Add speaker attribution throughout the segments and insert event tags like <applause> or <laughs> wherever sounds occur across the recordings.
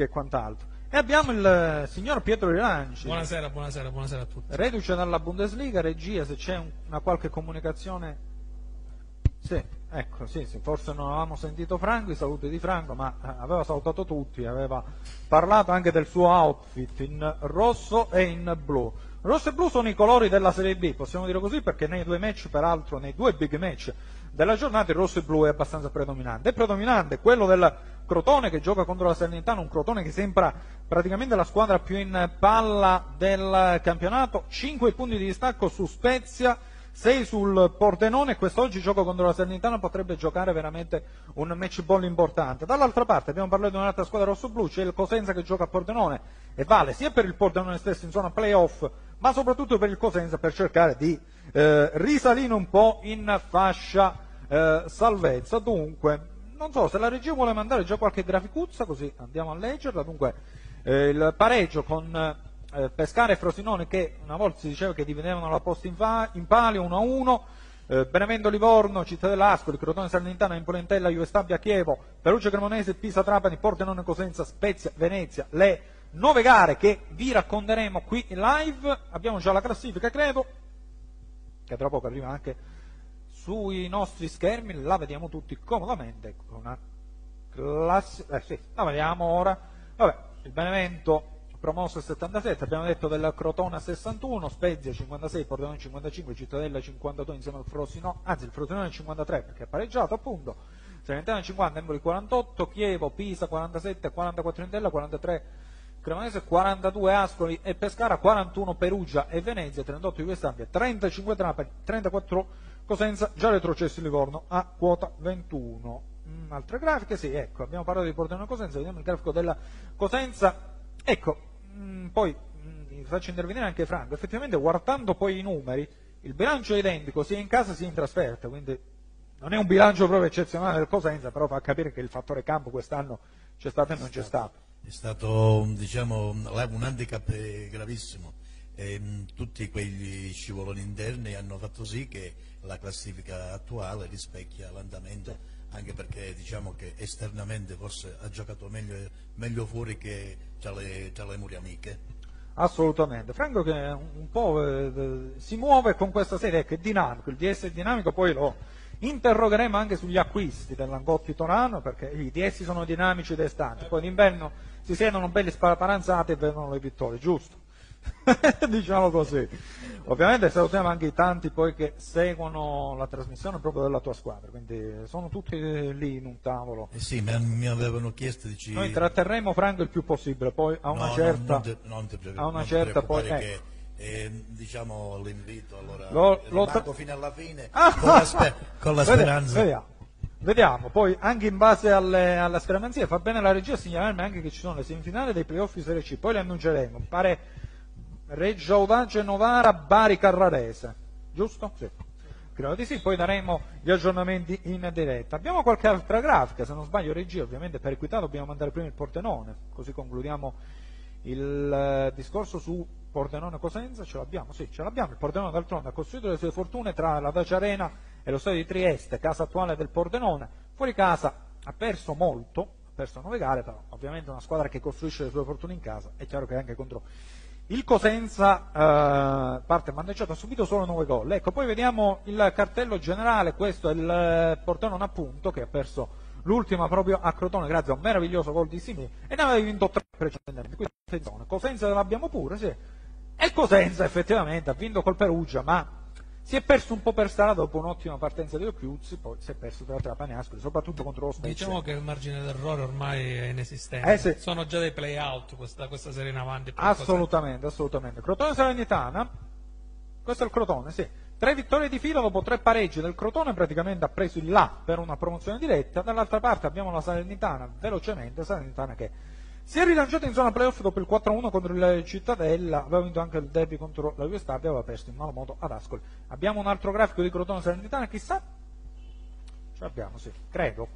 Speaker 1: e quant'altro. E abbiamo il eh, signor Pietro Rilanci.
Speaker 2: Buonasera, buonasera, buonasera a tutti.
Speaker 1: Reduce dalla Bundesliga, regia, se c'è un- una qualche comunicazione. Sì, ecco, sì, sì, forse non avevamo sentito Franco, i saluti di Franco, ma eh, aveva salutato tutti, aveva parlato anche del suo outfit in rosso e in blu. Rosso e blu sono i colori della Serie B, possiamo dire così, perché nei due match, peraltro, nei due big match della giornata, il rosso e blu è abbastanza predominante. È predominante quello del Crotone che gioca contro la Salernitana, un Crotone che sembra praticamente la squadra più in palla del campionato, 5 punti di distacco su Spezia, 6 sul Pordenone quest'oggi gioco contro la Salernitana potrebbe giocare veramente un match ball importante. Dall'altra parte abbiamo parlato di un'altra squadra rosso-blu, c'è il Cosenza che gioca a Pordenone e vale sia per il Pordenone stesso in zona playoff, ma soprattutto per il Cosenza per cercare di eh, risalire un po' in fascia eh, salvezza. Dunque, non so se la regia vuole mandare già qualche graficuzza, così andiamo a leggerla. Dunque, eh, il pareggio con eh, Pescara e Frosinone che una volta si diceva che dividevano la posta in, in pali 1-1, eh, Benevento Livorno, Cittadella Ascoli, Crotone Salernitana, Impolintella, Juve Stabia, Chievo, Perugia Cremonese, Pisa Trapani, Pordenone Cosenza, Spezia, Venezia, le nove gare che vi racconteremo qui in live, abbiamo già la classifica credo, che tra poco arriva anche sui nostri schermi, la vediamo tutti comodamente, una classifica, eh sì, la vediamo ora, vabbè, il Benevento promosso a 77, abbiamo detto del Crotone a 61, Spezia 56, Pordenone 55, Cittadella 52 insieme al Frosinone, anzi il Frosinone 53 perché è pareggiato appunto, Salernitana 50, Empoli 48, Chievo, Pisa 47, 44 Intella, 43 Cremonese, 42 Ascoli e Pescara, 41 Perugia e Venezia, 38 Juve Stabia, 35 Trapani, 34 Cosenza, già retrocesso il Livorno a quota 21. Mm, altre grafiche, sì, ecco, abbiamo parlato di Pordenone Cosenza, vediamo il grafico della Cosenza, ecco, mm, poi mm, faccio intervenire anche Franco, effettivamente guardando poi i numeri, il bilancio è identico sia in casa sia in trasferta, quindi non è un bilancio proprio eccezionale del Cosenza, però fa capire che il fattore campo quest'anno c'è stato e non c'è stato.
Speaker 3: È stato diciamo, un handicap eh, gravissimo. E, mh, tutti quegli scivoloni interni hanno fatto sì che la classifica attuale rispecchia l'andamento, anche perché diciamo che esternamente forse ha giocato meglio, meglio fuori che tra le, tra le mura amiche.
Speaker 1: Assolutamente. Franco che un, po' eh, si muove con questa serie che è dinamico, il DS è dinamico, poi lo interrogheremo anche sugli acquisti dell'Angotti Torano, perché i DS sono dinamici d'estate, poi d'inverno si sentono belli sparaparanzati e vedono le vittorie, giusto? <laughs> diciamo così. Ovviamente salutiamo anche i tanti poi che seguono la trasmissione proprio della tua squadra, quindi sono tutti lì in un tavolo.
Speaker 3: Eh sì, mi, avevano chiesto di ci...
Speaker 1: Noi tratterremo Franco il più possibile, poi a una
Speaker 3: No,
Speaker 1: certa...
Speaker 3: non te- non ti preoccupare,
Speaker 1: a una
Speaker 3: non
Speaker 1: certa poi... ecco.
Speaker 3: che, eh, diciamo l'invito allora
Speaker 1: Lo-
Speaker 3: eh,
Speaker 1: lo tra-
Speaker 3: fino alla fine
Speaker 1: Ah,
Speaker 3: con la, spe- con la speranza
Speaker 1: Vediamo. Vediamo, poi anche in base alle, alla scaramanzia fa bene la regia a segnalarmi anche che ci sono le semifinali dei playoff di Serie C, poi le annunceremo. Pare Reggio Audace Novara, Bari Carrarese, giusto? Sì. Credo di sì, poi daremo gli aggiornamenti in diretta. Abbiamo qualche altra grafica, se non sbaglio regia, ovviamente per equità dobbiamo mandare prima il Portenone, così concludiamo il eh, discorso su Pordenone Cosenza, ce l'abbiamo? Sì, ce l'abbiamo. Il Pordenone d'altronde ha costruito le sue fortune tra la Dacia Arena e lo stadio di Trieste, casa attuale del Pordenone. Fuori casa ha perso molto, ha perso nove gare, però ovviamente una squadra che costruisce le sue fortune in casa, è chiaro che anche contro il Cosenza eh, parte manneggiato, ha subito solo 9 gol. Ecco, poi vediamo il cartello generale, questo è il eh, Pordenone appunto che ha perso l'ultima proprio a Crotone grazie a un meraviglioso gol di Simi e ne aveva vinto tre precedentemente. Quindi attenzione, Cosenza l'abbiamo pure, sì. E Cosenza effettivamente ha vinto col Perugia, ma si è perso un po' per strada dopo un'ottima partenza di Occhiuzzi, poi si è perso tra Trapani e Ascoli, soprattutto contro lo Spezia.
Speaker 2: Diciamo che il margine d'errore ormai è inesistente.
Speaker 1: Eh sì.
Speaker 2: Sono già dei play out questa, questa serie in avanti.
Speaker 1: Assolutamente, assolutamente. Crotone Salernitana, questo è il Crotone, sì. Tre vittorie di fila dopo tre pareggi del Crotone, praticamente ha preso il là per una promozione diretta. Dall'altra parte abbiamo la Salernitana, velocemente, Salernitana che si è rilanciata in zona playoff dopo il 4-1 contro il Cittadella, aveva vinto anche il derby contro la Juve Stabia, aveva perso in malo modo ad Ascoli. Abbiamo un altro grafico di Crotone Salernitana, chissà? Ce l'abbiamo, sì, credo.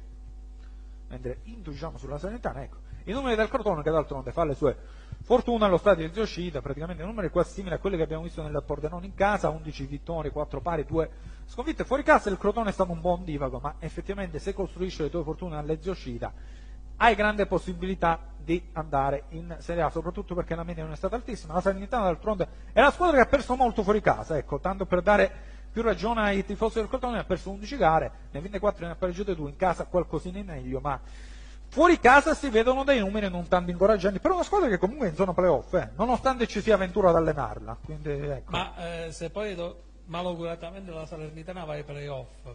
Speaker 1: Mentre intuiciamo sulla Salernitana, ecco. I numeri del Crotone che d'altronde fa le sue fortune allo stadio di Zioscida, praticamente numeri quasi simili a quelli che abbiamo visto nel Pordenone in casa, 11 vittorie, 4 pari, 2 sconfitte. Fuori casa il Crotone è stato un buon divago, ma effettivamente se costruisce le tue fortune alle Zioscida hai grande possibilità di andare in Serie A, soprattutto perché la media non è stata altissima. La Salernitana d'altronde è una squadra che ha perso molto fuori casa, ecco, tanto per dare più ragione ai tifosi del Crotone, ha perso 11 gare, ne ha vinte 4 ne ha pareggiate 2, in casa qualcosina in meglio, ma fuori casa si vedono dei numeri non tanto incoraggianti, però è una squadra che comunque è in zona playoff, eh, nonostante ci sia avventura ad allenarla. Quindi, ecco.
Speaker 2: Ma eh, se poi do- malauguratamente la Salernitana va ai playoff,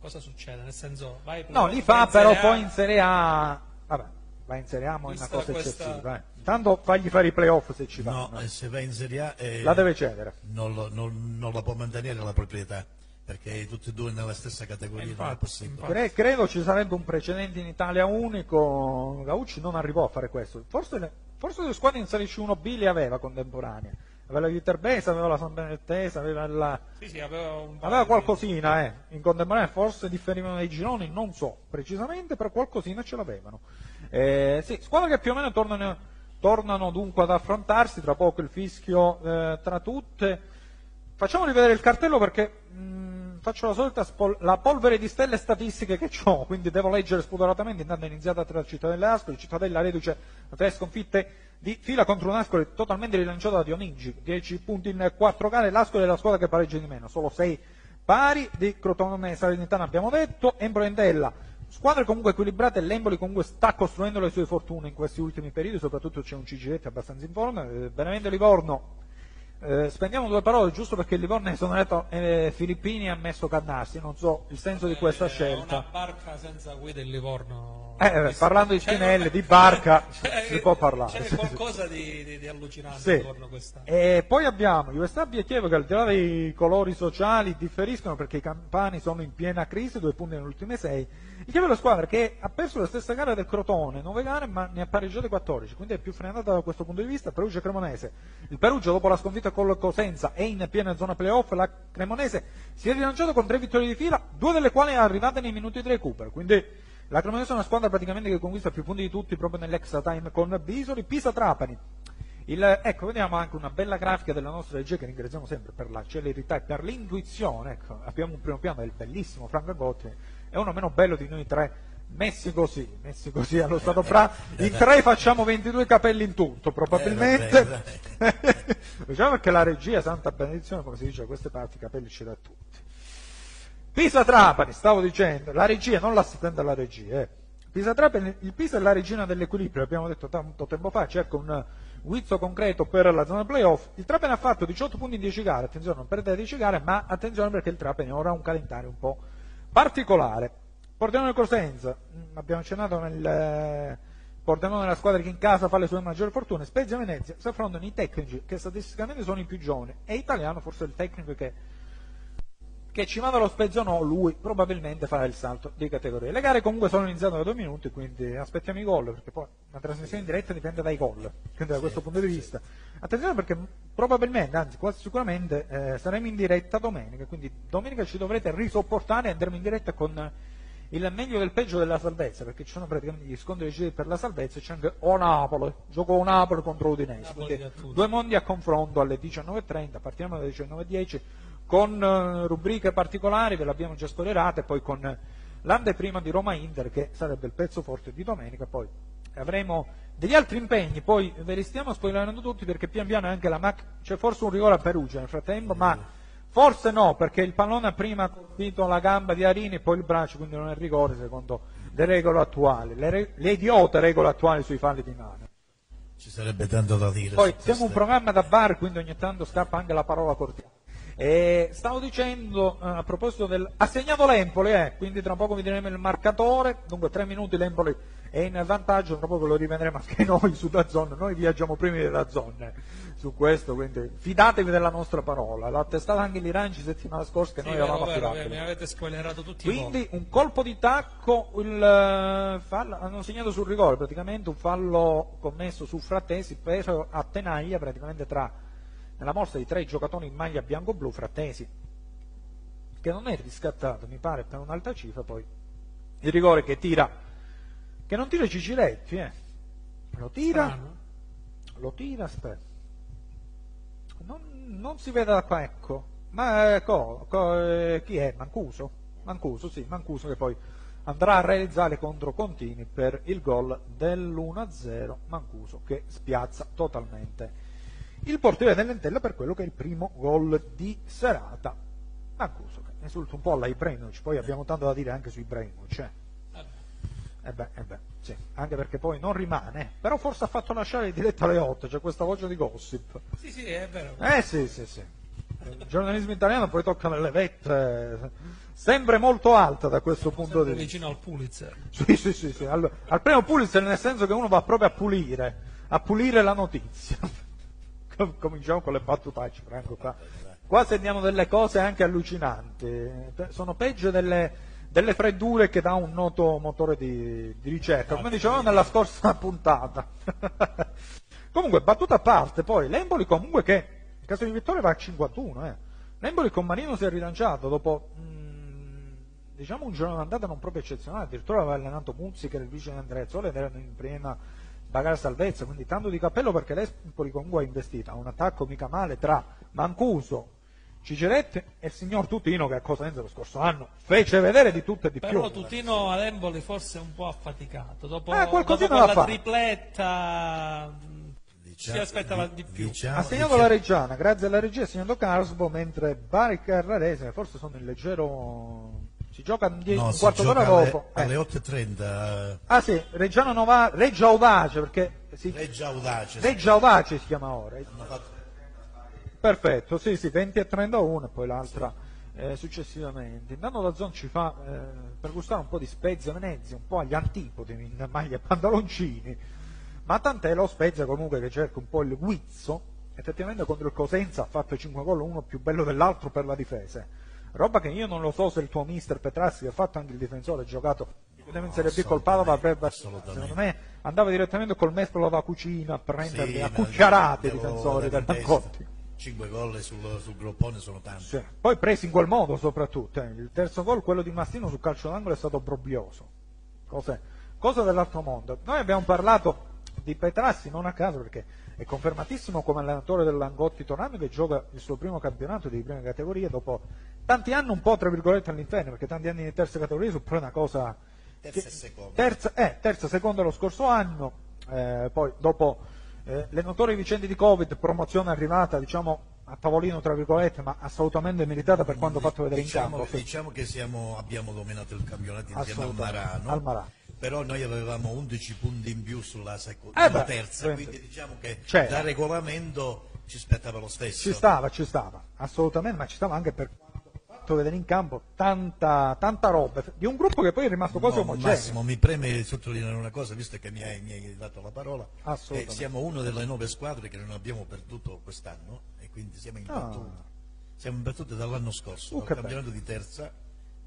Speaker 2: cosa succede? Nel senso, vai ai
Speaker 1: No,
Speaker 2: playoff,
Speaker 1: li
Speaker 2: vai
Speaker 1: fa però
Speaker 2: A,
Speaker 1: poi in Serie A, vabbè, la inseriamo in una
Speaker 2: Vista
Speaker 1: cosa
Speaker 2: questa-
Speaker 1: eccessiva. eh. Intanto fagli fare i playoff se ci
Speaker 3: No,
Speaker 1: fanno.
Speaker 3: eh, se va in Serie A eh,
Speaker 1: La deve cedere.
Speaker 3: non, lo- non- non la può mantenere la proprietà, perché tutti e due nella stessa categoria non è
Speaker 2: Infatti,
Speaker 3: possibile.
Speaker 2: infatti.
Speaker 1: Cre- credo ci sarebbe un precedente in Italia unico, Gaucci non arrivò a fare questo, forse, le- forse le squadre in Serie C1B le aveva contemporanee, aveva la Viterbese, aveva la San Benedettese, aveva, la-
Speaker 2: Sì, sì, aveva
Speaker 1: aveva
Speaker 2: di-
Speaker 1: qualcosina eh, in contemporanea, forse differivano dai gironi, non so precisamente, però qualcosina ce l'avevano. Eh, sì, squadre che più o meno tornano, tornano dunque ad affrontarsi, tra poco il fischio eh, tra tutte. Facciamo rivedere il cartello perché mh, faccio la solita spol- la polvere di stelle statistiche che ho, <laughs> quindi devo leggere spudoratamente. Intanto è iniziata tra Cittadella e Ascoli, Cittadella reduce da tre sconfitte di fila contro un Ascoli totalmente rilanciato da Dionigi, 10 punti in 4 gare, l'Ascoli è la squadra che pareggia di meno, solo 6 pari di Crotone e Salernitana abbiamo detto, Embro Endella, squadre comunque equilibrate, l'Emboli comunque sta costruendo le sue fortune in questi ultimi periodi, soprattutto c'è un Cigiretti abbastanza in forma, eh, Benevento Livorno eh, spendiamo due parole giusto perché il Livorno è esonerato eh, Filippini ha messo Cannarsi, non so il senso di questa
Speaker 2: Eh,
Speaker 1: scelta.
Speaker 2: Una barca senza guida in Livorno.
Speaker 1: Eh, eh, parlando di Spinelli, di barca, <laughs>
Speaker 2: c'è-
Speaker 1: si può parlare.
Speaker 2: C'è qualcosa di, di- di allucinante
Speaker 1: Sì.
Speaker 2: intorno quest'anno.
Speaker 1: E poi abbiamo USAB e Chievo che al di là dei colori sociali differiscono perché i campani sono in piena crisi, due punti nelle ultime sei. Il Chievo è la squadra che ha perso la stessa gara del Crotone, 9 gare, ma ne ha pareggiate 14, quindi è più frenata da questo punto di vista. Perugia Cremonese. Il Perugia dopo la sconfitta col Cosenza è in piena zona playoff, la Cremonese si è rilanciato con tre vittorie di fila, due delle quali arrivate nei minuti di recupero. Quindi la Cremonese è una squadra praticamente che conquista più punti di tutti proprio nell'extra time con Bisoli, Pisa Trapani. Il- ecco, vediamo anche una bella grafica della nostra regia che ringraziamo sempre per la celerità e per l'intuizione. Ecco, abbiamo un primo piano del bellissimo Franco Gotti, è uno meno bello di noi tre, messi così, messi così allo stato bravo. In tre facciamo 22 capelli in tutto, probabilmente. <laughs> diciamo che la regia, santa benedizione, come si dice a queste parti, i capelli ce l'ha tutti. Pisa Trapani, stavo dicendo, la regia, non l'assistente alla regia. eh. Pisa Trapani, il Pisa è la regina dell'equilibrio, abbiamo detto tanto tempo fa, cerca un guizzo concreto per la zona playoff. Il Trapani ha fatto 18 punti in 10 gare, attenzione, non perdere 10 gare, ma attenzione perché il Trapani ora ha un calendario un po' particolare. Pordenone Cosenza, abbiamo accennato nel eh, Pordenone la squadra che in casa fa le sue maggiori fortune, Spezia Venezia si affrontano i tecnici che statisticamente sono i più giovani e Italiano forse è il tecnico che che ci manda lo Spezia o no, lui probabilmente farà il salto di categoria. Le gare comunque sono iniziate da due minuti, quindi aspettiamo i gol, perché poi la trasmissione in diretta dipende dai gol, quindi da questo punto di vista. Attenzione perché probabilmente, anzi quasi sicuramente, eh, saremo in diretta domenica, quindi domenica ci dovrete risopportare e andremo in diretta con il meglio del peggio della salvezza, perché ci sono praticamente gli scontri per la salvezza e c'è anche O Napoli, gioco O Napoli contro Udinese,
Speaker 2: Napoli
Speaker 1: due mondi a confronto alle 19.30, partiamo alle 19.10 con eh, rubriche particolari, ve l'abbiamo già spoilerate, poi con l'anteprima di Roma Inter che sarebbe il pezzo forte di domenica, poi avremo degli altri impegni, poi ve li stiamo spoilerando tutti perché pian piano anche la MAC c'è forse un rigore a Perugia nel frattempo, ma forse no, perché il pallone ha prima colpito la gamba di Arini e poi il braccio, quindi non è rigore secondo le regole attuali, le, re- le idiote regole attuali sui falli di mano.
Speaker 3: Ci sarebbe tanto da dire.
Speaker 1: Poi siamo un programma da bar, quindi ogni tanto scappa anche la parola cordiale. E stavo dicendo eh, a proposito del ha segnato l'Empoli, eh, quindi tra poco vedremo il marcatore, dunque tre minuti l'Empoli è in vantaggio, tra poco lo rivedremo anche <laughs> noi su Dazzon, noi viaggiamo prima di Dazzon su questo, quindi fidatevi della nostra parola, l'ha attestato anche l'Iranci settimana scorsa che
Speaker 2: Sì,
Speaker 1: noi
Speaker 2: vero,
Speaker 1: avevamo
Speaker 2: vero,
Speaker 1: affidato.
Speaker 2: mi avete spoilerato tutti
Speaker 1: Quindi un colpo di tacco, il, eh, fallo- hanno segnato sul rigore praticamente un fallo commesso su Frattesi preso a tenaglia praticamente tra nella morsa di tre giocatori in maglia bianco-blu, Frattesi che non è riscattato mi pare per un'alta cifra, poi il rigore che tira, che non tira Ciciretti, eh. lo tira,
Speaker 2: Strano.
Speaker 1: lo tira, aspetta. Non, non si vede da qua, ecco. Ma eh, co- co- eh, chi è? Mancuso? Mancuso, sì, Mancuso che poi andrà a realizzare contro Contini per il gol dell'1-0 Mancuso che spiazza totalmente il portiere dell'Entella per quello che è il primo gol di serata. Mancuso che esulta un po' alla Ibrahimovic, poi abbiamo tanto da dire anche su Ibrahimovic. Eh. Eh beh, eh beh, sì, anche perché poi non rimane, però forse ha fatto lasciare il diretto alle 8, c'è questa voce di gossip.
Speaker 2: Sì, sì, è vero.
Speaker 1: Eh sì, sì, sì. Il giornalismo italiano poi tocca nelle vette, sempre molto alta da questo punto di vista.
Speaker 2: vicino al Pulitzer.
Speaker 1: Sì, sì, sì, sì. Al, al primo Pulitzer nel senso che uno va proprio a pulire, a pulire la notizia. <laughs> Cominciamo con le battutacce, Franco, qua. Qua sentiamo delle cose anche allucinanti, sono peggio delle delle freddure che dà un noto motore di, di ricerca, come dicevamo nella scorsa <laughs> puntata. <laughs> comunque, battuta a parte, poi l'Emboli comunque che in caso di vittoria va a 51, eh. L'Emboli con Marino si è rilanciato dopo mm, diciamo un giorno d'andata non proprio eccezionale, addirittura aveva allenato Muzzi che era il vice di Andrea Zola ed erano in piena bagarre salvezza, quindi tanto di cappello perché l'Empoli comunque ha investito, ha un attacco mica male tra Mancuso, Ciceretti e il signor Tutino che a Cosenza lo scorso anno fece vedere di tutto e di
Speaker 2: Però
Speaker 1: più.
Speaker 2: Però Tutino ad Emboli forse è un po' affaticato, dopo,
Speaker 1: eh,
Speaker 2: dopo quella tripletta diciamo, si aspettava di più.
Speaker 1: Diciamo, ha segnato diciamo. la Reggiana, grazie alla regia ha segnato Carsbo, mentre Bari Carrarese forse sono in leggero si gioca un, no, un quarto d'ora dopo.
Speaker 3: Alle, alle 8.30.
Speaker 1: Eh. Ah sì, Reggiano Nova, Reggia Audace, perché si,
Speaker 3: Reggia Audace.
Speaker 1: Reggia Audace si chiama ora. Perfetto, sì, sì, 20 e 31 e poi l'altra sì. eh, successivamente. Intanto la zona ci fa eh, per gustare un po' di Spezia Venezia, un po' agli antipodi in maglia e pantaloncini, ma tant'è lo Spezia comunque che cerca un po' il guizzo, effettivamente contro il Cosenza ha fatto 5 gol, uno più bello dell'altro per la difesa. Roba che io non lo so se il tuo mister Petrassi che ha fatto anche il difensore, ha giocato in Serie B col Padova, avrebbe, secondo me andava direttamente col mestolo da cucina a prenderli sì, a cucciarate i difensori del Bancotti
Speaker 3: 5 gol sul, sul groppone sono tanti. Sì.
Speaker 1: Poi presi in quel modo soprattutto. Eh. Il terzo gol, quello di Mastino sul calcio d'angolo, è stato brobbioso. Cose, cosa dell'altro mondo. Noi abbiamo parlato di Petrassi non a caso perché è confermatissimo come allenatore dell'Angotti Tonami che gioca il suo primo campionato di prima categoria dopo tanti anni un po' tra virgolette all'inferno perché tanti anni di terza categoria sono pure una cosa
Speaker 3: terza e seconda
Speaker 1: terza, eh, terza seconda lo scorso anno eh, poi dopo eh, le notorie vicende di Covid, promozione arrivata diciamo, a tavolino tra virgolette, ma assolutamente meritata per quanto fatto vedere
Speaker 3: diciamo,
Speaker 1: in campo.
Speaker 3: Sì. Diciamo che siamo, abbiamo dominato il campionato insieme al Marano,
Speaker 1: al Marano,
Speaker 3: però noi avevamo 11 punti in più sulla, seconda, eh terza, quindi diciamo che C'era. da regolamento ci spettava lo stesso.
Speaker 1: Ci stava, ci stava, assolutamente, ma ci stava anche per fatto vedere in campo tanta, tanta roba di un gruppo che poi è rimasto quasi
Speaker 3: no,
Speaker 1: omogeneo.
Speaker 3: Massimo, mi preme sottolineare una cosa, visto che mi hai, mi hai dato la parola. Eh, siamo una delle nove squadre che non abbiamo perduto quest'anno e quindi siamo imbattuti. Ah. Siamo imbattuti dall'anno scorso, uh, dal campionato bello. di terza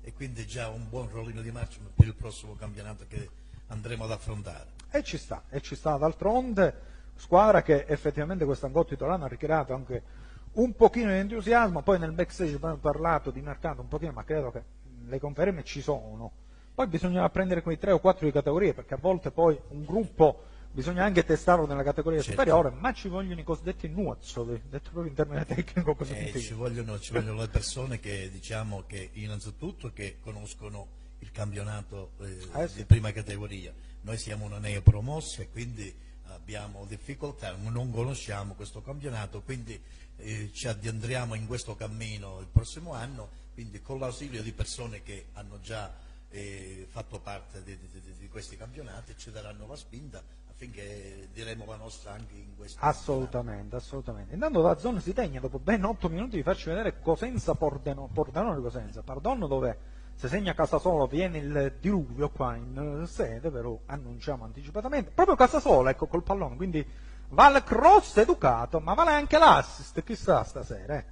Speaker 3: e quindi già un buon rollino di marcia per il prossimo campionato che andremo ad affrontare.
Speaker 1: E ci sta, e ci sta d'altronde, squadra che effettivamente quest'anno titolano ha ricreato anche un pochino di entusiasmo, poi nel backstage abbiamo parlato di mercato un pochino, ma credo che le conferme ci sono. Poi bisogna prendere quei tre o quattro di categorie, perché a volte poi un gruppo bisogna anche testarlo nella categoria certo. superiore, ma ci vogliono i cosiddetti nuozzoli, detto proprio in termini tecnico così
Speaker 3: eh, ci, vogliono, ci vogliono le persone che diciamo che innanzitutto che conoscono il campionato eh, eh sì. di prima categoria. Noi siamo una neopromossa e quindi abbiamo difficoltà, non conosciamo questo campionato, quindi eh, ci addentriamo in questo cammino il prossimo anno, quindi con l'ausilio di persone che hanno già eh, fatto parte di, di, di, questi campionati ci daranno la spinta affinché diremo la nostra anche in questo
Speaker 1: Assolutamente, assolutamente. Intanto da zona si tegna dopo ben 8 minuti vi faccio vedere Cosenza Pordenone, Pordenone Cosenza, Pardonno dove se segna Casasolo viene il diluvio qua in sede, però annunciamo anticipatamente, proprio Casasolo ecco col pallone, quindi Vale cross educato, ma vale anche l'assist, chissà stasera. Eh.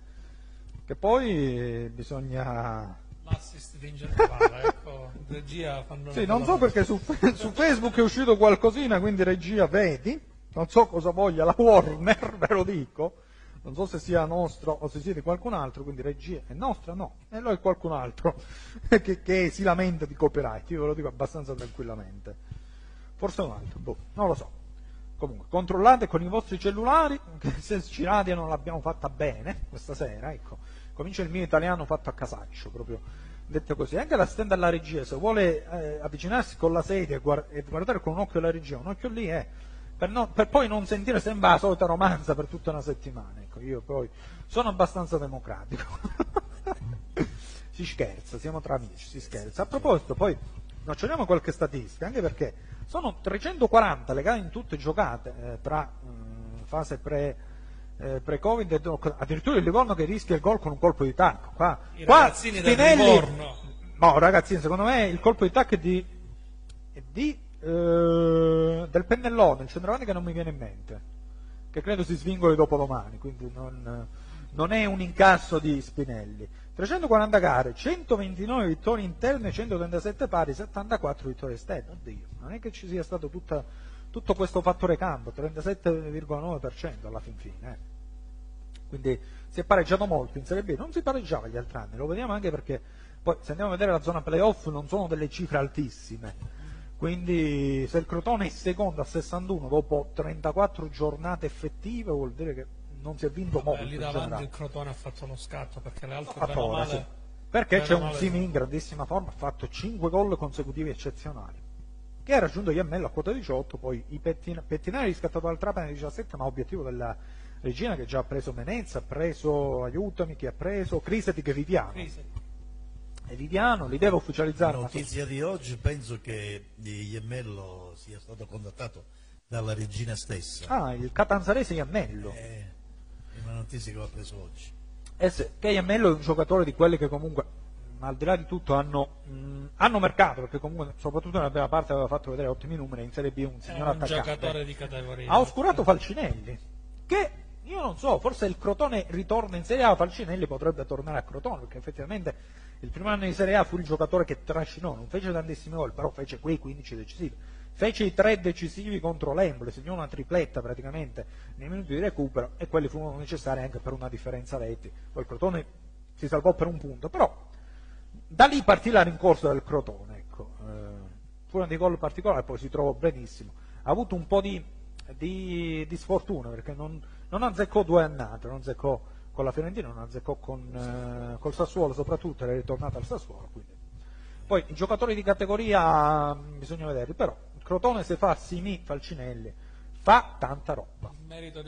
Speaker 1: Che poi bisogna...
Speaker 2: L'assist vince il palla, <laughs> ecco, regia fanno...
Speaker 1: Sì, non so perché su, su, Facebook è uscito qualcosina, quindi regia vedi, non so cosa voglia la Warner, <laughs> ve lo dico, non so se sia nostro o se sia di qualcun altro, quindi regia è nostra, no, e lo è qualcun altro <laughs> che, che si lamenta di copyright, io ve lo dico abbastanza tranquillamente. Forse un altro, boh, non lo so. Comunque, controllate con i vostri cellulari, <laughs> se ci radiano l'abbiamo fatta bene questa sera, ecco. Comincia il mio italiano fatto a casaccio, proprio detto così, anche l'assistente alla regia, se vuole eh, avvicinarsi con la sedia e, guard- guardare con un occhio la regia, un occhio lì è, per, non- per poi non sentire sempre la solita romanza per tutta una settimana. Ecco, io poi sono abbastanza democratico. <laughs> si scherza, siamo tra amici, si scherza. A proposito, poi facciamo qualche statistica, anche perché sono 340 le gare in tutte giocate eh, tra mm, fase pre, eh, pre-Covid e addirittura il Livorno che rischia il gol con un colpo di tacco. Qua,
Speaker 2: I
Speaker 1: qua Spinelli-
Speaker 2: Livorno.
Speaker 1: No, ragazzini, secondo me il colpo di tacco è di, è di, eh, del pennellone, il centravanti che non mi viene in mente, che credo si svingoli dopo domani, quindi non, non è un incasso di Spinelli. 340 gare, 129 vittorie interne, 137 pari, 74 vittorie esterne. Oddio, non è che ci sia stato tutta- tutto questo fattore campo, 37,9% alla fin fine. eh. Quindi si è pareggiato molto in Serie B, non si pareggiava gli altri anni, lo vediamo anche perché poi se andiamo a vedere la zona playoff non sono delle cifre altissime. Quindi se il Crotone è secondo a 61 dopo 34 giornate effettive vuol dire che non si è vinto molto.
Speaker 2: Eh, lì davanti
Speaker 1: generale.
Speaker 2: il Crotone ha fatto lo scatto perché le altre
Speaker 1: fatto ora,
Speaker 2: male,
Speaker 1: sì. Perché
Speaker 2: bene
Speaker 1: c'è un Simi in grandissima forma, ha fatto 5 gol consecutivi eccezionali. Che ha raggiunto Iammello a quota 18, poi i pettina- Pettinari ha riscattato dal Trapani a 17, ma obiettivo della regina che già ha preso Menezza, ha preso Aiutami, che ha preso Criseti che Viviano.
Speaker 2: Crisi.
Speaker 1: E Viviano li deve
Speaker 3: La
Speaker 1: ufficializzare. ma-
Speaker 3: notizia di oggi penso che Iemmello sia stato contattato dalla regina stessa.
Speaker 1: Ah, il Catanzarese Iammello.
Speaker 3: Eh, una notizia che ho preso oggi.
Speaker 1: Eh sì, è un giocatore di quelli che comunque, al di là di tutto, hanno, mh, hanno mercato, perché comunque, soprattutto nella prima parte, aveva fatto vedere ottimi numeri, in Serie B un
Speaker 2: È
Speaker 1: signor
Speaker 2: un
Speaker 1: attaccante.
Speaker 2: giocatore di categoria.
Speaker 1: Ha oscurato Falcinelli, che io non so, forse il Crotone ritorna in Serie A, Falcinelli potrebbe tornare a Crotone, perché effettivamente il primo anno di Serie A fu il giocatore che trascinò, non fece tantissimi gol, però fece quei 15 decisivi. Fece i tre decisivi contro l'Embole, segnò una tripletta praticamente nei minuti di recupero e quelli furono necessari anche per una differenza reti. Poi il Crotone si salvò per un punto, però da lì partì la rincorsa del Crotone. Ecco. Eh, furono dei gol particolari, poi si trovò benissimo. Ha avuto un po' di, di- di sfortuna perché non, non azzeccò due annate, non azzeccò con la Fiorentina, non azzeccò con eh, col Sassuolo, soprattutto era ritornato al Sassuolo. quindi. Poi i giocatori di categoria mh, bisogna vederli, però Crotone se fa Simi Falcinelli fa tanta roba.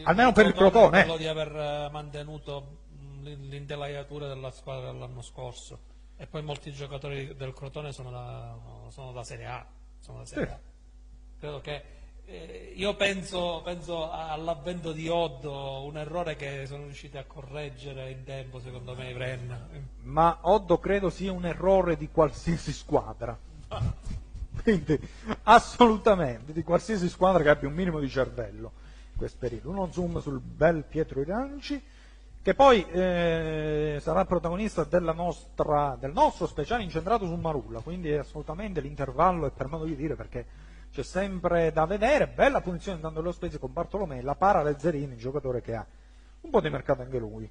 Speaker 1: Almeno per il
Speaker 2: Crotone
Speaker 1: eh.
Speaker 2: quello di aver eh, mantenuto mh, l'in- l'intelaiatura della squadra dell'anno scorso e poi molti giocatori del Crotone sono da, sono da Serie A, da Serie
Speaker 1: Sì.
Speaker 2: A. credo che eh, io penso, penso all'avvento di Oddo un errore che sono riusciti a correggere in tempo secondo me i Brenna
Speaker 1: ma Oddo credo sia un errore di qualsiasi squadra. <laughs> Quindi, assolutamente, di qualsiasi squadra che abbia un minimo di cervello in questo periodo. Uno zoom sul bel Pietro Iranci, che poi eh, sarà protagonista nostra- del nostro speciale incentrato su Marulla, quindi assolutamente l'intervallo è per modo di dire perché c'è sempre da vedere. Bella punizione intanto dello Spezia con Bartolomei, la para Lezzerini, giocatore che ha un po' di mercato anche lui.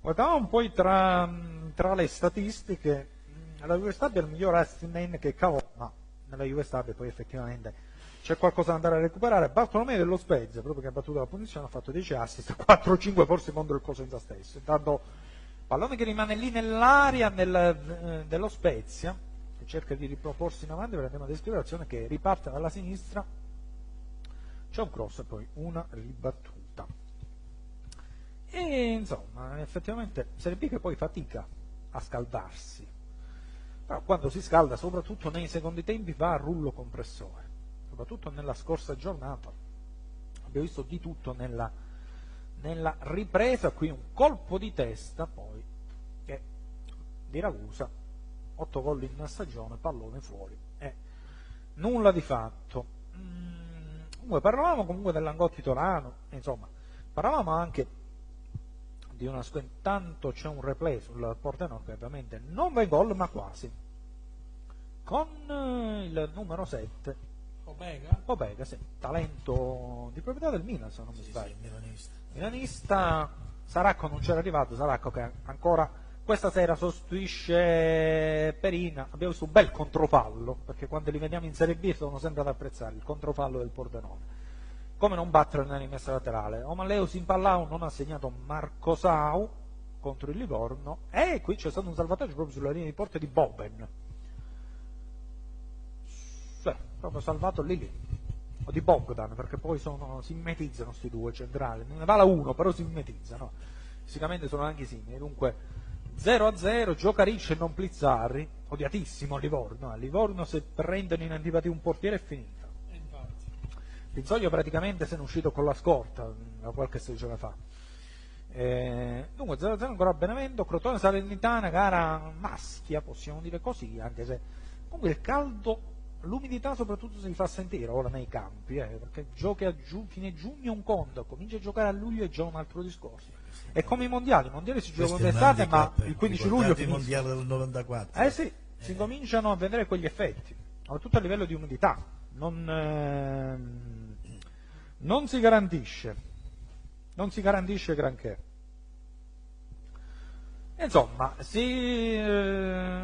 Speaker 1: Guardavamo poi tra, tra le statistiche, la Juve Stabia il miglior assist man che cavò, ma nella Juve Stabia poi effettivamente c'è qualcosa da andare a recuperare. Bartolomeo dello Spezia, proprio che ha battuto la punizione, ha fatto 10 assist, <laughs> 4-5 forse contro il Cosenza stesso. Intanto pallone che rimane lì nell'aria nel, eh, dello Spezia, che cerca di riproporsi in avanti per la prima descrizione che riparte dalla sinistra, c'è un cross e poi una ribattuta. E insomma, effettivamente Serie B che poi fatica a scaldarsi. Però quando si scalda, soprattutto nei secondi tempi, va a rullo compressore. Soprattutto nella scorsa giornata abbiamo visto di tutto nella, nella ripresa. Qui un colpo di testa, poi che di Ragusa, 8 gol in una stagione, pallone fuori. E nulla di fatto. Mm, comunque, parlavamo comunque dell'Angotti Torano, insomma, parlavamo anche di una squ- intanto c'è un replay sul Pordenone che ovviamente non va in gol ma quasi. Con eh, il numero 7
Speaker 2: Omega
Speaker 1: Pobega, sì, talento di proprietà del Milan se non mi
Speaker 3: Sì,
Speaker 1: sbaglio.
Speaker 3: sì, milanista.
Speaker 1: milanista Saracco non c'era arrivato Saracco che ancora questa sera sostituisce Perina abbiamo visto un bel controfallo perché quando li vediamo in Serie B sono sempre ad apprezzare il controfallo del Pordenone come non battere nella rimessa laterale Omaleo Simpallau non ha segnato Marco Sau contro il Livorno e qui c'è stato un salvataggio proprio sulla linea di porta di Boben. Cioè, proprio salvato lì lì. O di Bogdan, perché poi sono, si mimetizzano questi due centrali. Ne va la uno, però si mimetizzano. Fisicamente sono anche simili. Dunque, 0 a 0, gioca Ricci e non Plizzarri, odiatissimo a Livorno. A Livorno se prendono in antipatia un portiere è finita.
Speaker 2: E.
Speaker 1: Pizzoglio praticamente se ne è uscito con la scorta da qualche stagione fa. Eh, dunque 0-0 ancora a Benevento, Crotone Salernitana, gara maschia, possiamo dire così, anche se comunque il caldo, l'umidità soprattutto si fa sentire ora nei campi, eh, perché giochi a giu- fine giugno un conto, cominci a giocare a luglio è già un altro discorso. È come i mondiali, i mondiali si giocano d'estate, ma il 15
Speaker 3: ricordate
Speaker 1: luglio
Speaker 3: il
Speaker 1: finisce.
Speaker 3: mondiale del 94.
Speaker 1: Eh sì, si cominciano a vedere quegli effetti, soprattutto a livello di umidità. Non, ehm, non si garantisce, non si garantisce granché. Insomma, si, eh,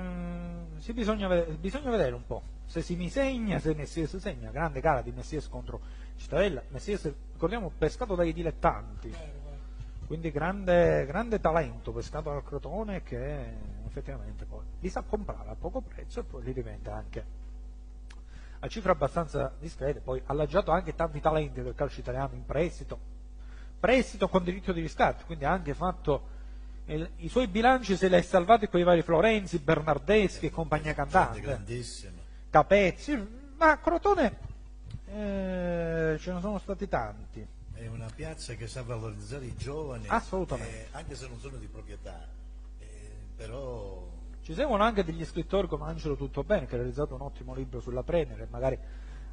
Speaker 1: si bisogna, bisogna vedere un po'. Se si mi segna, se Messies segna, grande gara di Messies contro Cittadella. Messies, ricordiamo, pescato dai dilettanti, quindi grande, grande talento pescato dal Crotone che effettivamente poi li sa comprare a poco prezzo e poi li rivende anche a cifre abbastanza discrete, poi ha allaggiato anche tanti talenti del calcio italiano in prestito, prestito con diritto di riscatto, quindi ha anche fatto il- i suoi bilanci se li ha salvati con i vari Florenzi, Bernardeschi e compagnia cantante. Capezzi, ma Crotone eh, ce ne sono stati tanti.
Speaker 3: È una piazza che sa valorizzare i giovani,
Speaker 1: Assolutamente.
Speaker 3: eh, anche se non sono di proprietà, eh, però
Speaker 1: Ci seguono anche degli scrittori come Angelo Tuttobene che ha realizzato un ottimo libro sulla Premier e magari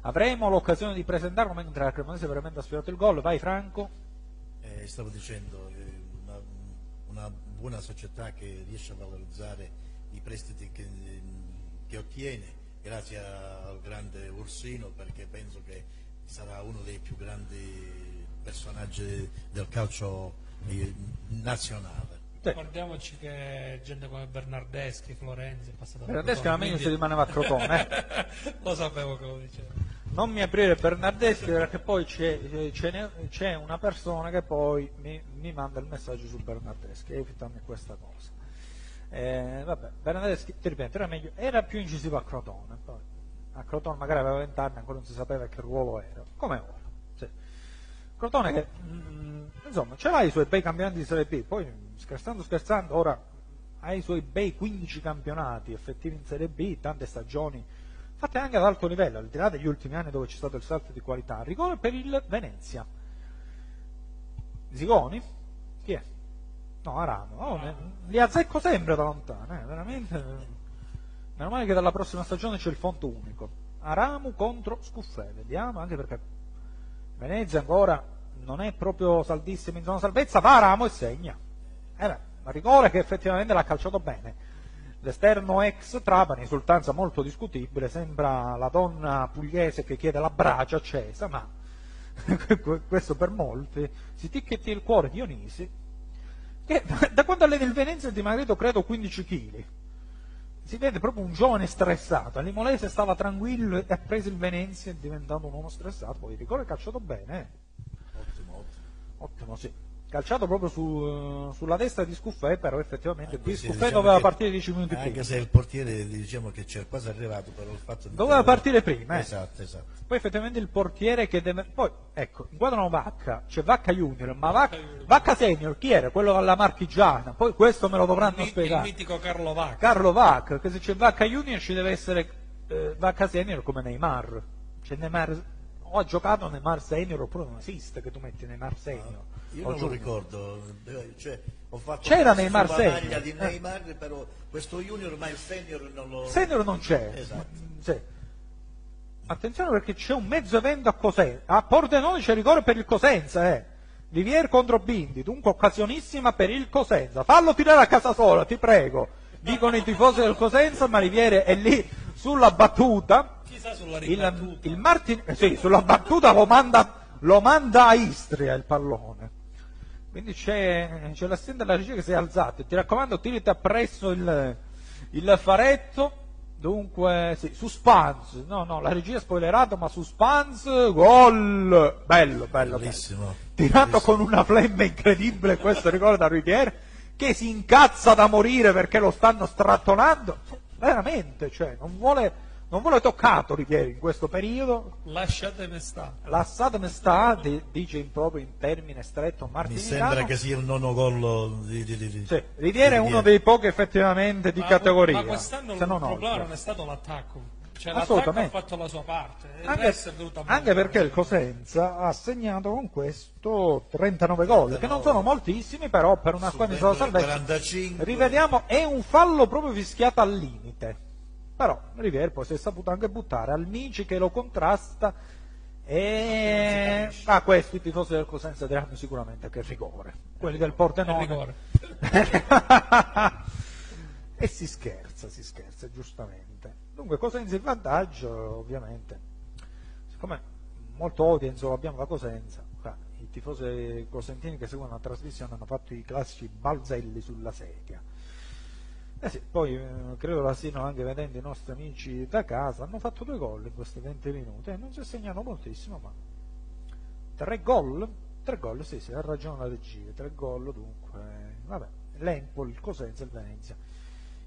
Speaker 1: avremo l'occasione di presentarlo mentre la Cremonese veramente ha sfiorato il gol. Vai Franco.
Speaker 3: eh, stavo dicendo, eh, una, una buona società che riesce a valorizzare i prestiti che, che ottiene, grazie al grande Ursino, perché penso che sarà uno dei più grandi personaggi del calcio eh, nazionale.
Speaker 2: Ricordiamoci che gente come Bernardeschi, Florenzi è passata
Speaker 1: Bernardeschi era meglio se rimaneva a Crotone. eh. <laughs>
Speaker 2: Lo sapevo che lo diceva.
Speaker 1: Non mi aprire Bernardeschi perché poi c'è, c'è c'è una persona che poi mi, mi manda il messaggio su Bernardeschi, evitami questa cosa. Eh, vabbè, Bernardeschi, ti ripeto, era, meglio, era più incisivo a Crotone, poi a Crotone magari aveva 20 anni, ancora non si sapeva che ruolo era, come ora. Crotone che, mm, insomma, ce l'ha i suoi bei campionati di Serie B, poi scherzando scherzando, ora ha i suoi bei 15 campionati effettivi in Serie B, tante stagioni fatte anche ad alto livello, al di là degli ultimi anni dove c'è stato il salto di qualità. Rigore per il Venezia. Zigoni? Chi è? No, Aramo. Oh, ne- li azzecco sempre da lontano, eh, veramente. Meno male che dalla prossima stagione c'è il fonto unico. Aramu contro Scuffè, vediamo, anche perché Venezia ancora non è proprio saldissima in zona salvezza, va Aramo e segna. Eh beh, ma rigore che effettivamente l'ha calciato bene. L'esterno ex Trapani, esultanza molto discutibile, sembra la donna pugliese che chiede la brace accesa, ma <laughs> questo per molti si ticchetti il cuore Dionisi, che <laughs> da quando allena il Venezia è dimagrito credo 15 kg. Si vede proprio un giovane stressato. A Limolese stava tranquillo e ha preso il Venezia, è diventato un uomo stressato. Poi il rigore è calciato bene, eh.
Speaker 3: Ottimo,
Speaker 1: sì. Calciato proprio su- sulla destra di Scuffè, però effettivamente qui
Speaker 3: Sì,
Speaker 1: Scuffè
Speaker 3: diciamo
Speaker 1: doveva
Speaker 3: che-
Speaker 1: partire 10 minuti
Speaker 3: Anche
Speaker 1: prima.
Speaker 3: se il portiere diciamo che c'è quasi arrivato, però il fatto di
Speaker 1: Doveva partire prima, eh.
Speaker 3: Esatto, esatto.
Speaker 1: Poi effettivamente il portiere che deve... Poi, ecco, inquadrano Vacca, c'è Vacca Junior, ma Vacca. Vacca Senior, chi era? Quello alla marchigiana. Poi questo me lo dovranno
Speaker 2: Il, mi- il
Speaker 1: spiegare.
Speaker 2: mitico Carlo Vacca.
Speaker 1: Carlo Vacca, che se c'è Vacca Junior ci deve essere eh, Vacca Senior come Neymar. C'è Neymar... O ha giocato Neymar Senior oppure non esiste che tu metti Neymar Senior.
Speaker 3: Io
Speaker 1: o
Speaker 3: non lo ricordo, eh, cioè, ho fatto
Speaker 1: C'era Neymar
Speaker 3: sulla
Speaker 1: senior,
Speaker 3: di
Speaker 1: eh.
Speaker 3: Neymar, però questo junior, ma il senior non lo...
Speaker 1: Senior non c'è.
Speaker 3: Esatto.
Speaker 1: Sì. Attenzione perché c'è un mezzo evento a Cosenza. A Pordenone c'è rigore per il Cosenza, eh. Livier contro Bindi, dunque occasionissima per il Cosenza. Fallo tirare a casa sola, ti prego. Dicono i tifosi del Cosenza, ma Liviere è lì sulla battuta. Il, il Martin, eh sì, sulla battuta lo manda, lo manda a Istria il pallone. Quindi c'è, c'è l'assistente della regia che si è alzato. Ti raccomando, tirati appresso il, il faretto. Dunque, sì, suspense. No, no, la regia è spoilerato, ma suspense, gol. Bello, bello, bello.
Speaker 3: Bellissimo.
Speaker 1: Tirato
Speaker 3: Bellissimo.
Speaker 1: con una flemma incredibile, questo ricorda Riviere, che si incazza da morire perché lo stanno strattonando. Veramente, cioè, non vuole, non vuole toccato Rivieri in questo periodo.
Speaker 2: Lasciatemi stare.
Speaker 1: Lasciatemi sta, di- dice in proprio in termine stretto
Speaker 3: Mi
Speaker 1: Martiniano.
Speaker 3: sembra che sia il nono gol di, di, di, di-
Speaker 1: Sì, Riviere è uno dei pochi effettivamente di
Speaker 2: Ma-
Speaker 1: categoria.
Speaker 2: Ma quest'anno il
Speaker 1: non
Speaker 2: problema non è stato l'attacco. Cioè l'attacco ha
Speaker 1: Assolutamente.
Speaker 2: fatto la sua parte.
Speaker 1: Anche, anche perché il Cosenza ha segnato con questo 39 gol, che non sono moltissimi, però per una squadra di salvezza.
Speaker 3: 45.
Speaker 1: Rivediamo, è un fallo proprio fischiato al limite. Però Riviere poi si è saputo anche buttare al Mici che lo contrasta e a questo i tifosi del Cosenza diranno sicuramente che rigore. Quelli del Pordenone <laughs> e si scherza, si scherza, giustamente. Dunque, Cosenza in vantaggio, ovviamente. Siccome molto audience lo abbiamo da Cosenza, i tifosi cosentini che seguono la trasmissione hanno fatto i classici balzelli sulla sedia. Eh sì, poi eh, credo la stiano anche vedendo i nostri amici da casa, hanno fatto due gol in questi 20 minuti e non si è segnato moltissimo, ma tre gol? Tre gol, sì, sì, ha ragione la regia, tre gol dunque, vabbè, l'Empol, il Cosenza e il Venezia.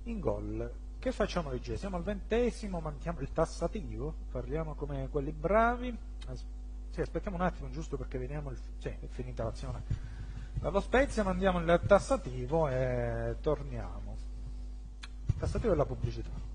Speaker 1: In gol, che facciamo regia? Siamo al ventesimo, mantiamo il tassativo, parliamo come quelli bravi. As- sì, aspettiamo un attimo giusto perché vediamo, il, sì, è finita l'azione. Dallo Spezia mandiamo il tassativo e torniamo. Il tassativo è la pubblicità.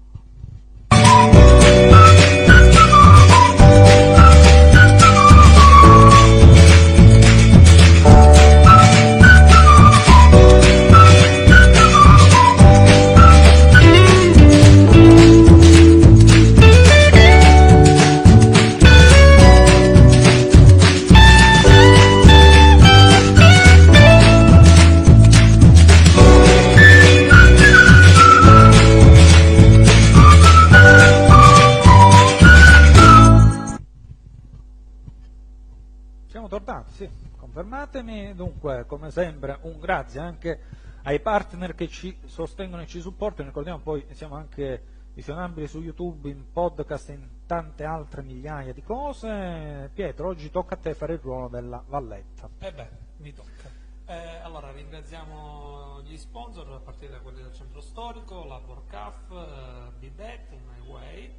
Speaker 1: Confermatemi. Dunque, come sempre, un grazie anche ai partner che ci sostengono e ci supportano. Ricordiamo poi siamo anche visionabili su YouTube, in podcast e in tante altre migliaia di cose. Pietro, oggi tocca a te fare il ruolo della Valletta.
Speaker 2: Eh beh, mi tocca. Eh, allora, ringraziamo gli sponsor, a partire da quelli del centro storico, la Borcaf, eh, Bidet, MyWay,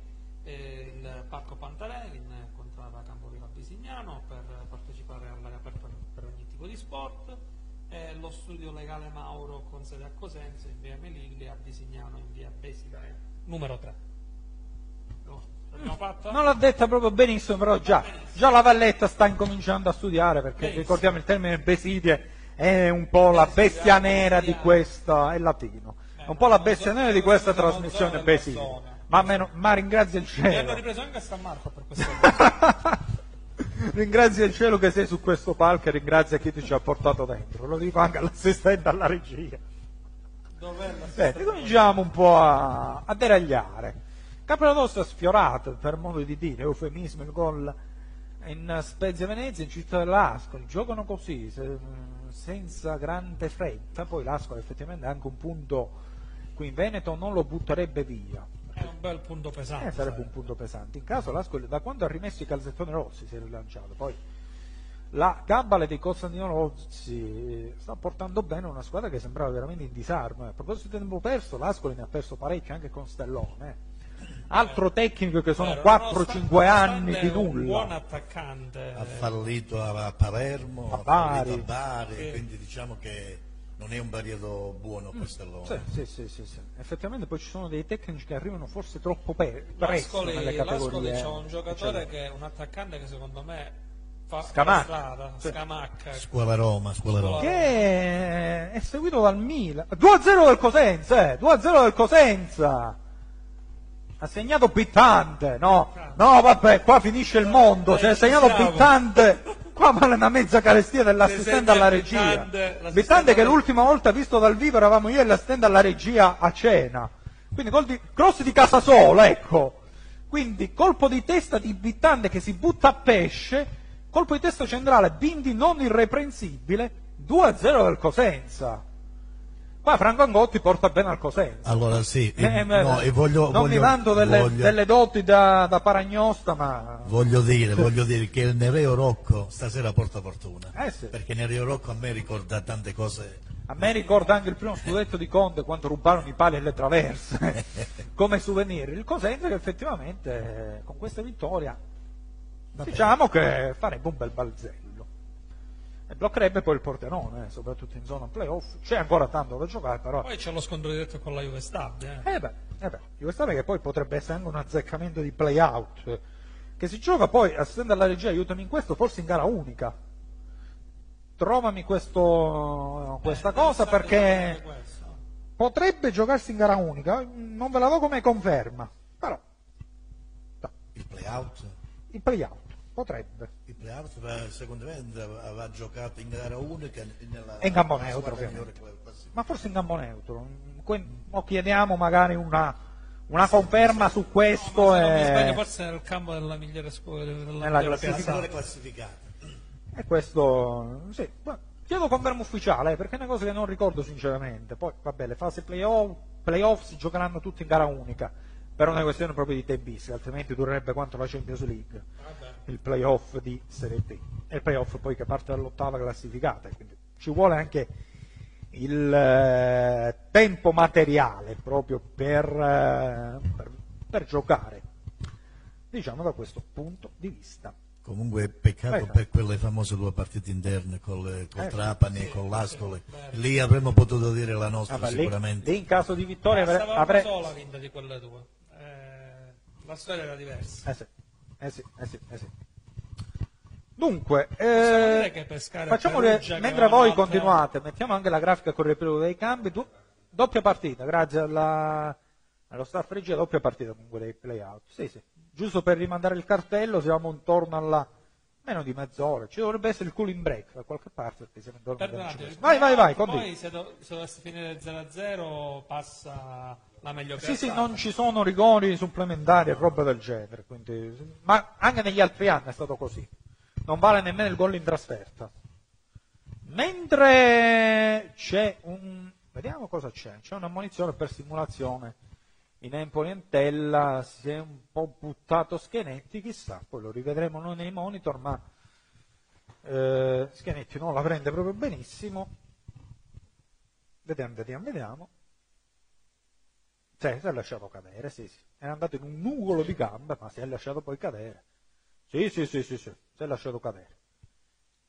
Speaker 2: il Parco Pantarelli in contrada Campovilla Bisignano per partecipare all'aria aperta tipo di sport, e lo studio legale Mauro con sede a Cosenza, in via Melilli, a Bisignano, in via Besile, numero 3. No?
Speaker 1: Non l'ha detta proprio benissimo, però già, già la Valletta sta incominciando a studiare perché
Speaker 2: Benissimo.
Speaker 1: ricordiamo il termine Besidie è un po' la bestia nera di questa, è latino, è un po' la bestia nera di questa trasmissione Besidie. Ma, meno- ma ringrazia il
Speaker 2: E hanno
Speaker 1: cielo.
Speaker 2: ripreso anche a San Marco per <laughs> questa cosa.
Speaker 1: Ringrazia il cielo che sei su questo palco e ringrazia chi ti ci ha portato dentro. Lo dico anche all'assistente alla regia. Senti, cominciamo un po' a, a deragliare. Capodosta sfiorato, per modo di dire, eufemismo, il gol in Spezia Venezia, in città dell'Ascoli. Giocano così, se- senza grande fretta. Poi l'Ascoli effettivamente è anche un punto qui in Veneto non lo butterebbe via.
Speaker 2: Bel punto pesante.
Speaker 1: Eh, sarebbe
Speaker 2: sai.
Speaker 1: un punto pesante. In caso l'Ascoli, da quando ha rimesso i calzettoni rossi, si è rilanciato. Poi la Gabale di Costantino Rossi eh, sta portando bene una squadra che sembrava veramente in disarmo. eh. A proposito di tempo perso, l'Ascoli ne ha perso parecchio anche con Stellone. eh. Altro tecnico che sono
Speaker 2: Vero,
Speaker 1: 4-5
Speaker 2: nonostante-
Speaker 1: anni di
Speaker 2: nonostante Un buon
Speaker 1: nulla.
Speaker 2: attaccante.
Speaker 3: ha fallito a, Palermo,
Speaker 1: A Bari.
Speaker 3: a Bari,
Speaker 2: Sì.
Speaker 3: quindi diciamo che non è un periodo buono per Stellone.
Speaker 1: Sì, sì, sì, sì, sì. Effettivamente poi ci sono dei tecnici che arrivano forse troppo pe- presto
Speaker 2: L'Ascoli,
Speaker 1: nelle
Speaker 2: l'Ascoli
Speaker 1: categorie.
Speaker 2: c'è un giocatore che è un attaccante che secondo me fa
Speaker 1: Scamacca.
Speaker 2: strada. Scamacca.
Speaker 3: Scuola Roma, scuola Roma.
Speaker 1: che è seguito dal Milan 2-0 del Cosenza eh, 2-0 del Cosenza ha segnato Bittante no, no vabbè qua finisce il mondo ha
Speaker 2: Dai,
Speaker 1: segnato. Bittante <laughs> qua vale una mezza carestia dell'assistente alla regia. Bittante che l'ultima volta visto dal vivo eravamo io e l'assistente alla regia a cena. Quindi gol di, cross di Casasola ecco. Quindi colpo di testa di Bittante che si butta a pesce, colpo di testa centrale, Bindi non irreprensibile, 2-0 del Cosenza. Qua Franco Angotti porta bene al Cosenza.
Speaker 3: Allora sì, e,
Speaker 1: Eh,
Speaker 3: no,
Speaker 1: eh,
Speaker 3: e voglio,
Speaker 1: non
Speaker 3: voglio-
Speaker 1: mi vanto delle,
Speaker 3: voglio-
Speaker 1: delle doti da, da paragnosta, ma
Speaker 3: Voglio dire, <laughs> voglio dire che il Nereo Rocco stasera porta fortuna.
Speaker 1: Eh sì.
Speaker 3: Perché Nereo Rocco a me ricorda tante cose
Speaker 1: A me ricorda anche il primo scudetto di Conte quando rubarono i pali e le traverse <laughs> come souvenir. Il Cosenza che effettivamente eh, con questa vittoria diciamo che farebbe un bel balzello. E bloccherebbe poi il porterone, eh, soprattutto in zona playoff. C'è ancora tanto da giocare, però.
Speaker 2: Poi c'è lo scontro diretto con la Juve Stabia.
Speaker 1: Eh beh, eh beh, Juve Stabia che poi potrebbe essere anche un azzeccamento di play-out. Che si gioca poi, assistendo alla regia, aiutami in questo, forse in gara unica. Trovami questo, questa
Speaker 2: Eh,
Speaker 1: cosa perché
Speaker 2: questo.
Speaker 1: potrebbe giocarsi in gara unica. Non ve la do come conferma, però
Speaker 3: Il play-out?
Speaker 1: il play-out potrebbe.
Speaker 3: Play-out va- secondo me andava- va giocato in gara unica nella
Speaker 1: E in campo neutro, ovviamente.
Speaker 3: classificata.
Speaker 1: Ma forse in campo neutro. Que- O chiediamo magari una, una conferma su questo.
Speaker 2: Mi
Speaker 1: e-
Speaker 2: sbaglio, forse nel campo della migliore scuola della
Speaker 1: Nella
Speaker 2: migliore
Speaker 1: classifica.
Speaker 2: piazza.
Speaker 3: Migliore classificata.
Speaker 1: E questo, sì, ma chiedo conferma ufficiale, eh, perché è una cosa che non ricordo sinceramente. Poi, vabbè, le fasi playoff, playoff si giocheranno tutte in gara unica, per una questione proprio di tempistica, altrimenti durerebbe quanto la Champions League,
Speaker 2: Vabbè.
Speaker 1: Il playoff di Serie B. E il playoff poi che parte dall'ottava classificata, quindi ci vuole anche il eh, tempo materiale proprio per, eh, per- per giocare, diciamo da questo punto di vista.
Speaker 3: Comunque peccato
Speaker 1: Ecco.
Speaker 3: per quelle famose due partite interne col, col
Speaker 1: Eh,
Speaker 3: Trapani e con l'Ascoli. Lì avremmo potuto dire la nostra
Speaker 1: Ah, ma lì-
Speaker 3: sicuramente.
Speaker 1: lì in caso di vittoria avre- avrei...
Speaker 2: una sola vinta di quelle due. Eh, la storia era diversa.
Speaker 1: Eh sì, eh sì, eh sì, eh sì. Dunque, eh, facciamo che, mentre voi continuate, mettiamo anche la grafica con il riepilogo dei cambi, du- doppia partita, grazie alla, allo staff regia, doppia partita comunque dei play-out. Sì, sì. Giusto per rimandare il cartello, siamo intorno alla meno di mezz'ora, ci dovrebbe essere il cooling break da qualche parte perché siamo intorno
Speaker 2: Perdonate,
Speaker 1: 15. Vai, vai, vai,
Speaker 2: poi se, do- se dovesse finire 0-0 passa la meglio
Speaker 1: Sì, sì,
Speaker 2: piazzata.
Speaker 1: non ci sono rigori supplementari e roba del genere, quindi- ma anche negli altri anni è stato così. Non vale nemmeno il gol in trasferta. Mentre c'è un... vediamo cosa c'è, c'è una munizione per simulazione in Empoli Entella, si è un po' buttato Schenetti, chissà, poi lo rivedremo noi nei monitor, ma eh, Schenetti non la prende proprio benissimo. Vediamo, vediamo, vediamo. Sì, si è lasciato cadere, sì, sì. È andato in un nugolo di gambe, ma si è lasciato poi cadere. Sì, sì, sì, sì, sì, si è lasciato cadere.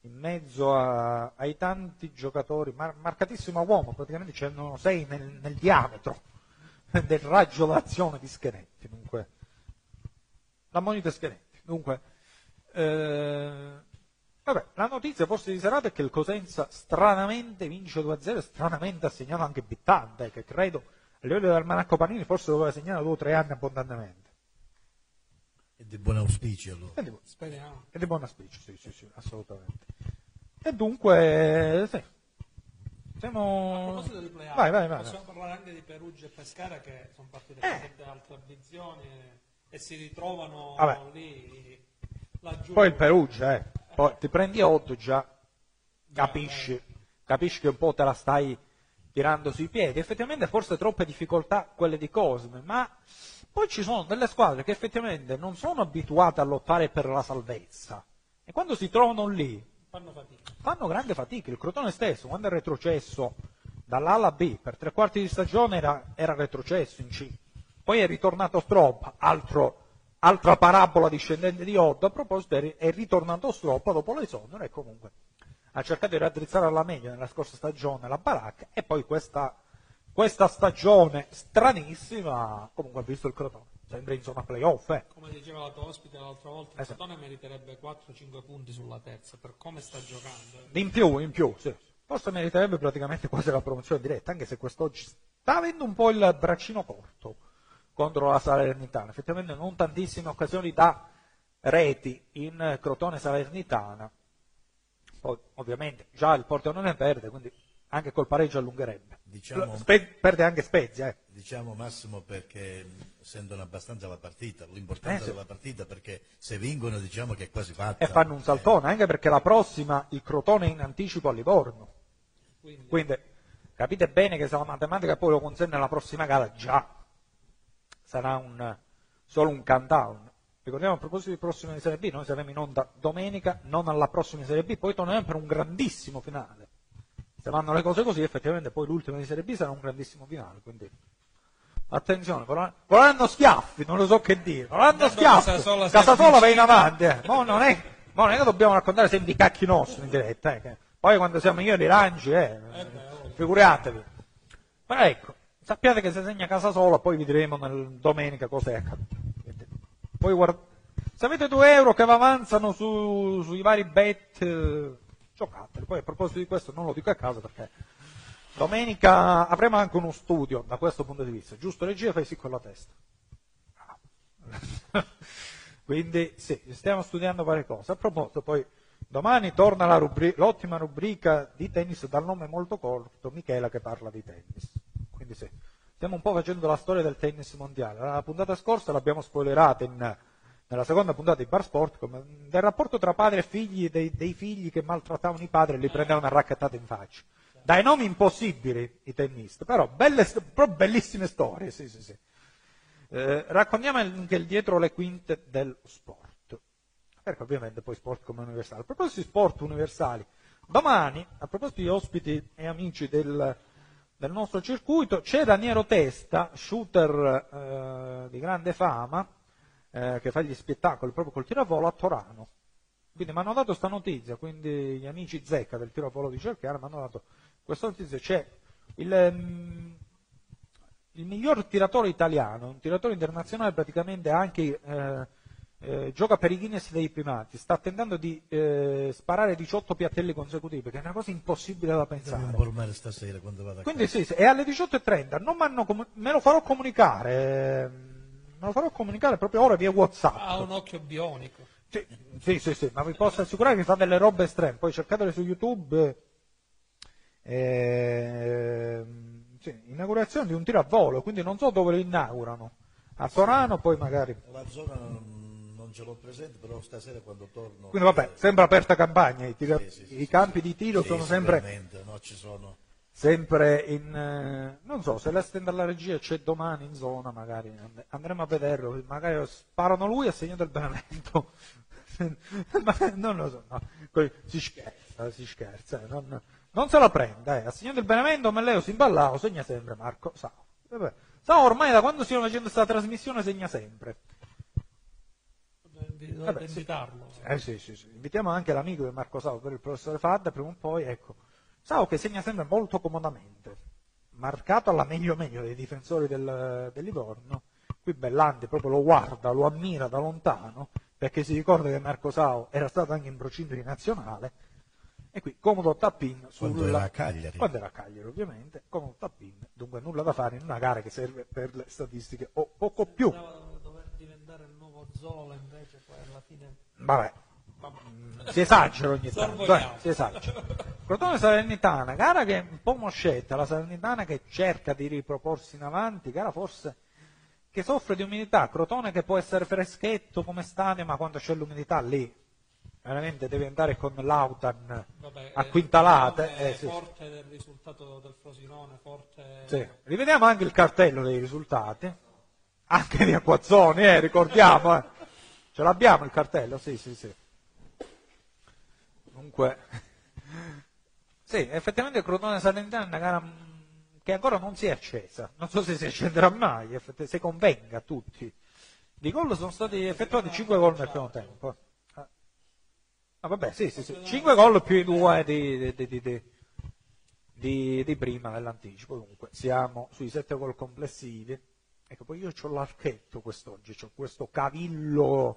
Speaker 1: In mezzo a- ai tanti giocatori, mar- marcatissimo uomo, praticamente c'erano sei nel, nel diametro <laughs> del raggio d'azione di Schenetti. Dunque, la moneta Schenetti. Dunque, eh, vabbè, la notizia forse di serata è che il Cosenza stranamente vince 2-0 e stranamente ha segnato anche Bittante, che credo a livello dell'almanacco Panini forse doveva segnare due o tre anni abbondantemente.
Speaker 3: E di buon auspicio allora.
Speaker 1: E di,
Speaker 2: Speriamo.
Speaker 1: e di buona specie, sì, sì, sì, assolutamente. E dunque, sì.
Speaker 2: A
Speaker 1: Siamo...
Speaker 2: proposito del playout,
Speaker 1: Vai, vai, vai.
Speaker 2: possiamo parlare anche di Perugia e Pescara che sono partite
Speaker 1: Eh.
Speaker 2: presenti altre avvizioni e si ritrovano
Speaker 1: Vabbè.
Speaker 2: lì laggiù.
Speaker 1: Poi il Perugia, eh. Poi ti prendi 8 già, capisci, capisci che un po' te la stai tirando sui piedi. Effettivamente forse troppe difficoltà quelle di Cosme, ma poi ci sono delle squadre che effettivamente non sono abituate a lottare per la salvezza. E quando si trovano lì,
Speaker 2: fanno fatica.
Speaker 1: fanno grande fatica. Il Crotone stesso, quando è retrocesso dall'A alla B per tre quarti di stagione, era, era retrocesso in C. Poi è ritornato Strop, altro- altra parabola discendente di Otto. A proposito, è, ritornato Strop dopo l'esonero e comunque ha cercato di raddrizzare alla meglio nella scorsa stagione la baracca e poi questa, questa stagione stranissima comunque ha visto il Crotone. Sembra in zona playoff, eh.
Speaker 2: Come diceva la tua ospite l'altra volta, il
Speaker 1: Esatto.
Speaker 2: Crotone meriterebbe 4-5 punti sulla terza per come sta giocando.
Speaker 1: In più, in più, sì. Forse meriterebbe praticamente quasi la promozione diretta, anche se quest'oggi sta avendo un po' il braccino corto contro la Salernitana. Effettivamente non tantissime occasioni da reti in Crotone Salernitana. Poi, ovviamente, già il Pordenone perde, quindi anche col pareggio allungherebbe.
Speaker 3: Diciamo-
Speaker 1: Spe- perde anche Spezia, eh.
Speaker 3: Diciamo Massimo perché sentono abbastanza la partita, l'importanza
Speaker 1: Eh, sì.
Speaker 3: della partita perché se vincono diciamo che è quasi fatta.
Speaker 1: e fanno un saltone, anche perché la prossima il Crotone è in anticipo a Livorno.
Speaker 2: Quindi,
Speaker 1: Quindi capite bene che se la matematica poi lo consente nella prossima gara già sarà un, solo un countdown. Ricordiamo a proposito di prossima di Serie B, noi saremo in onda domenica, non alla prossima di Serie B, poi torneremo per un grandissimo finale. se vanno le cose così, effettivamente poi l'ultima di Serie B sarà un grandissimo finale. Quindi attenzione, vorranno schiaffi, non lo so che dire. Vorranno schiaffi. Casasola, Casasola va in avanti. Eh. Mo non, è, mo non è che dobbiamo raccontare sempre i cacchi nostri in diretta. Eh. Poi quando siamo io di lanci, eh, figuratevi. Ma ecco, sappiate che se segna Casasola, poi vedremo nel, domenica cosa è accaduto. Poi guarda, se avete 2 euro che vi avanzano su, sui vari bet, eh, giocateli. Poi a proposito di questo non lo dico a caso perché domenica avremo anche uno studio da questo punto di vista. Giusto regia, fai sì con la testa. <laughs> Quindi sì, stiamo studiando varie cose. A proposito, poi domani torna rubri- l'ottima rubrica di tennis dal nome molto corto, Michela che parla di tennis. Quindi sì, stiamo un po' facendo la storia del tennis mondiale. La puntata scorsa l'abbiamo spoilerata in nella seconda puntata di Bar Sport, come, del rapporto tra padre e figli, dei, dei figli che maltrattavano i padri e li prendevano a raccattate in faccia. Dai nomi impossibili i tennisti, però, belle, però bellissime storie, sì, sì, sì. Eh, raccontiamo anche il dietro le quinte dello sport, perché ovviamente poi sport come universale. A proposito di sport universali, domani, a proposito di ospiti e amici del, del nostro circuito, c'è Daniero Testa, shooter eh, di grande fama, eh, che fa gli spettacoli proprio col tiravolo a Torano. Quindi mi hanno dato questa notizia, quindi gli amici zecca del tiravolo di Cerchiara mi hanno dato questa notizia, c'è il, um, il, miglior tiratore italiano, un tiratore internazionale praticamente anche eh, eh, gioca per i Guinness dei primati, sta tentando di eh, sparare 18 piattelli consecutivi, che è una cosa impossibile da pensare.
Speaker 3: stasera quando vado
Speaker 1: a Quindi sì, sì, è alle 18.30, me lo farò comunicare ehm, me lo farò comunicare proprio ora via WhatsApp.
Speaker 2: Ha un occhio bionico.
Speaker 1: Sì, sì, sì, sì, ma vi posso assicurare che fa delle robe estreme. Poi cercatele su YouTube. Eh, sì, inaugurazione di un tiro a volo, quindi non so dove lo inaugurano. A Torano, poi magari.
Speaker 3: La zona non ce l'ho presente, però stasera quando torno.
Speaker 1: Quindi vabbè, sembra aperta campagna, i, tira... sì, sì, i campi di tiro sono sempre.
Speaker 3: No, sono
Speaker 1: sempre in... Eh, non so, se l'estend alla regia c'è domani in zona, magari andremo a vederlo, magari sparano lui a segno del Benevento. <laughs> non lo so, no. si scherza, si scherza, eh, non, non, se la prenda, eh. a segno del Benevento Melleo si imballava, segna sempre Marco Sao. Sao ormai da quando stiamo facendo questa trasmissione segna sempre.
Speaker 2: Dovete invitarlo.
Speaker 1: Sì. Eh, sì, sì, sì. Invitiamo anche l'amico di Marco Sao, per il professore Fadda, prima o poi, ecco Sao che segna sempre molto comodamente, marcato alla meglio meglio dei difensori del, del Livorno. Qui Bellante proprio lo guarda, lo ammira da lontano, perché si ricorda che Marco Sao era stato anche in procinto di nazionale. E qui comodo tappin sul...
Speaker 3: Quando era a Cagliari.
Speaker 1: Quando era a Cagliari, ovviamente. Comodo tappin, dunque nulla da fare in una gara che serve per le statistiche o poco più.
Speaker 2: Dover diventare il nuovo Zola invece poi alla fine...
Speaker 1: Vabbè, si esagera ogni tanto, eh, si esagera. Crotone Salernitana, gara che è un po' moscetta, la Salernitana che cerca di riproporsi in avanti, gara forse che soffre di umidità, Crotone che può essere freschetto come stadio, ma quando c'è l'umidità lì veramente deve andare con l'Autan Vabbè, a quintalate.
Speaker 2: Eh, sì. Forte del risultato del Frosinone, forte...
Speaker 1: Sì. Rivediamo anche il cartello dei risultati, anche di Acquazzoni, eh, ricordiamo, eh. Ce l'abbiamo il cartello, sì, sì, sì. Comunque, <laughs> sì, effettivamente Crotone Salernitana è una gara che ancora non si è accesa, non so se si accenderà mai, se convenga a tutti. Di gol sono stati effettuati 5 gol nel primo tempo. Ah, vabbè, sì, sì, sì. 5 gol più i 2 di, di, di, di, prima nell'anticipo. Comunque siamo sui 7 gol complessivi. Ecco, poi io ho l'archetto quest'oggi, ho questo cavillo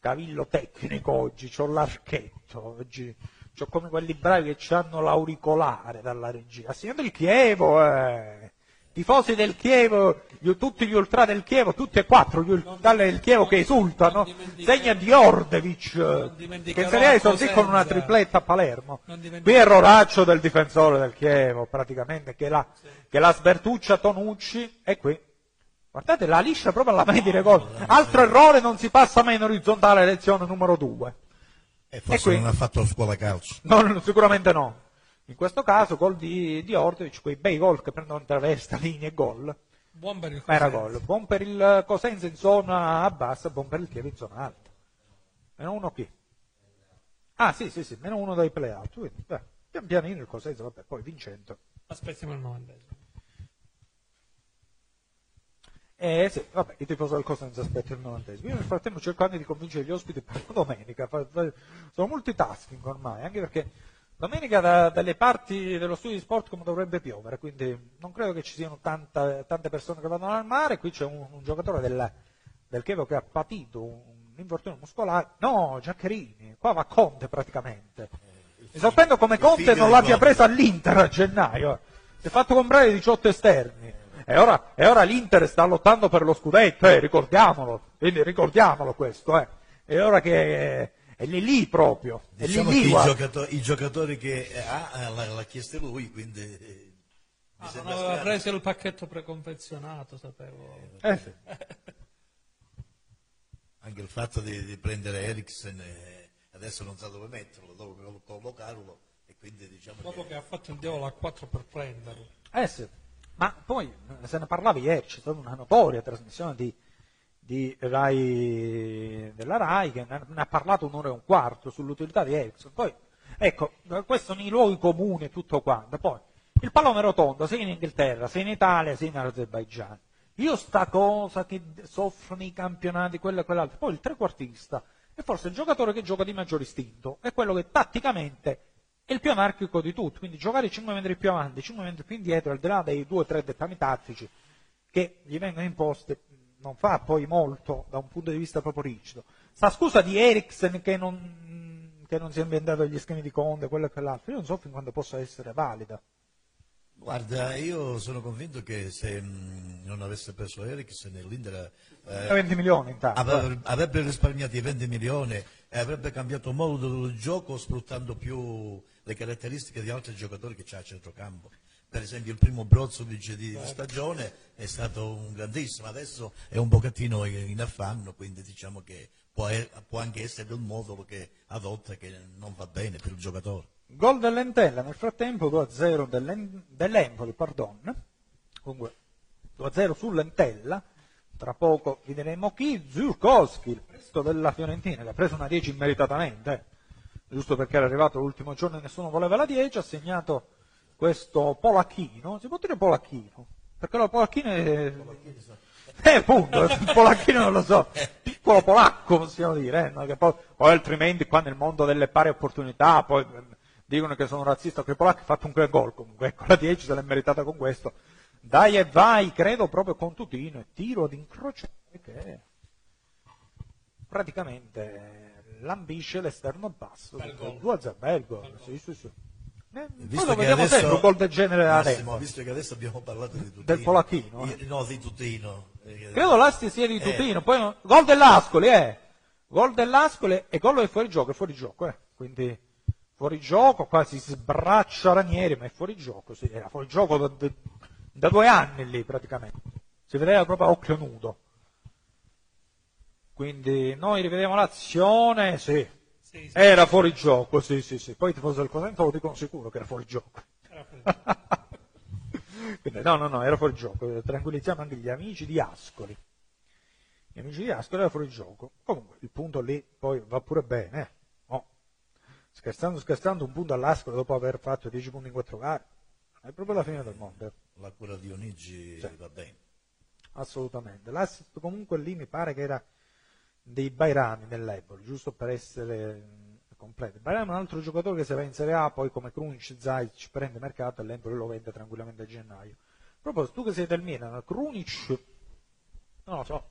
Speaker 1: cavillo tecnico oggi, ho l'archetto oggi, ho come quelli bravi che hanno l'auricolare dalla regia. Signor del Chievo, eh. tifosi del Chievo, gli, tutti gli ultra del Chievo, tutti e quattro gli ultra del Chievo che esultano, segna di Ordevic, che se ne così con una tripletta a Palermo. Qui è Roraccio del difensore del Chievo, praticamente, che la, che la sbertuccia Tonucci, e qui Guardate la liscia proprio alla media di gol. Altro errore non si passa mai in orizzontale lezione numero 2.
Speaker 3: E forse e qui, non ha fatto scuola calcio.
Speaker 1: No, sicuramente no. In questo caso gol di, di Ortovic, quei bei gol che prendono traversa, linee e gol.
Speaker 2: Buon per il
Speaker 1: Cosenza. Era gol. Buon per il Cosenza in zona bassa, buon per il Chievo in zona alta. Meno uno qui. Ah sì, sì, sì, meno uno dai playout. Quindi, pian pianino il Cosenza, vabbè, poi vincendo.
Speaker 2: Aspettiamo il novantesimo.
Speaker 1: Eh sì, vabbè, i tifosi del Cosenza aspettano il novantesimo. Io nel frattempo cerco anche di convincere gli ospiti per la domenica, sono multitasking ormai, anche perché domenica da- dalle parti dello studio di sport come dovrebbe piovere, quindi non credo che ci siano tanta- tante persone che vanno al mare, qui c'è un, un giocatore del, del Chievo che ha patito un, un infortunio muscolare, no, Giaccherini, qua va Conte praticamente. Mi sorprendo come Conte non l'abbia presa all'Inter a gennaio. eh. Si è fatto comprare 18 esterni. E ora, e ora l'Inter sta lottando per lo scudetto, eh, ricordiamolo. Quindi ricordiamolo questo, eh. E ora che è, è lì lì proprio. È
Speaker 3: Diciamo
Speaker 1: lì
Speaker 3: che
Speaker 1: lì,
Speaker 3: i,
Speaker 1: guarda.
Speaker 3: giocato- i giocatori che ha eh, l'ha, l'ha chiesto lui, quindi eh,
Speaker 2: Ah, non aveva
Speaker 3: strano.
Speaker 2: preso il pacchetto preconfezionato, sapevo.
Speaker 1: Eh sì. <laughs>
Speaker 3: Anche il fatto di, di prendere Eriksen eh, adesso non sa dove metterlo, dove collocarlo e quindi diciamo
Speaker 2: Dopo
Speaker 3: che
Speaker 2: che ha fatto il diavolo a 4 per prenderlo.
Speaker 1: Eh sì. Ma poi se ne parlava ieri, c'è stata una notoria trasmissione di, di Rai, della Rai che ne ha parlato un'ora e un quarto sull'utilità di Ericsson. Poi, ecco, questo nei luoghi comuni e tutto quanto. Poi, il pallone rotondo sia in Inghilterra, sia in Italia, sia in Azerbaigian. Io sta cosa che soffrono i campionati, quello e quell'altro. Poi il trequartista è forse il giocatore che gioca di maggior istinto, è quello che tatticamente è il più anarchico di tutti, quindi giocare 5 metri più avanti, 5 metri più indietro, al di là dei 2 o 3 dettami tattici che gli vengono imposti, non fa poi molto da un punto di vista proprio rigido. Sta scusa di Eriksen che non, che non si è inventato gli schemi di Conte, quello e quell'altro, io non so fin quando possa essere valida.
Speaker 3: Guarda, io sono convinto che se mh, non avesse preso Eriksen l'Inter
Speaker 1: 20 milioni intanto. eh.
Speaker 3: avrebbe, avrebbe risparmiato i 20 milioni e avrebbe cambiato modo del gioco sfruttando più le caratteristiche di altri giocatori che c'ha a centrocampo. Per esempio il primo Brozovic di stagione è stato un grandissimo, adesso è un pochettino in affanno, quindi diciamo che può, può anche essere il modulo che adotta che non va bene per il giocatore.
Speaker 1: Gol dell'Entella nel frattempo 2-0 dell'En- dell'Empoli, pardon. Comunque 2-0 sull'Entella. Tra poco vedremo chi, Zurkowski, il presto della Fiorentina, che ha preso una 10 immeritatamente, eh. Giusto perché era arrivato l'ultimo giorno e nessuno voleva la 10, ha segnato questo polacchino, si può dire polacchino, perché la polacchino è... <laughs> Eh, appunto, il polacchino non lo so, piccolo polacco possiamo dire, eh? Che poi, poi altrimenti qua nel mondo delle pari opportunità, poi eh, dicono che sono razzista con i polacchi, ha fatto un gran gol. Comunque, ecco, la 10 se l'è meritata con questo. Dai e vai, credo proprio con Tutino, e tiro ad incrociare che praticamente lambisce l'esterno basso.
Speaker 2: Bel gol.
Speaker 1: 2-0, bel gol, sì, sì, sì. Eh, poi
Speaker 3: Visto
Speaker 1: lo
Speaker 3: che
Speaker 1: vediamo
Speaker 3: adesso-
Speaker 1: sempre un gol del genere
Speaker 3: Massimo, visto che adesso abbiamo parlato di Tutino.
Speaker 1: Del polacchino, eh.
Speaker 3: No, di Tutino. eh,
Speaker 1: Credo l'asti sia di Tutino, poi no- gol dell'Ascoli, eh. Gol dell'Ascoli e gol è fuori gioco, è fuori gioco, eh. Quindi fuori gioco, qua si sbraccia Ranieri, ma è fuori gioco, sì, era fuori gioco da, da- da due anni lì praticamente. Si vedeva proprio a occhio nudo. Quindi noi rivediamo l'azione, sì.
Speaker 2: Sì, sì,
Speaker 1: Era fuori gioco, sì, sì, sì. Poi i tifosi del Cosenza lo dicono sicuro che era fuori gioco.
Speaker 2: era fuori <laughs> gioco.
Speaker 1: Quindi, no, no, no, era fuori gioco. Tranquillizziamo anche gli amici di Ascoli. Gli amici di Ascoli era fuori gioco. Comunque, il punto lì poi va pure bene. eh. Oh. Scherzando, scherzando, un punto all'Ascoli dopo aver fatto 10 punti in 4 gare. È proprio la fine del mondo. eh.
Speaker 3: La cura di Onigi
Speaker 1: Sì.
Speaker 3: va bene.
Speaker 1: Assolutamente. L'assist comunque lì mi pare che era dei Bairami nell'Eboli, giusto per essere mh, completi. Bairami è un altro giocatore che se va in Serie A, poi come Krunic, Zaic prende mercato e l'Empoli lo vende tranquillamente a gennaio. A proposito, tu che sei del Milan, Krunic, non lo so,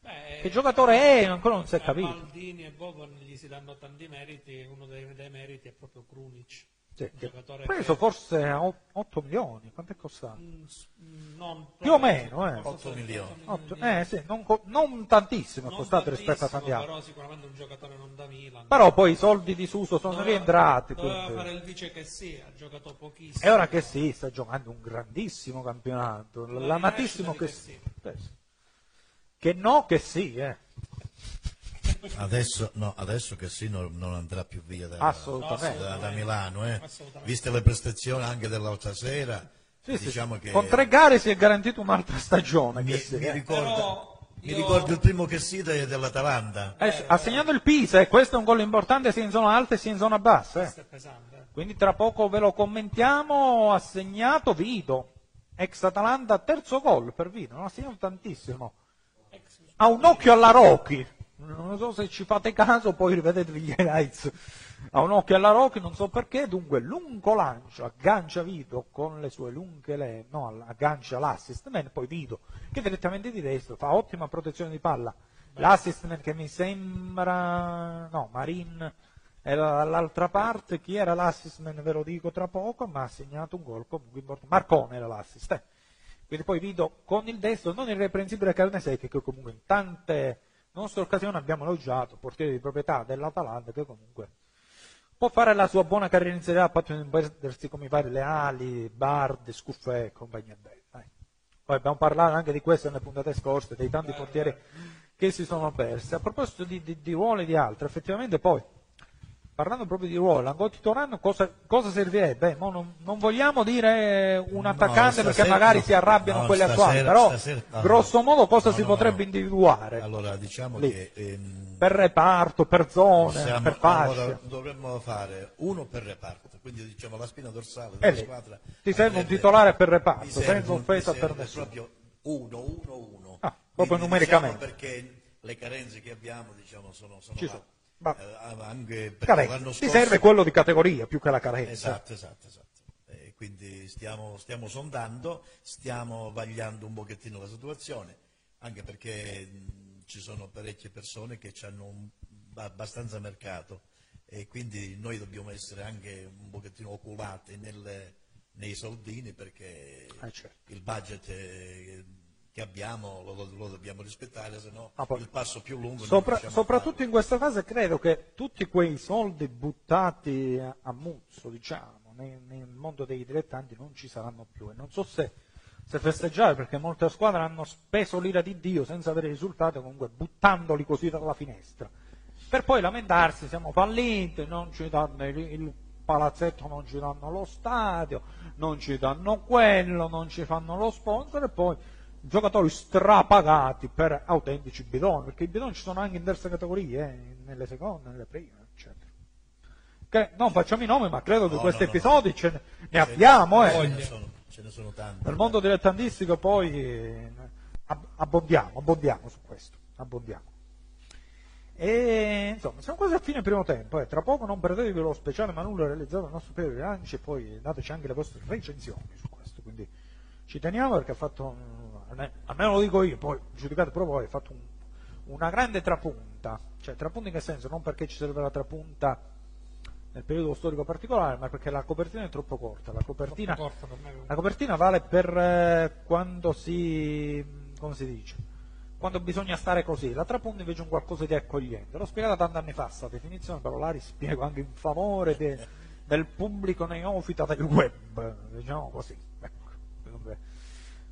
Speaker 2: Beh,
Speaker 1: che giocatore è? Ancora non si è
Speaker 2: a
Speaker 1: capito.
Speaker 2: Maldini e Boban gli si danno tanti meriti, e uno dei, dei meriti è proprio Krunic.
Speaker 1: Che
Speaker 2: giocatore
Speaker 1: preso
Speaker 2: che-
Speaker 1: forse a 8 milioni, quanto è costato?
Speaker 2: Mm, mm, non
Speaker 1: Più o meno, eh.
Speaker 2: forse
Speaker 3: 8
Speaker 2: sì,
Speaker 3: milioni.
Speaker 1: Otto- eh sì, non, non tantissimo è costato rispetto a tanti altri.
Speaker 2: Però sicuramente un giocatore non da Milan.
Speaker 1: Però poi i soldi di Suso sono
Speaker 2: Doveva-
Speaker 1: rientrati.
Speaker 2: Doveva
Speaker 1: quindi-
Speaker 2: fare il vice che sì, ha giocato pochissimo.
Speaker 1: E ora che sì, sta giocando un grandissimo campionato,
Speaker 2: La
Speaker 1: l'amatissimo che
Speaker 2: rinascita
Speaker 1: sì. sì. Che no, che sì, eh.
Speaker 3: Adesso, no, adesso che sì non, non andrà più via da, da- da Milano, eh. Viste le prestazioni anche dell'altra sera,
Speaker 1: Sì,
Speaker 3: diciamo
Speaker 1: sì.
Speaker 3: che
Speaker 1: Con tre gare si è garantito un'altra stagione.
Speaker 3: mi, mi
Speaker 1: eh.
Speaker 3: ricorda,
Speaker 2: Però
Speaker 3: Mi ricordo il primo che si dell'Atalanta.
Speaker 1: Eh, ha segnato il Pisa e questo è un gol importante sia in zona alta sia in zona bassa. eh.
Speaker 2: È eh.
Speaker 1: Quindi tra poco ve lo commentiamo. Ha segnato Vito, ex Atalanta, terzo gol per Vito. Non ha segnato tantissimo. Ha un occhio alla Rocchi. Non so se ci fate caso, poi rivedetevi gli highlights. Ha un occhio alla Rocchi, non so perché. Dunque, lungo lancio, aggancia Vito con le sue lunghe le... no, aggancia l'assist man, poi Vito, che direttamente di destro fa ottima protezione di palla. L'assist man che mi sembra... no, Marin era dall'altra parte. Chi era l'assist man ve lo dico tra poco, ma ha segnato un gol comunque importante. Marcone era l'assist. eh. Quindi poi Vito con il destro, non irreprensibile carne secca, che comunque in tante nostre occasioni abbiamo elogiato, portiere di proprietà dell'Atalanta, che comunque può fare la sua buona carriera in Serie A, a patto di non perdersi come i vari Leali, Bard, Scuffè e compagnia bella. Poi abbiamo parlato anche di questo nelle puntate scorse, dei tanti portieri che si sono persi. A proposito di, di, di ruoli e di altro, effettivamente poi, parlando proprio di ruolo, Langotti Torano cosa, cosa servirebbe? Non, non vogliamo dire un
Speaker 3: No,
Speaker 1: attaccante perché
Speaker 3: stasera-
Speaker 1: magari
Speaker 3: no,
Speaker 1: si arrabbiano
Speaker 3: no,
Speaker 1: quelli
Speaker 3: stasera-
Speaker 1: attuali, però
Speaker 3: stasera- no,
Speaker 1: grosso modo cosa
Speaker 3: no,
Speaker 1: si
Speaker 3: no,
Speaker 1: potrebbe
Speaker 3: no.
Speaker 1: individuare?
Speaker 3: Allora, diciamo che ehm,
Speaker 1: Per reparto, per zone,
Speaker 3: siamo-
Speaker 1: per fasce.
Speaker 3: allora, dovremmo fare uno per reparto, quindi diciamo la spina dorsale
Speaker 1: Eh
Speaker 3: della
Speaker 1: lì.
Speaker 3: squadra.
Speaker 1: Ti serve un titolare per reparto, senza offesa per nessuno.
Speaker 3: proprio uno, uno, uno.
Speaker 1: Ah, proprio
Speaker 3: Quindi,
Speaker 1: numericamente.
Speaker 3: diciamo, perché le carenze che abbiamo diciamo, sono, sono
Speaker 1: Ci sono. Ma-
Speaker 3: eh,
Speaker 1: Carenza.
Speaker 3: l'anno
Speaker 1: Ti
Speaker 3: scorso
Speaker 1: serve quello di categoria più che la carenza.
Speaker 3: Esatto, esatto, esatto. E quindi stiamo, stiamo sondando, stiamo vagliando un pochettino la situazione, anche perché mh, ci sono parecchie persone che hanno un- abbastanza mercato e quindi noi dobbiamo essere anche un pochettino oculati nelle- nei soldini perché
Speaker 1: Eh, certo.
Speaker 3: il budget eh, che abbiamo lo, lo dobbiamo rispettare, se no
Speaker 1: Ah,
Speaker 3: il passo più lungo
Speaker 1: Sopra- soprattutto
Speaker 3: farlo.
Speaker 1: in questa fase credo che tutti quei soldi buttati a, a muzzo, diciamo, nel, nel mondo dei dilettanti non ci saranno più e non so se, se festeggiare perché molte squadre hanno speso l'ira di Dio senza avere risultati, comunque buttandoli così dalla finestra. Per poi lamentarsi, siamo falliti, non ci danno il, il palazzetto, non ci danno lo stadio, non ci danno quello, non ci fanno lo sponsor e poi giocatori strapagati per autentici bidoni, perché i bidoni ci sono anche in terza categoria, eh, nelle seconde, nelle prime, eccetera. Che, non facciamo i nomi, ma credo che
Speaker 3: No,
Speaker 1: questi
Speaker 3: no, no.
Speaker 1: episodi ce ne,
Speaker 3: Ce-
Speaker 1: abbiamo. Eh.
Speaker 3: ne sono- ce ne sono tanti.
Speaker 1: Nel mondo dilettantistico poi eh, ab- abbondiamo, abbondiamo su questo, abbondiamo. E insomma, siamo quasi a fine primo tempo, eh. tra poco non perdetevi lo speciale Manulla realizzato dal nostro Piero Bianchi e poi dateci anche le vostre recensioni su questo, quindi ci teniamo perché ha fatto, un- almeno lo dico io, poi giudicate proprio voi, ha fatto un- una grande trapunta, cioè trapunta in che senso? Non perché ci serve la trapunta nel periodo storico particolare, ma perché la copertina è troppo corta, la copertina...
Speaker 2: Corta.
Speaker 1: La copertina vale per eh, quando si. come si dice? Quando bisogna stare così. La trapunta invece è un qualcosa di accogliente. L'ho spiegata tanti anni fa questa definizione, però la rispiego anche in favore de- del pubblico neofita del web, diciamo così.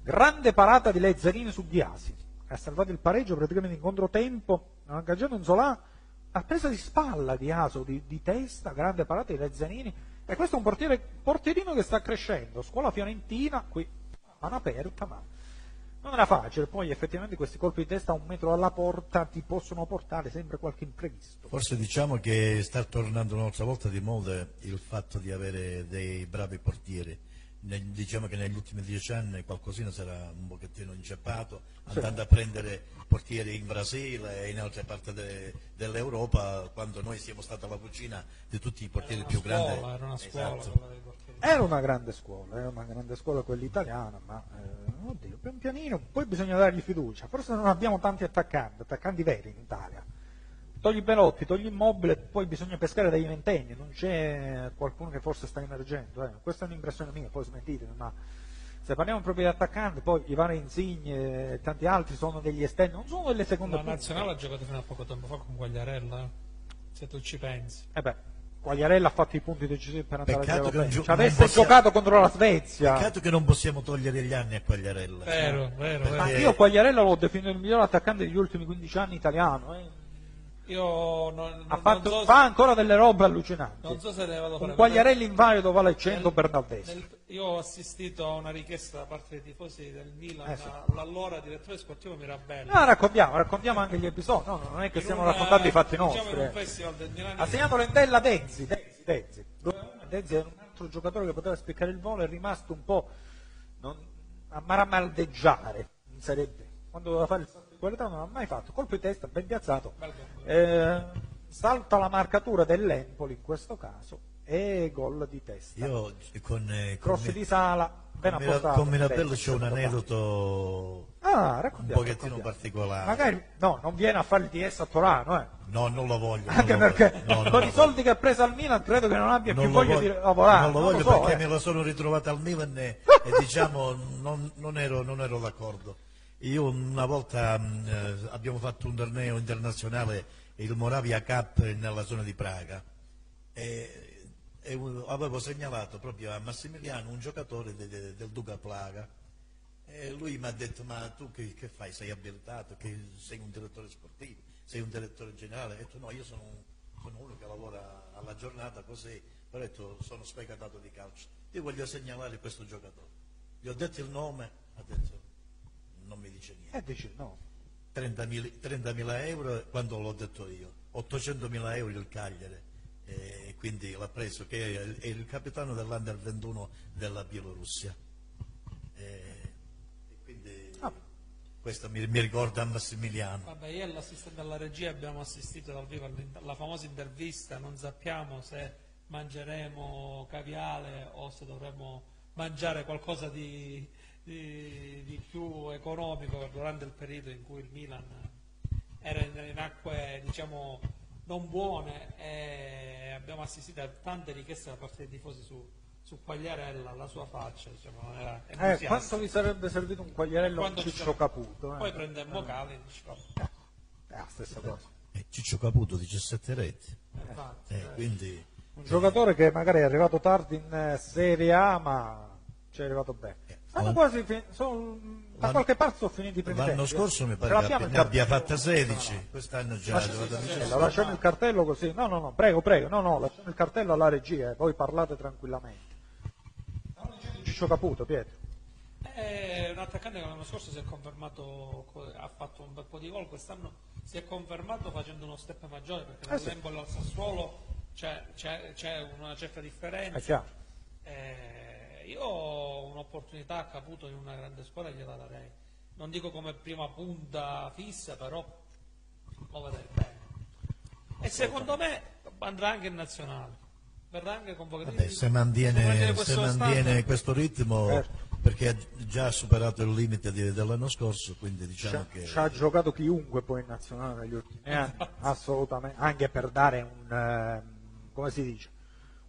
Speaker 1: Grande parata di Lezzerini su Biasi. Ha salvato il pareggio praticamente in controtempo, ha ingaggiato un Zola, ha presa di spalla di Aso, di, di testa, grande parata di Lezzerini. E questo è un portiere, portierino che sta crescendo. Scuola fiorentina, qui mano aperta, ma non era facile. Poi effettivamente questi colpi di testa a un metro dalla porta ti possono portare sempre qualche imprevisto.
Speaker 3: Forse diciamo che sta tornando un'altra volta di moda il fatto di avere dei bravi portieri. Ne- diciamo che negli ultimi dieci anni qualcosina si era un pochettino inceppato, andando a prendere portieri in Brasile e in altre parti de- dell'Europa, quando noi siamo stati alla cucina di tutti i portieri più grandi.
Speaker 2: Era una scuola
Speaker 3: Esatto.
Speaker 1: Era una grande scuola, era una grande scuola quella italiana, ma eh, oddio, pian pianino, poi bisogna dargli fiducia. Forse non abbiamo tanti attaccanti, attaccanti veri in Italia. Togli Belotti, togli Immobile, poi bisogna pescare dai ventenni, non c'è qualcuno che forse sta emergendo. eh. Questa è un'impressione mia, poi smentitemi, ma se parliamo proprio di attaccanti, poi i vari Insigne e tanti altri sono degli esterni, non sono delle seconde
Speaker 2: La
Speaker 1: punte.
Speaker 2: nazionale ha giocato fino a poco tempo fa con Quagliarella, eh. se tu ci pensi.
Speaker 1: Eh beh, Quagliarella ha fatto i punti decisivi per andare
Speaker 3: Peccato
Speaker 1: agli
Speaker 3: che non
Speaker 1: europei.
Speaker 3: gio-
Speaker 1: Ci avesse
Speaker 3: possiamo-
Speaker 1: giocato contro la Svezia.
Speaker 3: Peccato che non possiamo togliere gli anni a Quagliarella.
Speaker 2: Vero, vero,
Speaker 3: Perché-
Speaker 1: Ma
Speaker 2: vero.
Speaker 1: io Quagliarella l'ho definito il miglior attaccante degli ultimi 15 anni italiano. eh.
Speaker 2: Io non,
Speaker 1: Ha
Speaker 2: non-
Speaker 1: fatto-
Speaker 2: so,
Speaker 1: fa ancora delle robe allucinanti.
Speaker 2: non so se ne vado a fare.
Speaker 1: Un Quagliarelli invalido vale 100
Speaker 2: Nel-
Speaker 1: Bernaldeschi.
Speaker 2: nel- io ho assistito a una richiesta da parte dei tifosi del Milan
Speaker 1: Eh, sì.
Speaker 2: all'allora direttore sportivo Mirabelli.
Speaker 1: No, raccontiamo, raccontiamo anche gli episodi, no, no, non è che
Speaker 2: In
Speaker 1: stiamo
Speaker 2: un,
Speaker 1: raccontando i fatti
Speaker 2: diciamo
Speaker 1: nostri.
Speaker 2: in
Speaker 1: eh.
Speaker 2: festival del Milan.
Speaker 1: Assegnato Lentella Denzi, Denzi, Denzi. Denzi era un altro giocatore che poteva spiccare il volo, è rimasto un po' non, a maramaldeggiare in Serie B. Quando doveva fare il qualità non l'ha mai fatto, colpo di testa, ben piazzato. Eh, salta la marcatura dell'Empoli in questo caso e gol di testa.
Speaker 3: Io con, eh, con,
Speaker 1: Cross
Speaker 3: Mi-
Speaker 1: di Sala, ben
Speaker 3: con
Speaker 1: appostato.
Speaker 3: con Mirabello c'è un
Speaker 1: me.
Speaker 3: aneddoto
Speaker 1: Ah,
Speaker 3: un pochettino particolare.
Speaker 1: Magari, no, non viene a fare il DS a Torano, eh.
Speaker 3: No, non lo voglio. non
Speaker 1: Anche
Speaker 3: lo
Speaker 1: perché
Speaker 3: voglio. No, non
Speaker 1: con
Speaker 3: lo
Speaker 1: i soldi che ha preso al Milan credo che non abbia
Speaker 3: Non
Speaker 1: più
Speaker 3: lo
Speaker 1: voglia
Speaker 3: voglio-
Speaker 1: di lavorare.
Speaker 3: Non lo voglio
Speaker 1: so,
Speaker 3: perché
Speaker 1: eh.
Speaker 3: me lo sono ritrovato al Milan e, e <laughs> diciamo non, non ero, non ero d'accordo. Io una volta mh, eh, abbiamo fatto un torneo internazionale, il Moravia Cup nella zona di Praga e, e avevo segnalato proprio a Massimiliano un giocatore de- de- del Duca Praga e lui mi ha detto ma tu che, che fai? Sei abilitato? Sei un direttore sportivo? Sei un direttore generale? Ho detto no, io sono, sono uno che lavora alla giornata così, però detto sono sfegatato di calcio. Io voglio segnalare questo giocatore. Gli ho detto il nome, ha detto non mi dice niente.
Speaker 1: Eh, dici, no.
Speaker 3: 30.000 30.000 euro quando l'ho detto io, 800.000 euro il Cagliari e quindi l'ha preso che è il, capitano dell'Under 21 della Bielorussia. E, e quindi
Speaker 1: Ah.
Speaker 3: questo mi, mi ricorda Massimiliano.
Speaker 2: Vabbè, io e l'assistente alla regia abbiamo assistito dal vivo alla famosa intervista, non sappiamo se mangeremo caviale o se dovremo mangiare qualcosa di, di- di più economico durante il periodo in cui il Milan era in, in acque diciamo non buone e abbiamo assistito a tante richieste da parte dei tifosi su, su Quagliarella, la sua faccia diciamo, non era
Speaker 1: Eh, quanto vi sarebbe servito un quagliarello
Speaker 2: ci
Speaker 1: Ciccio
Speaker 2: sarà-
Speaker 1: Caputo? eh?
Speaker 2: Poi prendemmo Cali diciamo,
Speaker 1: È la stessa cosa.
Speaker 3: E Ciccio Caputo 17 reti,
Speaker 2: infatti,
Speaker 3: Eh, quindi
Speaker 1: Un giocatore che magari è arrivato tardi in eh, Serie A, ma ci è arrivato bene.
Speaker 3: L'anno-
Speaker 1: quasi fin- sono- da qualche parte sono finiti i primi
Speaker 3: l'anno
Speaker 1: tempi, eh.
Speaker 3: scorso mi pare che abbia- abbia fatta 16, quest'anno già è
Speaker 1: Lascia-
Speaker 3: arrivato a
Speaker 1: sì,
Speaker 3: 17.
Speaker 1: la lasciamo il cartello così. No, no, no, prego, prego. No, no, lasciamo il cartello alla regia e poi parlate tranquillamente. Ciccio Caputo, Pietro.
Speaker 2: È un attaccante che l'anno scorso si è confermato, co- ha fatto un bel po' di gol, quest'anno si è confermato facendo uno step maggiore perché
Speaker 1: Eh sì.
Speaker 2: dall'Empoli al Sassuolo c'è, c'è- c'è una certa differenza.
Speaker 1: È chiaro.
Speaker 2: Eh, io ho un'opportunità Caputo in una grande squadra gliela darei. Non dico come prima punta fissa, però lo vedrei bene. E secondo me andrà anche in nazionale. Verrà anche convocato.
Speaker 3: Vabbè, se mantiene,
Speaker 2: mantiene
Speaker 3: se
Speaker 2: questo
Speaker 3: mantiene questo ritmo,
Speaker 1: Certo.
Speaker 3: perché ha già superato il limite di- dell'anno scorso, quindi
Speaker 1: Ci
Speaker 3: diciamo
Speaker 1: ha,
Speaker 3: che
Speaker 1: ci ha giocato chiunque poi in nazionale negli ultimi anni, <laughs> assolutamente, anche per dare un, ehm, come si dice,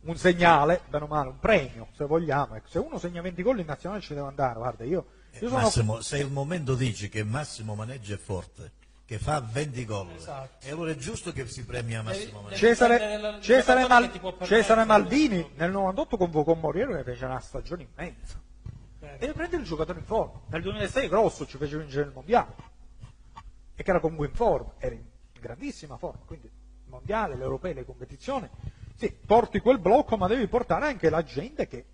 Speaker 1: un segnale, bene o male, un premio, se vogliamo. Ecco, se uno segna 20 gol in nazionale ci deve andare, guarda, io, io sono...
Speaker 3: Massimo, se il momento dici che Massimo Maneggia è forte, che fa 20 gol,
Speaker 2: Esatto.
Speaker 3: e allora è giusto che si premia Massimo
Speaker 2: Devi-
Speaker 3: Maneggia.
Speaker 1: Cesare, Cesare
Speaker 2: nel-
Speaker 1: Mal- Cesare
Speaker 2: di-
Speaker 1: Maldini nel 98 convocò Moriero che fece una stagione immensa.
Speaker 2: Bene.
Speaker 1: E prende il giocatore in forma. Nel 2006 Grosso ci fece vincere il mondiale. E che era comunque in forma, era in grandissima forma. Quindi il mondiale, l'europeo, le competizioni. Sì, porti quel blocco, ma devi portare anche la gente che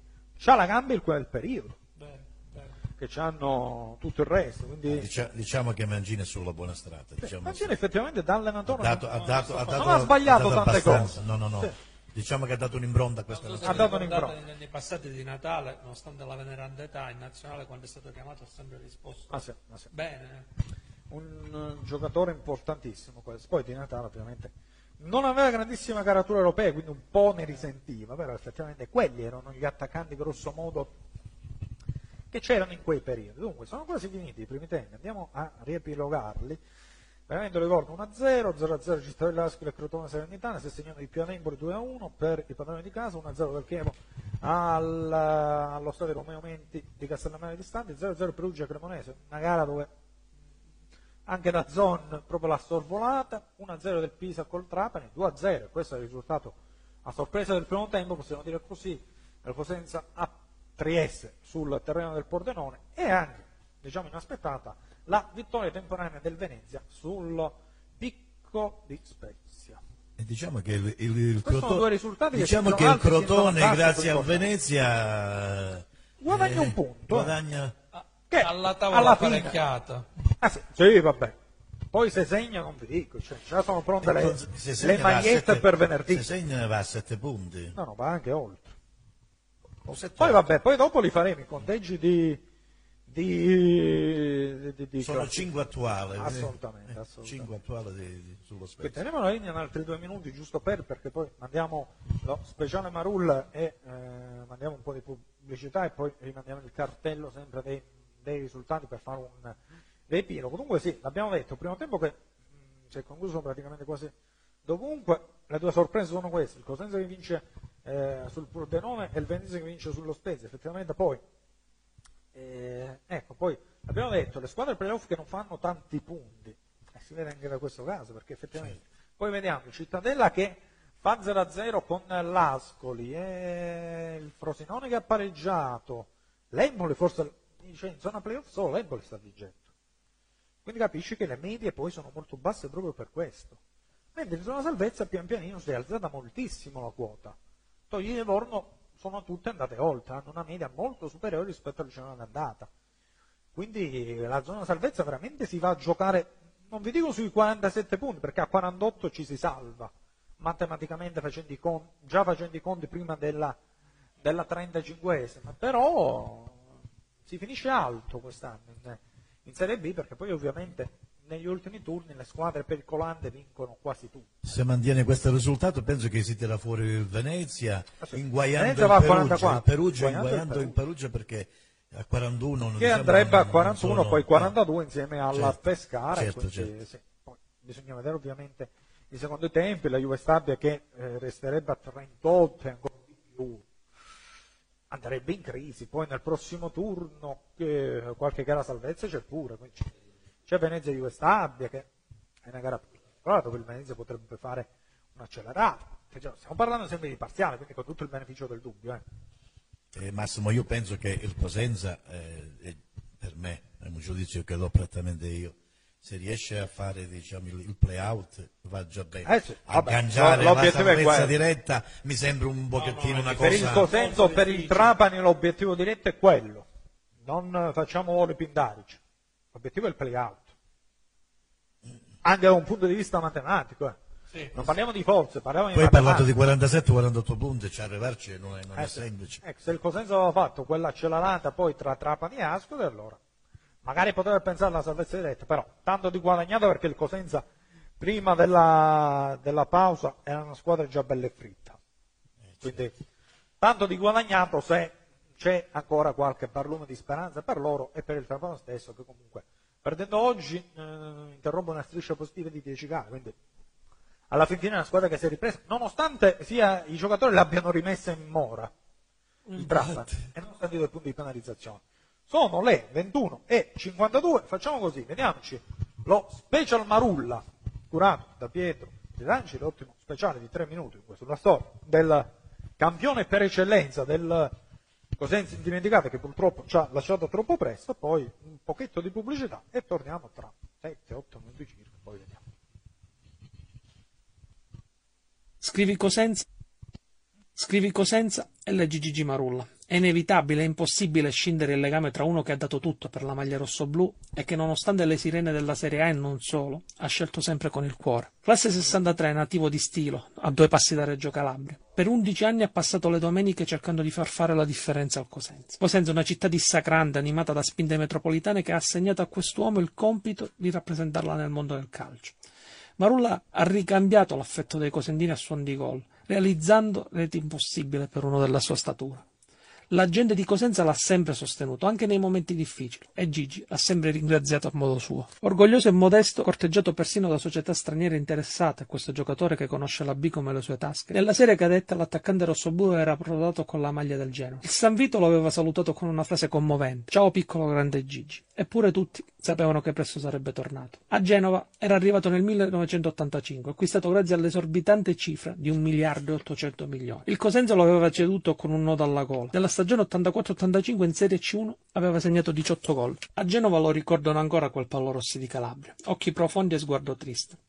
Speaker 1: ha la gamba in quel periodo,
Speaker 2: Bene, bene.
Speaker 1: che hanno tutto il resto. Quindi
Speaker 3: Dicia- diciamo che Mangini è sulla buona strada. Diciamo
Speaker 1: Mancini effettivamente da
Speaker 3: ha
Speaker 1: allenatore
Speaker 3: dato,
Speaker 1: non,
Speaker 3: ha dato- ha dato-
Speaker 1: non ha sbagliato
Speaker 3: ha dato
Speaker 1: tante cose.
Speaker 3: No, no, no.
Speaker 1: Sì.
Speaker 3: Diciamo che ha dato un'impronta a questa
Speaker 2: so se
Speaker 1: Ha dato
Speaker 2: negli anni passati di Natale, nonostante la veneranda età, in nazionale quando è stato chiamato ha sempre risposto
Speaker 1: Ah, sì, ah, sì.
Speaker 2: bene. eh.
Speaker 1: un eh, giocatore importantissimo questo. Poi Di Natale ovviamente non aveva grandissima caratura europea, quindi un po' ne risentiva, però effettivamente quelli erano gli attaccanti grosso modo che c'erano in quei periodi. Dunque sono quasi finiti i primi tempi, andiamo a riepilogarli. Veramente ricordo 1-0, 0-0 Cittadella L'Aquila e Crotone Salernitana, si è segnato il Pianembro 2-1 per i padroni di casa, 1-0 del Chievo al- allo stadio Romeo Menti di Castellammare di Standi, 0-0 Perugia Cremonese, una gara dove anche da Zon proprio la sorvolata, 1-0 del Pisa col Trapani, 2-0, questo è il risultato a sorpresa del primo tempo, possiamo dire così, del Cosenza a Trieste sul terreno del Pordenone e anche, diciamo inaspettata, la vittoria temporanea del Venezia sul Tedesco di Spezia.
Speaker 3: E diciamo che il, il, il Croto- diciamo che il Crotone, grazie a. Venezia,
Speaker 1: Guadagna un punto, eh.
Speaker 3: Guadagna
Speaker 1: Che
Speaker 2: alla tavola
Speaker 1: alla
Speaker 2: parecchiata.
Speaker 1: Ah sì, sì, vabbè. Poi se segna non vi dico, cioè, già sono pronte le, le magliette
Speaker 3: sette-
Speaker 1: per venerdì.
Speaker 3: Se segna va a sette punti.
Speaker 1: No, no, va anche oltre. Poi vabbè, poi dopo li faremo i conteggi di... di, di, di-
Speaker 3: Sono cinque attuali.
Speaker 1: Assolutamente,
Speaker 3: eh,
Speaker 1: assolutamente.
Speaker 3: Cinque attuali di- sullo spezzo.
Speaker 1: teniamo la linea in altri due minuti giusto per, perché poi mandiamo lo speciale Marulla e eh, mandiamo un po' di pubblicità e poi rimandiamo il cartello sempre dei, dei risultati per fare un riepino. Comunque sì, l'abbiamo detto, primo tempo che mh, si è concluso praticamente quasi dovunque, le due sorprese sono queste, il Cosenza che vince eh, sul Pordenone e il Venezia che vince sullo Spezia, effettivamente poi eh, ecco, poi abbiamo detto le squadre playoff che non fanno tanti punti, e si vede anche da questo caso, perché effettivamente poi vediamo il Cittadella che fa 0-0 con l'Ascoli, e il Frosinone che ha pareggiato, l'Emboli forse, cioè in zona playoff solo l'Emboli sta vincendo. Quindi capisci che le medie poi sono molto basse proprio per questo. Mentre in zona salvezza pian pianino si è alzata moltissimo la quota. Togli Livorno sono tutte andate oltre, hanno una media molto superiore rispetto al girone d'andata. Quindi la zona salvezza veramente si va a giocare, non vi dico sui 47 punti, perché a 48 ci si salva, matematicamente facendo conti, già facendo i conti prima della, della 35esima, però si finisce alto quest'anno in, in Serie B, perché poi ovviamente negli ultimi turni le squadre pericolante vincono quasi tutte.
Speaker 3: Se mantiene questo risultato penso che si tira fuori il Venezia,
Speaker 1: Ah, sì.
Speaker 3: inguaiando
Speaker 1: Venezia a
Speaker 3: Perugia,
Speaker 1: 44,
Speaker 3: il Perugia,
Speaker 1: inguaiando il
Speaker 3: Perugia perché a 41 non
Speaker 1: che
Speaker 3: diciamo,
Speaker 1: andrebbe a
Speaker 3: non
Speaker 1: 41,
Speaker 3: sono-
Speaker 1: poi 42 insieme alla
Speaker 3: Certo,
Speaker 1: Pescara.
Speaker 3: certo, certo.
Speaker 1: sì. Poi bisogna vedere ovviamente i secondi tempi, la Juve Stabia che eh, resterebbe a 38 e ancora di più. Andrebbe in crisi, poi nel prossimo turno eh, qualche gara salvezza c'è pure, c'è, Venezia Juve Stabia che è una gara particolare dove il Venezia potrebbe fare un accelerato. Cioè, Stiamo parlando sempre di parziale, quindi con tutto il beneficio del dubbio. eh.
Speaker 3: Eh, Massimo, io penso che il Cosenza, eh, per me, è un giudizio che do prettamente io, se riesce a fare diciamo, il, il play-out va già bene.
Speaker 1: Eh sì, vabbè,
Speaker 3: Agganciare
Speaker 1: lo-
Speaker 3: la salvezza diretta mi sembra un pochettino una
Speaker 1: Per il
Speaker 3: cosa...
Speaker 1: Cosenza o per il. Trapani l'obiettivo diretto è quello. Non facciamo ore pindarici. L'obiettivo è il play-out. Anche da un punto di vista matematico. eh.
Speaker 2: Sì.
Speaker 1: Non parliamo di forze, parliamo di
Speaker 3: Poi hai parlato di
Speaker 1: matematica.
Speaker 3: 47-48 punti, cioè arrivarci non è, non è
Speaker 1: Eh
Speaker 3: semplice.
Speaker 1: Ecco, se il Cosenza aveva fatto quella accelerata poi tra Trapani e Ascoli, allora magari poteva pensare alla salvezza diretta, però tanto di guadagnato perché il Cosenza prima della, della pausa era una squadra già bella e fritta. Quindi tanto di guadagnato se c'è ancora qualche barlume di speranza per loro e per il Trapano stesso che comunque perdendo oggi eh, interrompe una striscia positiva di 10 gare, quindi alla fin fine è una squadra che si è ripresa, nonostante sia i giocatori l'abbiano rimessa in mora il Trapani e non stati due punti di penalizzazione. Sono le 21 e 52, facciamo così, vediamoci lo special Marulla curato da Pietro Ridanci, l'ottimo speciale di 3 minuti sulla storia del campione per eccellenza del Cosenza indimenticato che purtroppo ci ha lasciato troppo presto, poi un pochetto di pubblicità e torniamo tra 7-8 minuti circa, poi vediamo.
Speaker 4: Scrivi Cosenza, scrivi Cosenza e leggi Gigi Marulla. È inevitabile, è impossibile scindere il legame tra uno che ha dato tutto per la maglia rossoblù e che nonostante le sirene della Serie A e non solo, ha scelto sempre con il cuore. Classe 63, nativo di Stilo, a due passi da Reggio Calabria. Per 11 anni ha passato le domeniche cercando di far fare la differenza al Cosenza. Cosenza è una città dissacrante, animata da spinte metropolitane che ha assegnato a quest'uomo il compito di rappresentarla nel mondo del calcio. Marulla ha ricambiato l'affetto dei cosentini a suon di gol, realizzando reti impossibili per uno della sua statura. La gente di Cosenza l'ha sempre sostenuto, anche nei momenti difficili, e Gigi l'ha sempre ringraziato a modo suo. Orgoglioso e modesto, corteggiato persino da società straniere interessate a questo giocatore che conosce la B come le sue tasche, nella serie cadetta l'attaccante rossoblu era approdato con la maglia del Genoa. Il San Vito lo aveva salutato con una frase commovente: Ciao piccolo grande Gigi. Eppure tutti sapevano che presto sarebbe tornato. A Genova era arrivato nel 1985, acquistato grazie all'esorbitante cifra di 1 miliardo e 800 milioni. Il Cosenza lo aveva ceduto con un nodo alla gola. Nella stagione 84-85 in Serie C1 aveva segnato 18 gol. A Genova lo ricordano ancora quel Pallorossi di Calabria. Occhi profondi e sguardo triste.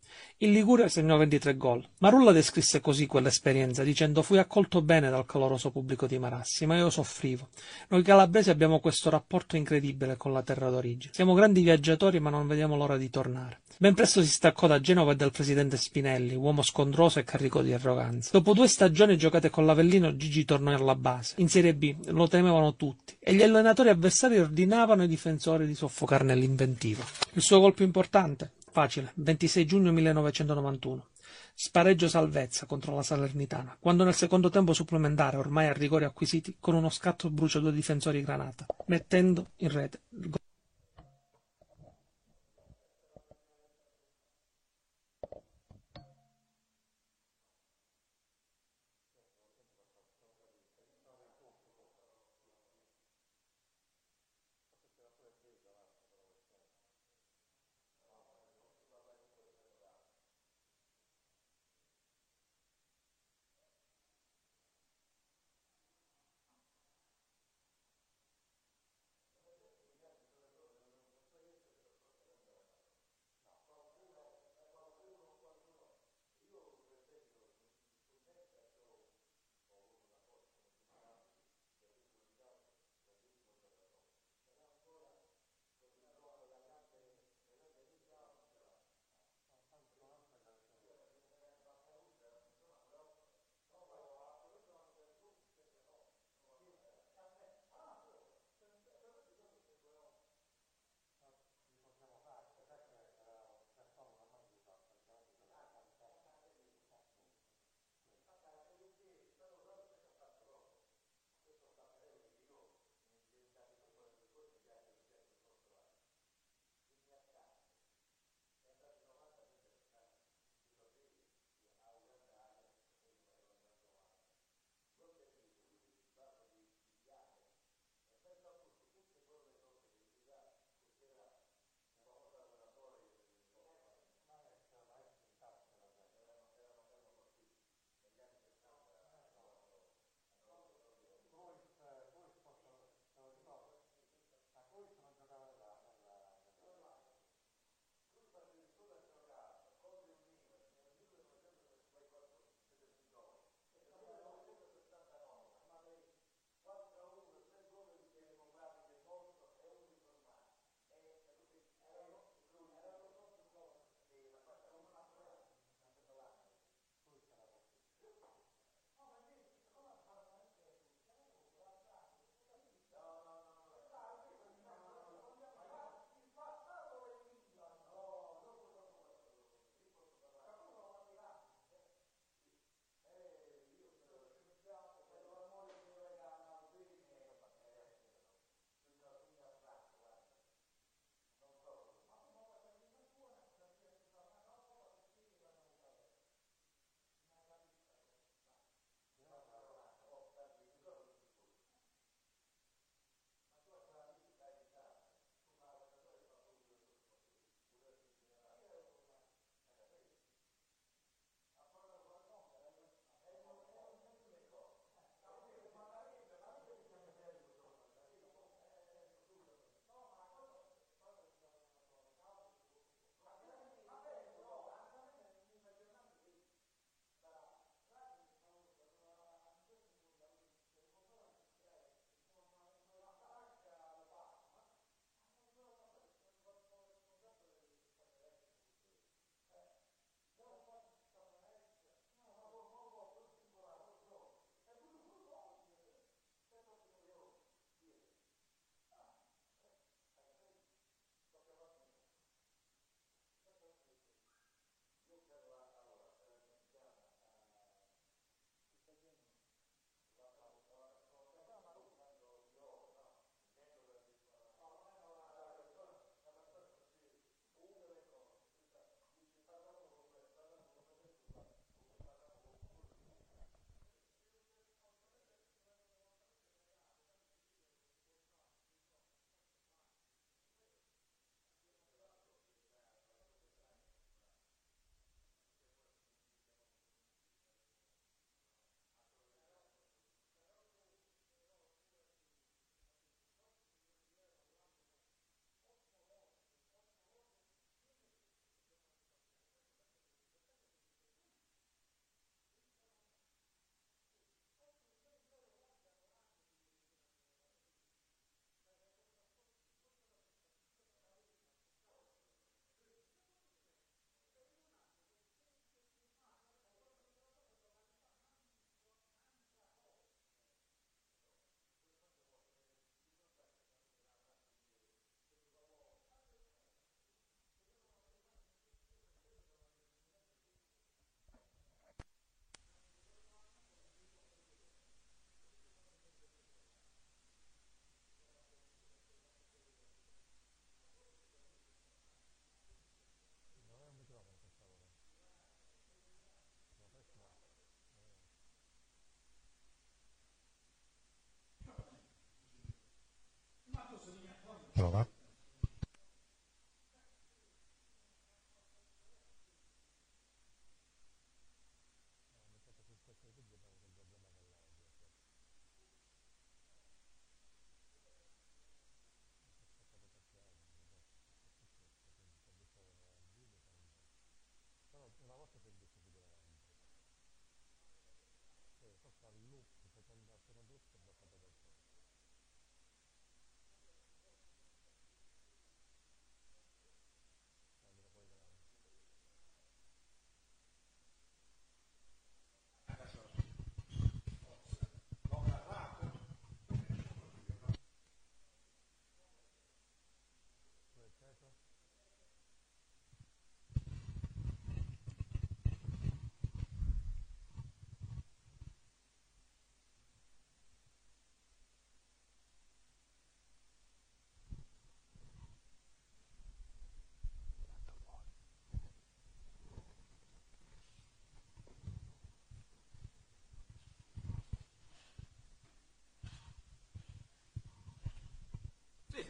Speaker 4: Il Ligure segnò 23 gol. Marulla descrisse così quell'esperienza, dicendo fui accolto bene dal caloroso pubblico di Marassi, ma io soffrivo. Noi calabresi abbiamo questo rapporto incredibile con la terra d'origine. Siamo grandi viaggiatori, ma non vediamo l'ora di tornare. Ben presto si staccò da Genova e dal presidente Spinelli, uomo scondroso e carico di arroganza. Dopo due stagioni giocate con l'Avellino, Gigi tornò alla base. In Serie B lo temevano tutti e gli allenatori avversari ordinavano ai difensori di soffocarne l'inventiva. Il suo colpo importante? Facile, 26 giugno 1991. Spareggio salvezza contro la Salernitana, quando nel secondo tempo supplementare, ormai a rigori acquisiti, con uno scatto brucia due difensori granata, mettendo in rete il gol.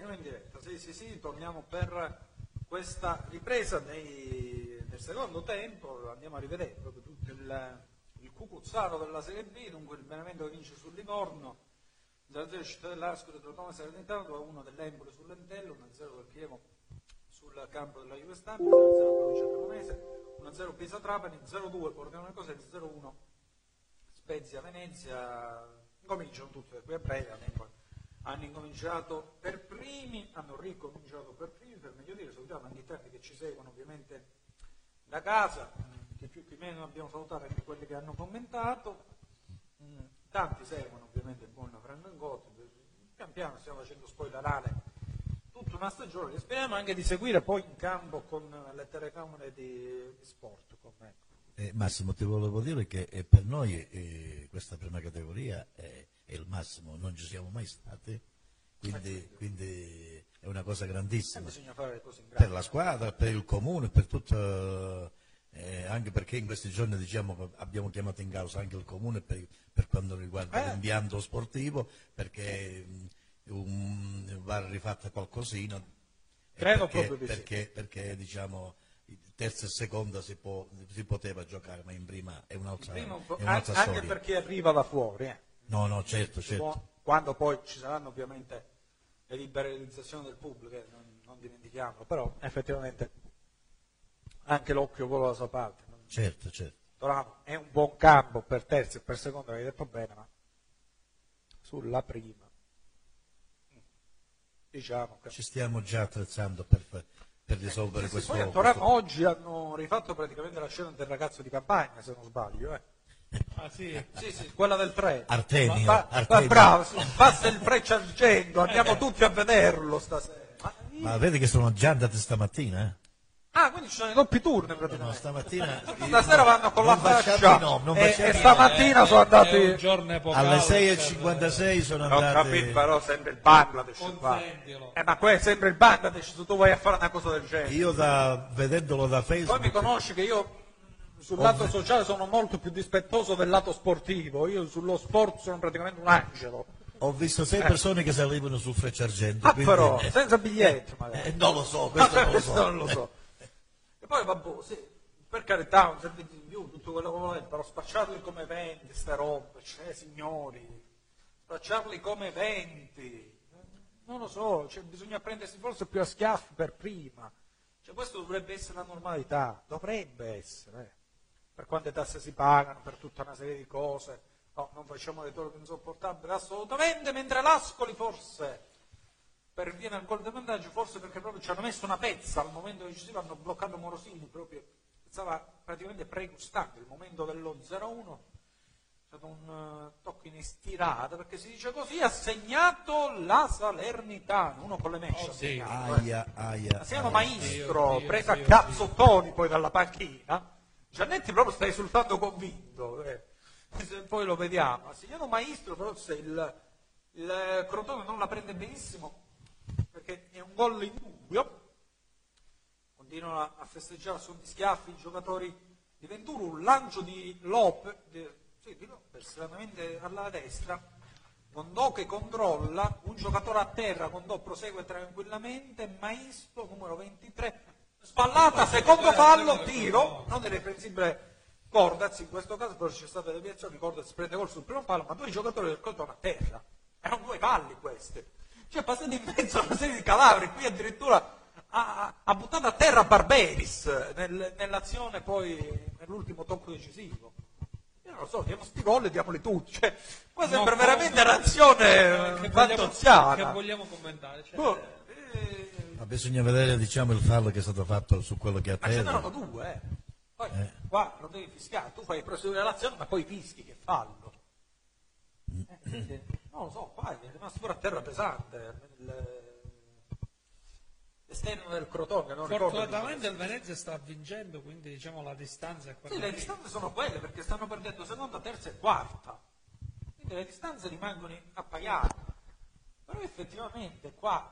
Speaker 1: Siamo in diretta, sì, sì, sì, torniamo per questa ripresa nei- nel secondo tempo, andiamo a rivedere proprio tutto il, il cucuzzaro della Serie B, dunque il Benevento vince sul Livorno, 0-0 Città dell'Ascoli, Crotone Salernitano, 2-1 dell'Empoli sull'Entello, 1-0 del Chievo sul campo della Juve Stabile, 0-0 Provincia Cremonese, 1-0 Pisa Trapani, 0-2 Pordenone Cosenza, 0-1 Spezia Venezia, incominciano tutti da qui a breve, hanno- incominciato per primi, hanno ricominciato per primi, per meglio dire, salutiamo anche i tanti che ci seguono ovviamente da casa, che più che meno abbiamo salutato anche quelli che hanno commentato, Mm, tanti seguono ovviamente il buon Franco Ingotti, pian piano stiamo facendo spoilerare tutta una stagione che speriamo anche di seguire poi in campo con le telecamere di, di sport. me.
Speaker 3: Eh, Massimo, ti volevo dire che eh, per noi eh, questa prima categoria è, è il massimo, non ci siamo mai stati, quindi, quindi è una cosa grandissima
Speaker 1: in
Speaker 3: per la squadra, per il comune, per tutto, eh, anche perché in questi giorni diciamo, abbiamo chiamato in causa anche il comune per, per quanto riguarda
Speaker 1: Eh.
Speaker 3: l'impianto sportivo, perché un- va rifatta qualcosina. e
Speaker 1: Credo
Speaker 3: perché, perché, perché, diciamo, terza e seconda si, può- si poteva giocare, ma in prima è un'altra,
Speaker 1: un po'-
Speaker 3: è un'altra
Speaker 1: an- anche
Speaker 3: storia.
Speaker 1: per chi arriva da fuori. eh.
Speaker 3: No, no, certo, certo.
Speaker 1: Quando poi ci saranno ovviamente le liberalizzazioni del pubblico, eh, non, non dimentichiamolo, però effettivamente anche l'occhio vola la sua parte.
Speaker 3: Certo, certo.
Speaker 1: Torano è un buon campo per terza e per seconda, l'hai detto bene, ma sulla prima diciamo che
Speaker 3: Ci stiamo già attrezzando per, per risolvere
Speaker 1: Sì,
Speaker 3: questo,
Speaker 1: poi a Torano oggi hanno rifatto praticamente la scena del ragazzo di campagna, se non sbaglio. Eh.
Speaker 2: Ah sì?
Speaker 1: Sì, sì, quella del treno.
Speaker 3: Artemio,
Speaker 1: Ma- ma-
Speaker 3: Artemio.
Speaker 1: bravo, passa il freccia argento, andiamo tutti a vederlo stasera. Ma-
Speaker 3: Ma vedi che sono già andati stamattina? Eh?
Speaker 1: Ah, quindi ci sono i doppi turni
Speaker 3: No,
Speaker 1: praticamente.
Speaker 3: stamattina. <laughs>
Speaker 1: Stasera vanno con la
Speaker 3: i nomi, non
Speaker 1: e, e stamattina sono
Speaker 2: È
Speaker 1: andati...
Speaker 2: un giorno epocale.
Speaker 3: Alle
Speaker 2: per-
Speaker 3: 6.56 sono
Speaker 1: Ho capito,
Speaker 3: andati.
Speaker 1: però sempre il Bangladesh. qua. Eh, ma qua è sempre il Bangladesh, se tu vai a fare una cosa del genere.
Speaker 3: Io da, vedendolo da
Speaker 1: Poi mi
Speaker 3: Facebook.
Speaker 1: conosci che io sul lato sociale sono molto più dispettoso del lato sportivo, io sullo sport sono praticamente un angelo.
Speaker 3: Ho visto sei persone che salivano sul Frecciargento.
Speaker 1: Ah
Speaker 3: quindi-
Speaker 1: però, senza biglietto magari.
Speaker 3: Eh, non lo so, questo non lo <laughs> so.
Speaker 1: non lo so. E poi vabbè, sì, per carità, un servizio in più, tutto quello che volete, però spacciarli come eventi, ste robe, cioè signori, spacciarli come eventi, non lo so, cioè, bisogna prendersi forse più a schiaffi per prima. Cioè, questo dovrebbe essere la normalità, dovrebbe essere. Per quante tasse si pagano, per tutta una serie di cose. No, non facciamo le torri insopportabili assolutamente, mentre l'Ascoli forse per via del gol di vantaggio, forse perché proprio ci hanno messo una pezza al momento decisivo, hanno bloccato Morosini proprio, stava praticamente pregustando il momento dello 0-1, è stato un eh, tocco in estirata, perché si dice così, ha segnato la Salernitana, uno con le mesce ha segnato. eh.
Speaker 3: Aia, aia.
Speaker 1: Siamo
Speaker 3: aia.
Speaker 1: maestro,
Speaker 2: Dio, Dio,
Speaker 1: presa a cazzottoni poi dalla panchina. Giannetti proprio sta esultando convinto. eh. Poi lo vediamo. Signor Maestro, però se il, il Crotone non la prende benissimo, perché è un gol in dubbio, continuano a- festeggiare su schiaffi i giocatori di Venturo, un lancio di Lopez, di, sì, di Lopez, stranamente alla destra, Condò che controlla, un giocatore a terra, Condò prosegue tranquillamente, Maestro numero 23, spallata, secondo fallo, tiro, non irreprensibile Cordaz, in questo caso però c'è stata deviazione, Cordaz prende gol sul primo palo, ma due giocatori del Crotone a terra, erano due falli questi, cioè passati in mezzo a una serie di cadaveri, qui addirittura ha, ha buttato a terra Barberis nel- nell'azione poi, nell'ultimo tocco decisivo. Io non lo so, diamo sti gol e diamoli tutti. Cioè, qua
Speaker 2: No,
Speaker 1: sembra veramente un'azione
Speaker 2: che vogliamo, che vogliamo commentare? Cioè,
Speaker 1: Boh, eh,
Speaker 3: Ma bisogna vedere diciamo, il fallo che è stato fatto su quello che ha
Speaker 1: ma ce n'erano due, eh. Poi qua lo devi fischiare, tu fai proseguire l'azione, ma poi fischi che fallo. Eh, non lo so, qua è rimasto pure a terra pesante. il- L'esterno del Crotone, non.
Speaker 2: Fortunatamente il Venezia sta vincendo, quindi diciamo la distanza è quella.
Speaker 1: Sì, le distanze sono quelle perché stanno perdendo seconda, terza e quarta. Quindi le distanze rimangono appagate. Però effettivamente qua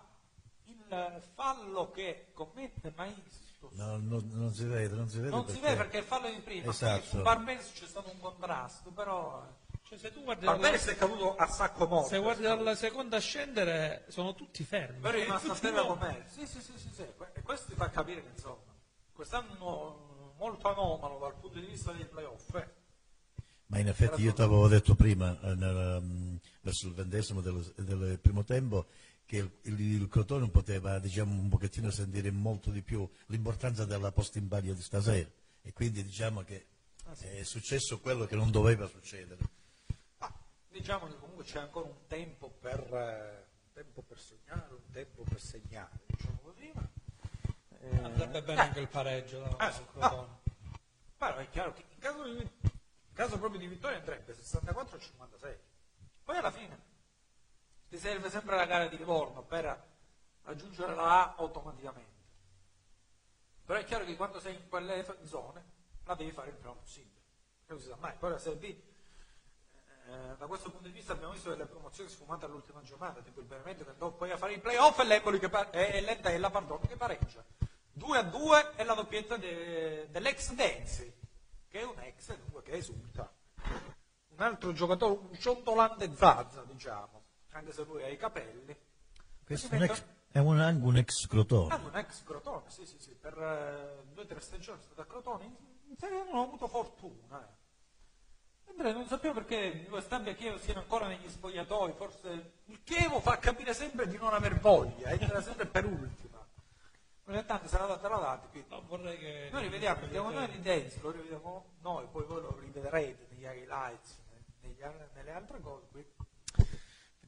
Speaker 1: il fallo che commette Maestro
Speaker 3: No, no, non si vede, non si vede.
Speaker 1: non si vede perché il fallo è in prima,
Speaker 3: Esatto.
Speaker 1: su Barbenz c'è stato un contrasto, però eh,
Speaker 2: Cioè, se tu guardi
Speaker 1: Barberis
Speaker 2: dalla,
Speaker 1: è caduto a sacco morto.
Speaker 2: se guardi dalla seconda a scendere, sono tutti fermi.
Speaker 1: Però è rimasto a
Speaker 2: Tutti
Speaker 1: terra com'è. Sì, sì, sì, sì, sì. E questo ti fa capire che insomma, quest'anno molto anomalo dal punto di vista dei playoff. eh.
Speaker 3: Ma in effetti io ti avevo detto prima, eh, nel, mm, verso il ventesimo del, del primo tempo, che il, Crotone poteva diciamo, un pochettino sentire molto di più l'importanza della posta in palio di stasera. E quindi diciamo che è successo quello che non doveva succedere.
Speaker 1: Ma diciamo che comunque c'è ancora un tempo per, eh, un tempo per sognare, un tempo per segnare, diciamo così. Ma, eh,
Speaker 2: Andrebbe bene anche il pareggio. no?
Speaker 1: Ah,
Speaker 2: Sul Crotone.
Speaker 1: Però è chiaro che in caso, di- in caso proprio di vittoria andrebbe 64 56. Poi alla fine ti serve sempre la gara di Livorno per raggiungere la A automaticamente. Però è chiaro che quando sei in quelle zone la devi fare il prima possibile. Non si sa mai. Poi la Serie B, eh, da questo punto di vista abbiamo visto delle promozioni sfumate all'ultima giornata, tipo il Benevento che andò poi a fare i playoff e l'Empoli che pa- e l'Entella pardon, che pareggia. 2 a 2 è la doppietta de- dell'ex Denzi, che è un ex dunque che esulta. Un altro giocatore, un ciondolante Zazza, diciamo, anche se lui ha i capelli.
Speaker 3: Questo è ex, è un, anche un ex Crotone.
Speaker 1: Ah, un ex Crotone, sì, sì, sì, per eh, due o tre stagioni è stato a Crotone, in, in Serie A non ho avuto fortuna. Eh. Andrea, non sapevo perché Stabia e Chievo siano ancora negli spogliatoi, forse il Chievo fa capire sempre di non aver voglia, entra sempre per ultima. Ogni tanto sarà data la data, quindi
Speaker 2: No, vorrei che...
Speaker 1: noi rivediamo, vediamo noi di Denzi, lo rivediamo noi, poi voi lo rivedrete negli highlights, negli nelle altre cose. Qui.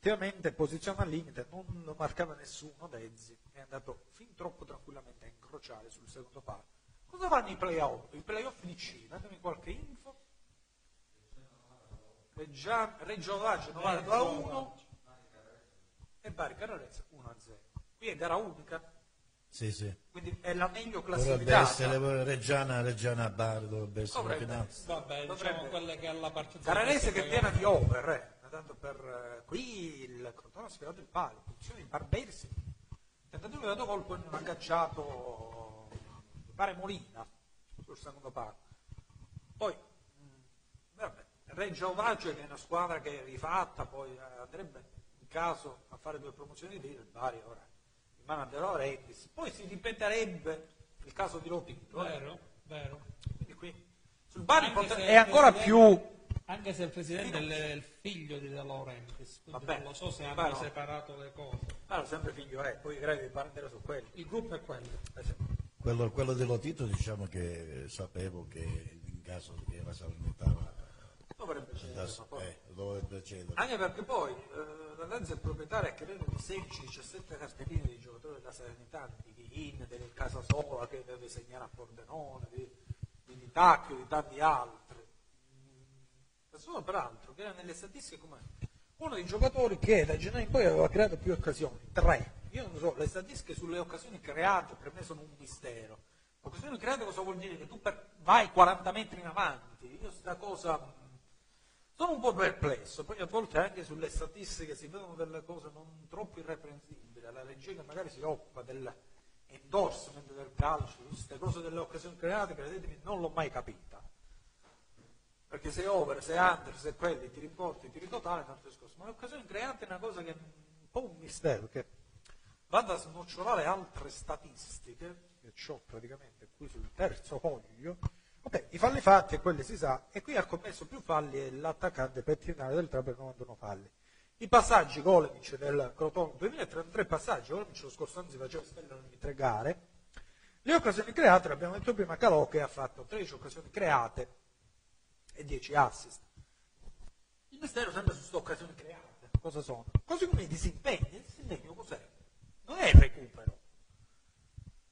Speaker 1: Effettivamente posizione al limite, non lo marcava nessuno Denzi, è andato fin troppo tranquillamente a incrociare sul secondo palo. Cosa fanno i playoff? I playoff di C, datemi qualche info. Reggia- Reggio Lagio 9 2 a 1 e Bari Carrarezza 1 a 0. Qui è gara unica,
Speaker 3: Sì, sì.
Speaker 1: quindi è la meglio
Speaker 3: Dovrebbe
Speaker 1: classificata.
Speaker 3: essere Reggiana, Reggiana Bari, dovrebbe essere
Speaker 1: Dovrebbe.
Speaker 2: Vabbè, diciamo
Speaker 1: Dovrebbe-
Speaker 2: quelle che alla partita...
Speaker 1: Carrarese che è piena di over, eh. Tanto per eh, qui il Crotone ha sfilato il palo, posizione di Barbersi, tentativo di dato gol poi non ha agganciato mi pare Molina sul secondo palo. Poi mh, vabbè, Reggio Audace che è una squadra che è rifatta, poi eh, andrebbe in caso a fare due promozioni di tiro, il Bari ora in mano a De Laurentiis, poi si ripeterebbe il caso di Lotito. eh.
Speaker 2: Vero, vero.
Speaker 1: Quindi qui sul Bari è ancora più
Speaker 2: Anche se il presidente è il figlio di De Laurentiis, quindi
Speaker 1: Vabbè,
Speaker 2: non lo so se hanno
Speaker 1: no.
Speaker 2: separato le cose.
Speaker 1: Ah, sempre figlio è, poi credo di parere su quello.
Speaker 2: Il gruppo è quello.
Speaker 1: Eh.
Speaker 3: Quello, quello di Lotito diciamo che sapevo che in caso che la Salernitana
Speaker 1: Dovrebbe cedere,
Speaker 3: eh, dovrebbe cedere.
Speaker 1: Anche perché poi eh, la Lazio è proprietaria credo di 16-17 cartelline di giocatori della Salernitana, di Vighin, del Casasola che deve segnare a Pordenone, di, di Vitacchio, di tanti altri. Nessuno peraltro che era nelle statistiche come uno dei giocatori che da gennaio in poi aveva creato più occasioni, tre. Io non so, le statistiche sulle occasioni create per me sono un mistero. Occasioni create cosa vuol dire? Che tu per- vai 40 metri in avanti. Io sta cosa mh, sono un po' perplesso, poi a volte anche sulle statistiche si vedono delle cose non troppo irreprensibili, la regia che magari si occupa dell'endorsement del calcio, queste cose delle occasioni create, credetemi, non l'ho mai capita. Perché se over, se under, se quelli, ti riporti, tiri totale, è un altro discorso. Ma le occasioni create è una cosa che è un po' un mistero, che vado a snocciolare altre statistiche, che ho praticamente qui sul terzo foglio. Ok, i falli fatti e quelli si sa, e qui ha commesso più falli è l'attaccante pettinale del Trapper 91 falli. I passaggi Golemic del Crotone, 2033 passaggi, Golemic lo scorso anno si faceva stellare ogni tre gare. Le occasioni create, l'abbiamo detto prima, Calò che ha fatto 13 occasioni create e 10 assist. Il mistero sempre su queste occasioni create. Cosa sono? Così come i disimpegni. Il disimpegno cos'è? Non è il recupero.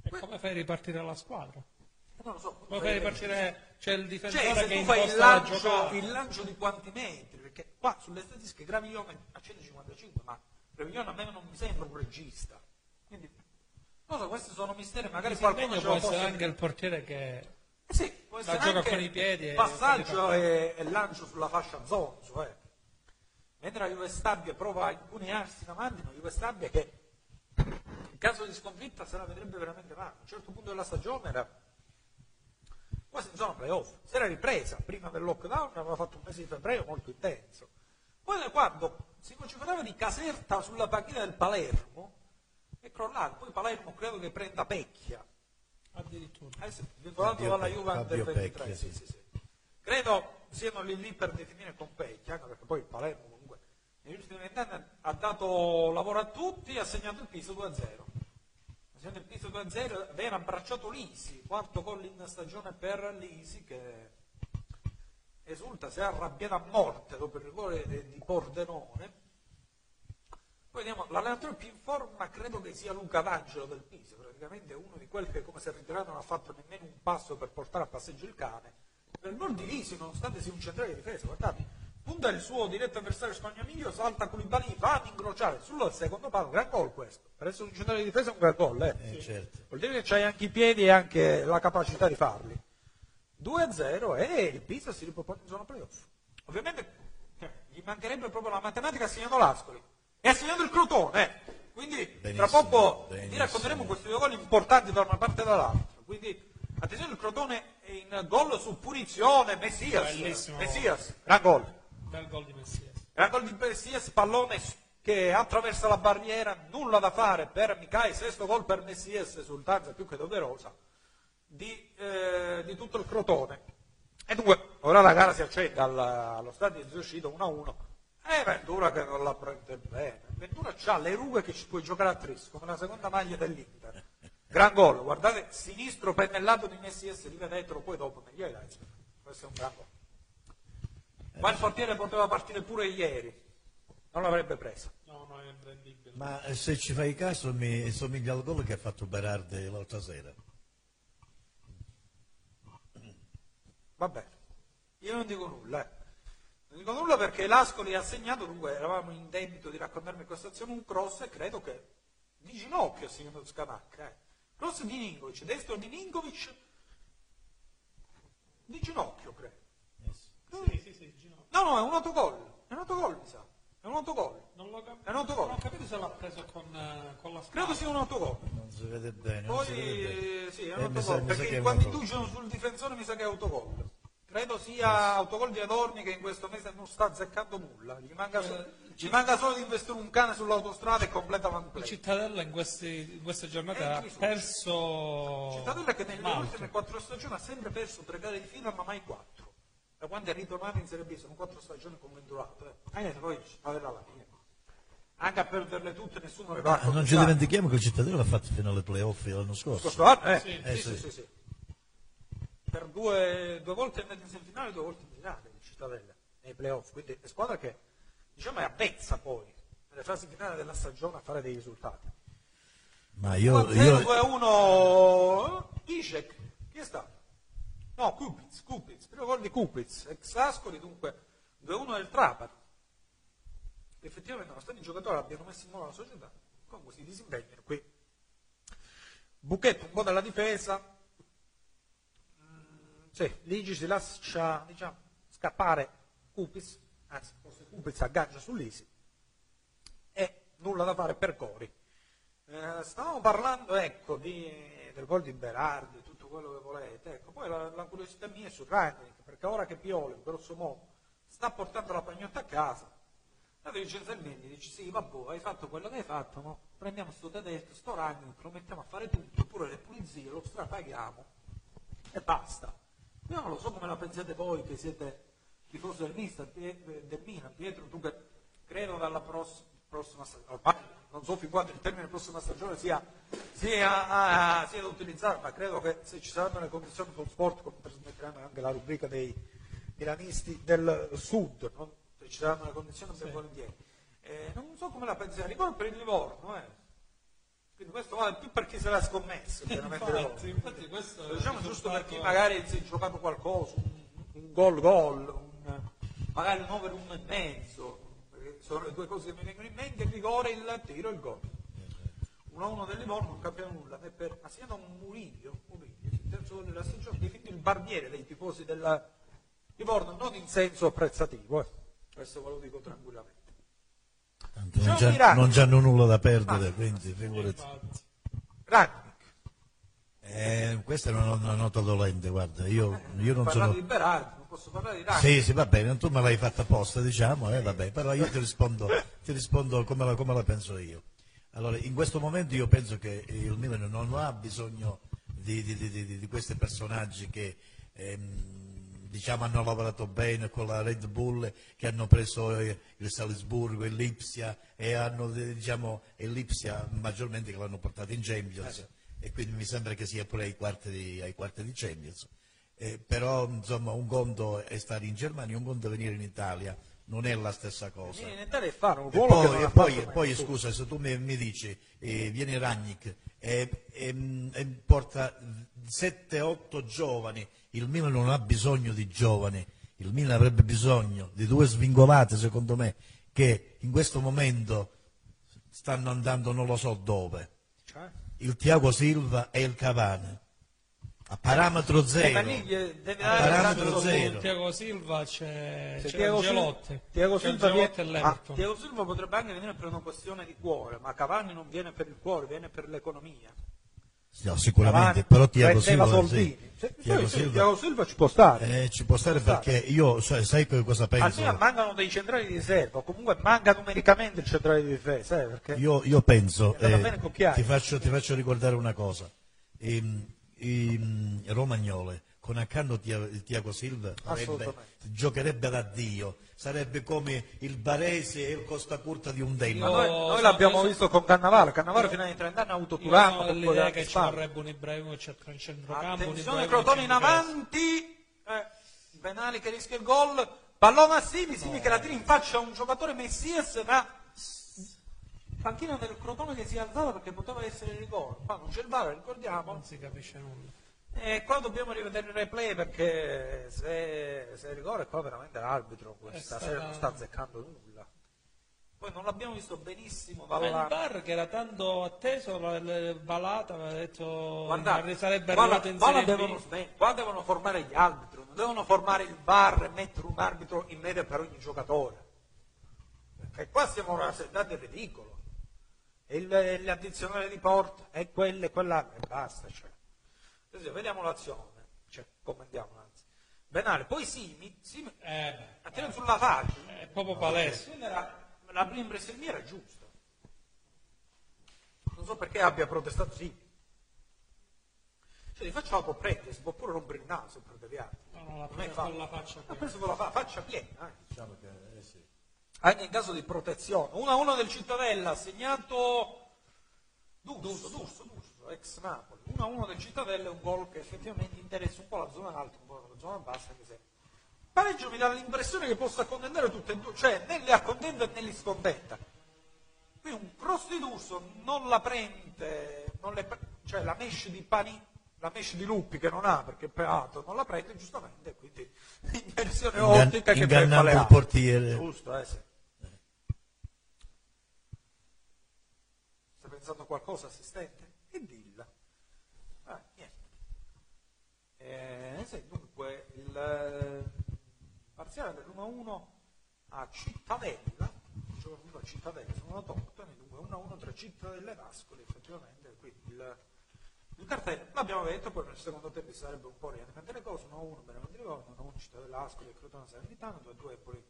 Speaker 2: E come fai a ripartire la squadra?
Speaker 1: Non lo so.
Speaker 2: Come fai a ripartire... C'è il difensore
Speaker 1: Cioè,
Speaker 2: che
Speaker 1: tu fai il
Speaker 2: la
Speaker 1: lancio,
Speaker 2: giocata.
Speaker 1: il lancio di quanti metri, perché qua sulle statistiche Graviglione a 155, ma Graviglione a me non mi sembra un regista. Quindi, non so, questi sono misteri, magari qualcuno
Speaker 2: può essere anche il portiere che...
Speaker 1: Eh sì, può
Speaker 2: La
Speaker 1: essere
Speaker 2: gioca
Speaker 1: anche
Speaker 2: con i piedi
Speaker 1: passaggio e, e lancio sulla fascia zonzo. Eh. Mentre la Juve Stabia prova a impugnarsi in avanti, una Juve Stabia che in caso di sconfitta se la vedrebbe veramente male. A un certo punto della stagione era quasi in zona playoff. Si era ripresa prima del lockdown, aveva fatto un mese di febbraio molto intenso. Poi quando si vociferava di Caserta sulla panchina del Palermo, è crollato. Poi Palermo credo che prenda Pecchia.
Speaker 2: Addirittura.
Speaker 1: Eh sì, vincolato
Speaker 3: Fabio
Speaker 1: dalla Juve
Speaker 3: Fabio
Speaker 1: del 23.
Speaker 3: Pecchia,
Speaker 1: sì,
Speaker 3: sì.
Speaker 1: Credo siano lì lì per definire con Pecchia, anche perché poi il Palermo comunque negli ultimi vent'anni ha dato lavoro a tutti e ha segnato il piso 2-0. Ha segnato il piso 2-0, aveva abbracciato Lisi, quarto gol in stagione per Lisi che esulta, si è arrabbiato a morte dopo il rigore di di Pordenone. Poi vediamo, l'allenatore più in forma credo che sia Luca D'Angelo del Pisa, praticamente uno di quelli che come si è ritirato non ha fatto nemmeno un passo per portare a passeggio il cane. Per il gol di Lisi, nonostante sia un centrale di difesa, guardate, punta il suo diretto avversario Spagnamiglio, salta Koulibaly, va ad incrociare sul secondo palo, gran gol questo. Per essere un centrale di difesa è un gran gol, eh.
Speaker 3: Eh, certo.
Speaker 1: Vuol dire che c'hai anche i piedi e anche la capacità di farli. 2-0 e il Pisa si ripropone in zona playoff. Ovviamente eh, gli mancherebbe proprio la matematica segnando l'Ascoli e ha segnato il Crotone. eh. Quindi tra
Speaker 3: Benissimo,
Speaker 1: poco vi
Speaker 3: benissimo.
Speaker 1: racconteremo questi due gol importanti da una parte e dall'altra. Quindi attenzione il Crotone è in gol su punizione, Messias.
Speaker 2: Bellissimo.
Speaker 1: Messias, gran gol.
Speaker 2: Bel gol di Messias.
Speaker 1: Gran gol di Messias, pallone che attraversa la barriera, nulla da fare per Micai, sesto gol per Messias, esultanza più che doverosa di, eh, di tutto il Crotone. E dunque, ora la gara si accende al- allo stadio di Zoscido 1-1. E Ventura che non la prende bene. Ventura ha le rughe che ci puoi giocare a tris, come la seconda maglia dell'Inter. Gran gol, guardate, sinistro pennellato di Messias, rivedetelo poi dopo negli highlights. Questo è un gran gol. Ma il portiere poteva partire pure ieri, non l'avrebbe presa.
Speaker 2: No, no, è imprendibile.
Speaker 3: Ma eh, se ci fai caso mi somiglia al gol che ha fatto Berardi l'altra sera.
Speaker 1: Va bene, io non dico nulla. eh. Non dico nulla perché l'Ascoli ha segnato, dunque eravamo in debito di raccontarmi questa azione, un cross e credo che di ginocchio ha segnato Scamacca. Eh. Cross di Ninkovic, destro di Ninkovic, di ginocchio credo.
Speaker 2: Sì, sì, sì, Gino.
Speaker 1: No, no, è un autogol, è un autogol mi sa, è un autogol.
Speaker 2: Non l'ho cap-
Speaker 1: È un autogol.
Speaker 2: non ho capito se l'ha preso con, eh, con la spalla.
Speaker 1: Credo sia un autogol.
Speaker 3: Non si vede bene. non si vede
Speaker 1: Poi
Speaker 3: bene.
Speaker 1: sì, è un
Speaker 3: Eh,
Speaker 1: autogol,
Speaker 3: sa
Speaker 1: perché quando inducono sul difensore mi sa che è autogol. Credo sia autogol di Adorni che in questo mese non sta azzeccando nulla. Gli manca, so- gli manca solo di investire un cane sull'autostrada e completa
Speaker 2: Il
Speaker 1: l'amplio.
Speaker 2: Cittadella in, questi- in queste giornate
Speaker 1: Eh,
Speaker 2: ha perso
Speaker 1: Cittadella che nelle
Speaker 2: Malta.
Speaker 1: ultime quattro stagioni ha sempre perso tre gare di fila, ma mai quattro. Da quando è ritornato in Serie B sono quattro stagioni con Venturato. Eh. Eh, poi Cittadella alla fine. Anche a perderle tutte nessuno le va
Speaker 3: non ci dimentichiamo che il Cittadino l'ha fatto fino alle playoff l'anno scorso.
Speaker 1: Questo anno, eh?
Speaker 2: Sì.
Speaker 1: Sì, sì, sì, sì. Per due, due volte andato in semifinale e due volte in finale il Cittadella nei playoff. Quindi è squadra che diciamo è avvezza poi nelle fasi finali della stagione a fare dei risultati.
Speaker 3: Ma io,
Speaker 1: 2-0,
Speaker 3: io
Speaker 1: 2-1 Isek, chi è stato? No, Kupic, Kupic, primo gol di Kupic, ex Ascoli, dunque 2-1 del Trapani. Effettivamente nonostante i giocatori abbiano messo in moto la società, comunque si disimpegnano qui. Bucchetto un po' dalla difesa, Sì, Ligi si lascia diciamo, scappare Kupic, anzi forse Kupic aggancia sull'Isi e nulla da fare per Cori. Eh, stavamo parlando ecco, di, del gol di Berardi, tutto quello che volete. Ecco, poi la, la curiosità mia è su Rangnick, perché ora che Pioli, grosso modo, sta portando la pagnotta a casa, la Vincenzo Elmendi dice sì, vabbè, hai fatto quello che hai fatto, no? prendiamo sto tedesco, sto Rangnick, lo mettiamo a fare tutto, pure le pulizie, lo strapaghiamo e basta. Io non lo so come la pensate voi che siete tifosi del, Milan, Pie- del Milan, Pietro, tu che credo dalla pross- prossima stagione, non so fin quando il termine prossima stagione sia, sia, ah, sia da utilizzare, ma credo che se ci saranno le condizioni sul sport, come trasmetteranno anche la rubrica dei milanisti del sud, no? se ci saranno le condizioni ben volentieri. Eh, non so come la pensate, Livorno per il Livorno, eh. Quindi questo vale più per chi se l'ha scommesso. <laughs>
Speaker 2: Infatti, infatti questo
Speaker 1: diciamo giusto per chi magari si è giocato qualcosa, un, un gol gol, un, magari un over uno e mezzo, perché sono le due cose che mi vengono in mente, il rigore, il tiro e il gol. 1-1 del Livorno non capiamo nulla, per, ma si chiama un Murillo, Murillo, il terzo gol della stagione, definito il barbiere dei tifosi del Livorno, non in senso apprezzativo, eh. questo ve lo dico tranquillamente.
Speaker 3: Non, c'ha- non c'hanno nulla da perdere, quindi figurati.
Speaker 1: Ragnick,
Speaker 3: Eh, Eh, questa è una, una nota dolente, guarda, io, io non sono...
Speaker 1: di Berardi, non posso parlare di Raggi.
Speaker 3: Sì, sì, va bene, tu me l'hai fatta apposta, diciamo, eh, vabbè, però io ti rispondo, ti rispondo come, la, come la penso io. Allora, in questo momento io penso che il Milan non ha bisogno di, di- di- di- di questi personaggi che ehm, diciamo hanno lavorato bene con la Red Bull, che hanno preso eh, il Salisburgo, il Lipsia e hanno eh, diciamo il Lipsia maggiormente che l'hanno portato in Champions e quindi mi sembra che sia pure ai quarti di, ai quarti di Champions. Eh, però insomma un conto è stare in Germania, un conto è venire in Italia, non è la stessa cosa.
Speaker 1: In Italia e fare un
Speaker 3: E
Speaker 1: ruolo che
Speaker 3: poi, e poi-
Speaker 1: mai
Speaker 3: poi, scusa, se tu mi, mi dici, eh, viene Ragnick e, e- e porta 7-8 giovani, il Milan non ha bisogno di giovani, il Milan avrebbe bisogno di due svingolate, secondo me, che in questo momento stanno andando non lo so dove.
Speaker 1: Cioè?
Speaker 3: Il Tiago Silva e il Cavani. A parametro
Speaker 1: Le
Speaker 3: zero.
Speaker 1: deve
Speaker 3: A parametro zero.
Speaker 2: Tiago Silva c'è, c'è
Speaker 1: Tiago
Speaker 2: Angelotti.
Speaker 1: Tiago
Speaker 2: C'è
Speaker 1: Silva, viene-
Speaker 2: e
Speaker 1: ah. Tiago Silva potrebbe anche venire per una questione di cuore, ma Cavani non viene per il cuore, viene per l'economia.
Speaker 3: No, sicuramente,
Speaker 1: Cavani
Speaker 3: però Tiago
Speaker 1: prendeva
Speaker 3: Silva, sì. Tiago
Speaker 1: sì,
Speaker 3: Silva-
Speaker 1: Tiago Silva ci può stare.
Speaker 3: Eh, ci può stare perché io, sai, sai cosa penso?
Speaker 1: Milan mancano dei centrali di riserva, comunque manca numericamente il centrale di difesa, eh, perché
Speaker 3: Io, io penso, eh, ti, faccio, ti faccio ricordare una cosa, Ehm, ehm, Romagnole con accanto Tia- Tiago Silva sarebbe- giocherebbe da Dio, sarebbe come il Barese e il Costa Curta di un
Speaker 1: Ma
Speaker 3: demone.
Speaker 1: noi,
Speaker 2: Io-
Speaker 1: noi l'abbiamo
Speaker 2: io so-
Speaker 1: visto con Cannavale, Cannavale fino ai 30 anni ha avuto
Speaker 2: Io
Speaker 1: Turano, con
Speaker 2: dell'idea
Speaker 1: quella
Speaker 2: che ci vorrebbe un Ibrahimovic a centrocampo, un
Speaker 1: Attenzione Crotone in avanti, eh, Benali che rischia il gol, pallone a Simi, Simi che la tira in faccia a un giocatore Messias, ma panchina del Crotone che si è alzata perché poteva essere il rigore. Qua non c'è il VAR, ricordiamo.
Speaker 2: Non si capisce nulla.
Speaker 1: E qua dobbiamo rivedere il replay perché se, se rigore qua veramente l'arbitro questa sera non sta azzeccando nulla. Poi non l'abbiamo visto benissimo
Speaker 2: Ma il bar che era tanto atteso, la, la balata, aveva detto
Speaker 1: Guardate,
Speaker 2: che sarebbe
Speaker 1: qua,
Speaker 2: arrivato in
Speaker 1: qua devono, qua devono formare gli arbitri, non devono formare il bar e mettere un arbitro in media per ogni giocatore. Perché qua siamo rassettati al ridicolo. E il- l'addizionale di porta è quella e quella e basta. Cioè. Vediamo l'azione, cioè, commentiamo anzi. Benale, poi Simi, Simi
Speaker 2: Eh,
Speaker 1: ha tirato sulla faccia.
Speaker 2: è proprio palese.
Speaker 1: Era- la prima impressione mia era giusta. Non so perché abbia protestato Simi. Cioè, di faccia la può prendere, si può pure rompere il naso per deviare.
Speaker 2: No, no, l'ha preso con la faccia
Speaker 1: Ha
Speaker 2: qui.
Speaker 1: preso con la fa- faccia piena, eh.
Speaker 3: Diciamo che, eh, sì.
Speaker 1: anche in caso di protezione. 1-1 del Cittadella, segnato D'Urso, D'Urso, D'Urso, ex Napoli. 1-1 del Cittadella è un gol che effettivamente interessa un po' la zona alta, un po' la zona bassa, anche se pareggio mi dà l'impressione che possa accontentare tutte e due, cioè né li accontenta né li scontenta. Qui un cross di D'Urso non la prende, non pre- cioè la mesh di Pani, la mesh di Luppi che non ha perché è peato, non la prende giustamente, quindi <laughs> inversione
Speaker 3: Ingan-
Speaker 1: ottica che beffa le
Speaker 3: il portiere.
Speaker 1: Giusto, eh sì. Sta pensando a qualcosa, assistente? E dilla. Ah, niente. Eh, dunque, il eh, parziale dell'1-1 a Cittadella, gioca a Cittadella, sono autoctoni, dunque 1-1 tra Cittadella e Vascoli, effettivamente, quindi il, il cartello, l'abbiamo detto, poi nel secondo tempo sarebbe un po' rianimato le cose, 1-1 Benevento Livorno, 1-1 Cittadella Ascoli e Crotone Salernitano, 2-2 Empoli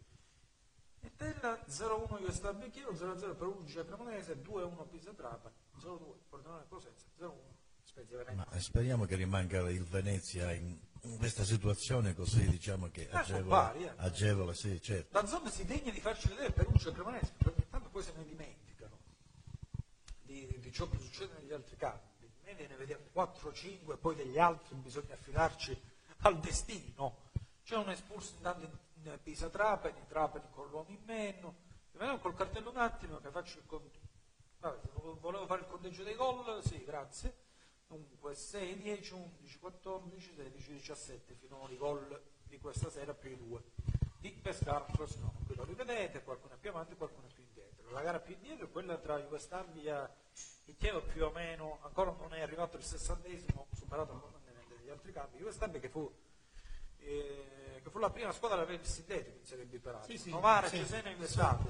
Speaker 1: e Tella 0-1 Iusta Becchiero, 0-0 Perugia Cremonese, 2-1 Pisa Trapani, 0-2 Pordenone Cosenza, 0-1 Spezia Venezia.
Speaker 3: Ma eh, speriamo che rimanga il Venezia in, questa situazione così diciamo che agevola,
Speaker 1: vari, eh.
Speaker 3: agevola, sì, certo.
Speaker 1: La zona si degna di farci vedere Perugia Cremonese, perché tanto poi se ne dimenticano di, di ciò che succede negli altri campi. Noi ne vediamo 4-5, poi degli altri bisogna affidarci al destino. C'è un espulso intanto in, in Pisa Trapani, con l'uomo in meno. Vediamo col cartello un attimo che faccio il conto. Volevo fare il conteggio dei gol, sì, grazie. Dunque 6, 10, 11, 14, 16, 17 finora i gol di questa sera più i due di Pescara Frosinone. Qui lo rivedete, qualcuno è più avanti e qualcuno è più indietro. La gara più indietro è quella tra Jugoslavia e Chievo più o meno, ancora non è arrivato il sessantesimo, superato abbondantemente degli altri campi. Jugoslavia che fu, eh, che fu la prima squadra ad avere il sintetico in Serie B peraltro.
Speaker 2: Sì, sì,
Speaker 1: Novara,
Speaker 2: sì.
Speaker 1: Cesena e mi ricordo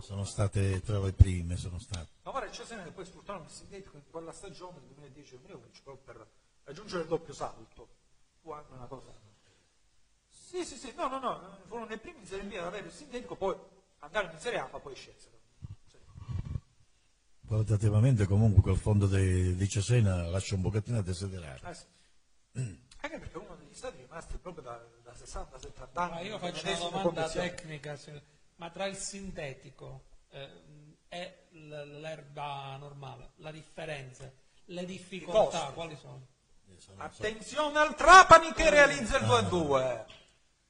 Speaker 3: Sono state tra le prime, sono state.
Speaker 1: Novara e Cesena che poi sfruttarono il sintetico in quella stagione del 2010-2011 proprio per raggiungere il doppio salto. Fu anche una cosa. Sì, sì, sì, no, no, no, furono i primi in Serie B ad avere il sintetico, poi andarono in Serie A, ma poi scesero. Sì.
Speaker 3: Qualitativamente comunque quel fondo di, di Cesena lascia un pochettino a desiderare.
Speaker 1: Eh sì. Anche perché è uno degli stati rimasti proprio da, da 60-70 anni.
Speaker 2: Ma io faccio una domanda tecnica, ma tra il sintetico eh, e l'erba normale, la differenza, le difficoltà, quali sono?
Speaker 1: Attenzione al Trapani che realizza il 2-2.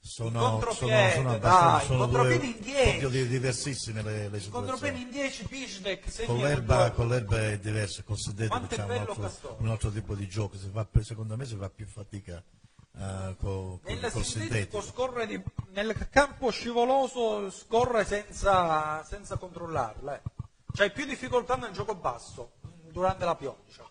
Speaker 3: Sono, sono, sono abbastanza sono due
Speaker 1: in 10.
Speaker 3: proprio di- diversissime le, le situazioni.
Speaker 1: in 10, Pisdek, segna
Speaker 3: Con l'erba,
Speaker 1: 2-2.
Speaker 3: con l'erba è diverso,
Speaker 1: Quanto è
Speaker 3: c'è un altro, un altro tipo di gioco, fa, secondo me si fa più fatica eh, co-
Speaker 1: Nel
Speaker 3: col
Speaker 1: sintetico di- nel campo scivoloso scorre senza, senza controllarla. eh. C'hai più difficoltà nel gioco basso durante la pioggia.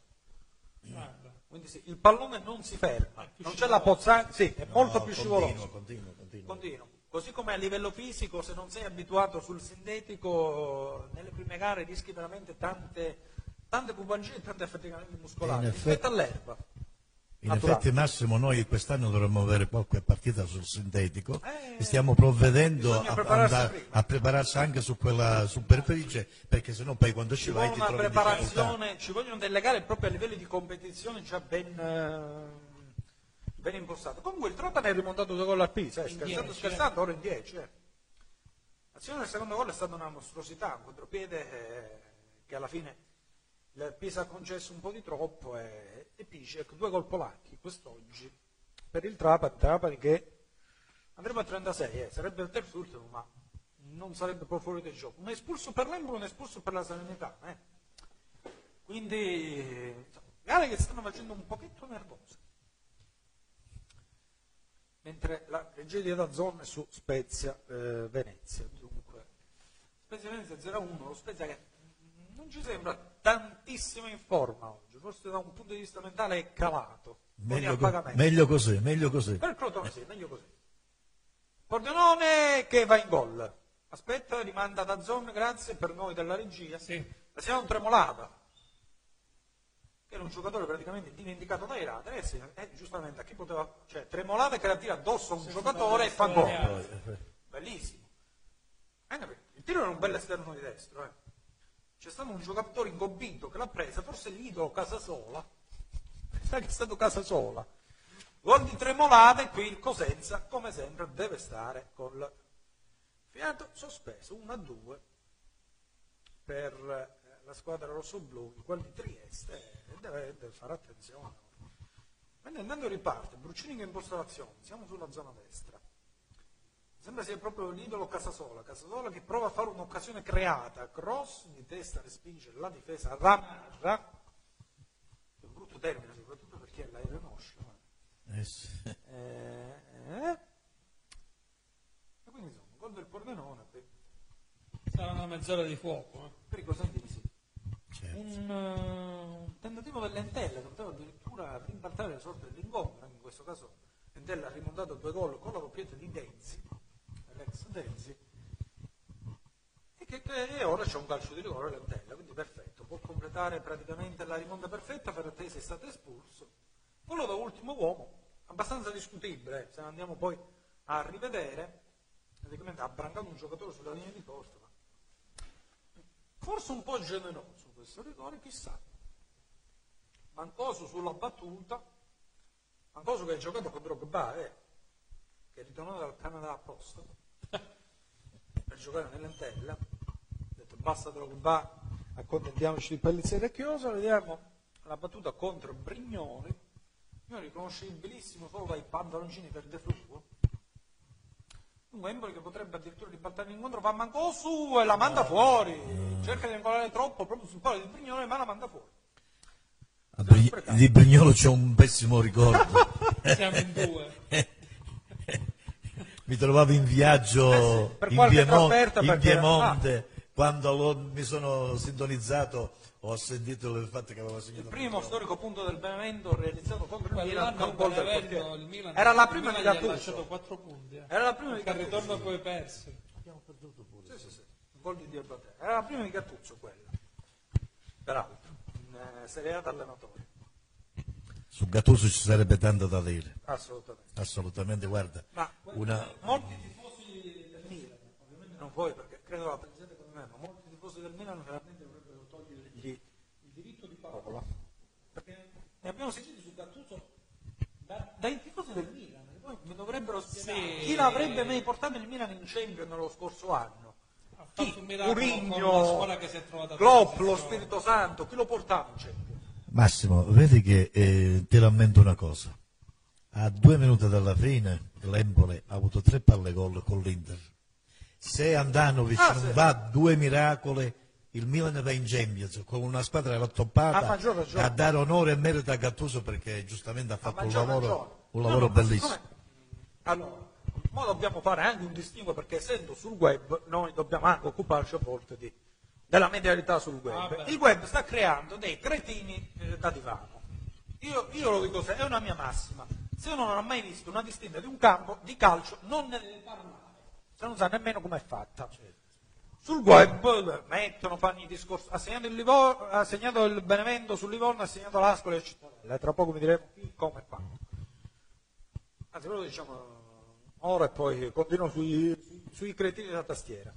Speaker 2: Guarda,
Speaker 1: Quindi sì, il pallone non si ferma, non c'è la pozzanghia, sì, è molto
Speaker 3: No,
Speaker 1: più
Speaker 3: continuo,
Speaker 1: scivoloso.
Speaker 3: continuo, continuo.
Speaker 1: Continuo. Così come a livello fisico, se non sei abituato sul sintetico, nelle prime gare rischi veramente tante, tante pubalgie e tanti affaticamenti muscolari
Speaker 3: In
Speaker 1: rispetto
Speaker 3: effetti-
Speaker 1: all'erba.
Speaker 3: In
Speaker 1: Naturale.
Speaker 3: effetti Massimo noi quest'anno dovremmo avere qualche partita sul sintetico
Speaker 1: Eh,
Speaker 3: e stiamo provvedendo a,
Speaker 1: prepararsi
Speaker 3: andare- a prepararsi anche su quella superficie perché sennò poi quando ci
Speaker 1: Ci
Speaker 3: vai ti trovi
Speaker 1: preparazione, ci vogliono delle gare proprio a livello di competizione già ben, eh, ben impostate. Comunque il Trapani è rimontato due gol al Pisa, eh,
Speaker 2: In
Speaker 1: scherzando,
Speaker 2: 10,
Speaker 1: scherzando, ora in 10. Eh. L'azione del secondo gol è stata una mostruosità, un contropiede eh, che alla fine il Pisa ha concesso un po' di troppo e, e Pisek, due gol polacchi quest'oggi per il Trapani, Trapani che andrebbe a 36, eh, sarebbe il terzo ultimo, ma non sarebbe poi fuori del gioco. Un espulso per l'Embro, un espulso per la Serenità. Eh. Quindi, gare che stanno facendo un pochetto nervose. Mentre la regia di Adazzone è su eh, Venezia. Dunque, Spezia Venezia 0-1, lo Spezia che ci sembra tantissimo in forma oggi, forse da un punto di vista mentale è calato.
Speaker 3: Meglio, co- meglio così, meglio così.
Speaker 1: Per Crotone sì, meglio così. Pordenone che va in gol. Aspetta, rimanda da zone, grazie per noi della regia.
Speaker 2: Sì.
Speaker 1: La siamo tremolata. Che era un giocatore praticamente dimenticato dai radar. Eh sì, eh, giustamente a chi poteva. Cioè, tremolata che la tira addosso a un giocatore e fa gol. Bellissimo. Perché il tiro era un bel esterno di destro. eh. C'è stato un giocatore ingobbito che l'ha presa, forse l'idolo Casasola. Sa che è stato Casasola. Gol di Tremolata e qui il Cosenza, come sempre, deve stare col fiato sospeso 1 a 2 per eh, la squadra rossoblù, il di Trieste deve, deve fare attenzione. Mentre andando riparte, Bruccini che imposta l'azione, siamo sulla zona destra. Sembra sia proprio l'idolo Casasola, Casasola che prova a fare un'occasione creata, cross di testa respinge la difesa Ramarra, è un brutto termine soprattutto per chi è l'aereo Moscia. ma-
Speaker 3: Eh sì.
Speaker 1: eh, eh. E quindi insomma, gol del Pordenone per,
Speaker 2: sarà una mezz'ora di fuoco. eh.
Speaker 1: per i cosentini.
Speaker 3: Certo.
Speaker 1: Un, eh, un tentativo dell'Entella che poteva addirittura rimbaltare le sorti dell'incontro, anche in questo caso Entella ha rimontato due gol con la doppietta di Denzi, l'ex Denzi, e, che, e ora c'è un calcio di rigore l'Entella, quindi perfetto, può completare praticamente la rimonta perfetta, Ferrattesi è stato espulso. Quello da ultimo uomo, abbastanza discutibile, se andiamo poi a rivedere, praticamente ha brancato un giocatore sulla linea di porta, forse un po' generoso questo rigore, chissà. Mancoso sulla battuta, Mancoso che ha giocato con Drogba, eh, che è ritornato dal Canada apposta giocare nell'entella. Ha detto basta Drogba, accontentiamoci di Pellizzeri e Chiosa, vediamo la battuta contro Brignoli, io riconoscibilissimo solo dai pantaloncini verde fluo. Un Empoli che potrebbe addirittura ribaltare l'incontro, va Mancosu e la manda fuori. Cerca di incolare troppo proprio sul palo di Brignoli, ma la manda fuori.
Speaker 3: Bri- di Brignolo c'è un pessimo ricordo. <laughs>
Speaker 2: Siamo in due. <laughs>
Speaker 3: mi trovavo in viaggio
Speaker 1: Eh sì, per
Speaker 3: in,
Speaker 1: qualche
Speaker 3: Piemon-
Speaker 1: trofetta
Speaker 3: in Piemonte quando lo- mi sono sintonizzato ho sentito il fatto che aveva segnato
Speaker 1: Il primo storico punto del Benevento realizzato contro il Milan con gol del
Speaker 2: Benevento, il Milan,
Speaker 1: Era la prima di Gattuso.
Speaker 2: lasciato 4 punti. eh.
Speaker 1: Era la prima di
Speaker 2: Al ritorno
Speaker 1: Gattuso.
Speaker 2: poi persi.
Speaker 1: Sì, sì, sì. Un gol di. Era la prima di Gattuso quella. peraltro, in eh, Serie A da allenatore,
Speaker 3: Su Gattuso ci sarebbe tanto da dire,
Speaker 1: assolutamente.
Speaker 3: assolutamente, guarda.
Speaker 1: Ma
Speaker 3: Una,
Speaker 1: molti tifosi del Milan, ovviamente non voi perché credo la pensate come me, ma molti tifosi del Milan veramente dovrebbero togliergli il diritto di parola. Perché ne abbiamo sentito su Gattuso da- dai tifosi del Milan, che poi mi dovrebbero spiegare
Speaker 2: Sì.
Speaker 1: chi l'avrebbe mai portato il Milan in Champions nello scorso anno. Chi?
Speaker 2: con
Speaker 1: Klopp,
Speaker 2: bene,
Speaker 1: lo. Spirito Santo, chi lo portava in Champions?
Speaker 3: Massimo, vedi che eh, ti rammento una cosa. A due minuti dalla fine l'Empole ha avuto tre palle gol con l'Inter. Se Andanovic
Speaker 1: Ah,
Speaker 3: non
Speaker 1: sì.
Speaker 3: va due miracoli, il Milan va in Champions con una squadra rattoppata
Speaker 1: ragione.
Speaker 3: a dare onore e merito a Gattuso perché giustamente ha
Speaker 1: A
Speaker 3: fatto un lavoro, un
Speaker 1: No,
Speaker 3: lavoro
Speaker 1: no, ma
Speaker 3: bellissimo.
Speaker 1: Allora, ma dobbiamo fare anche un distinguo perché essendo sul web noi dobbiamo anche occuparci a volte di- della medialità sul web.
Speaker 2: Ah.
Speaker 1: Il web sta creando dei cretini eh, da divano. Io, io lo dico è una mia massima. Se uno non ha mai visto una distinta di un campo di calcio, non ne deve parlare, se non sa nemmeno com'è fatta. Sul web mettono, fanno i discorsi, ha segnato il, Livo- ha segnato il Benevento sul Livorno, ha segnato l'Ascoli e Cittadella, tra poco vi diremo come e quando. Anzi, lo diciamo ora e poi continuo sui, sui- sui cretini della tastiera.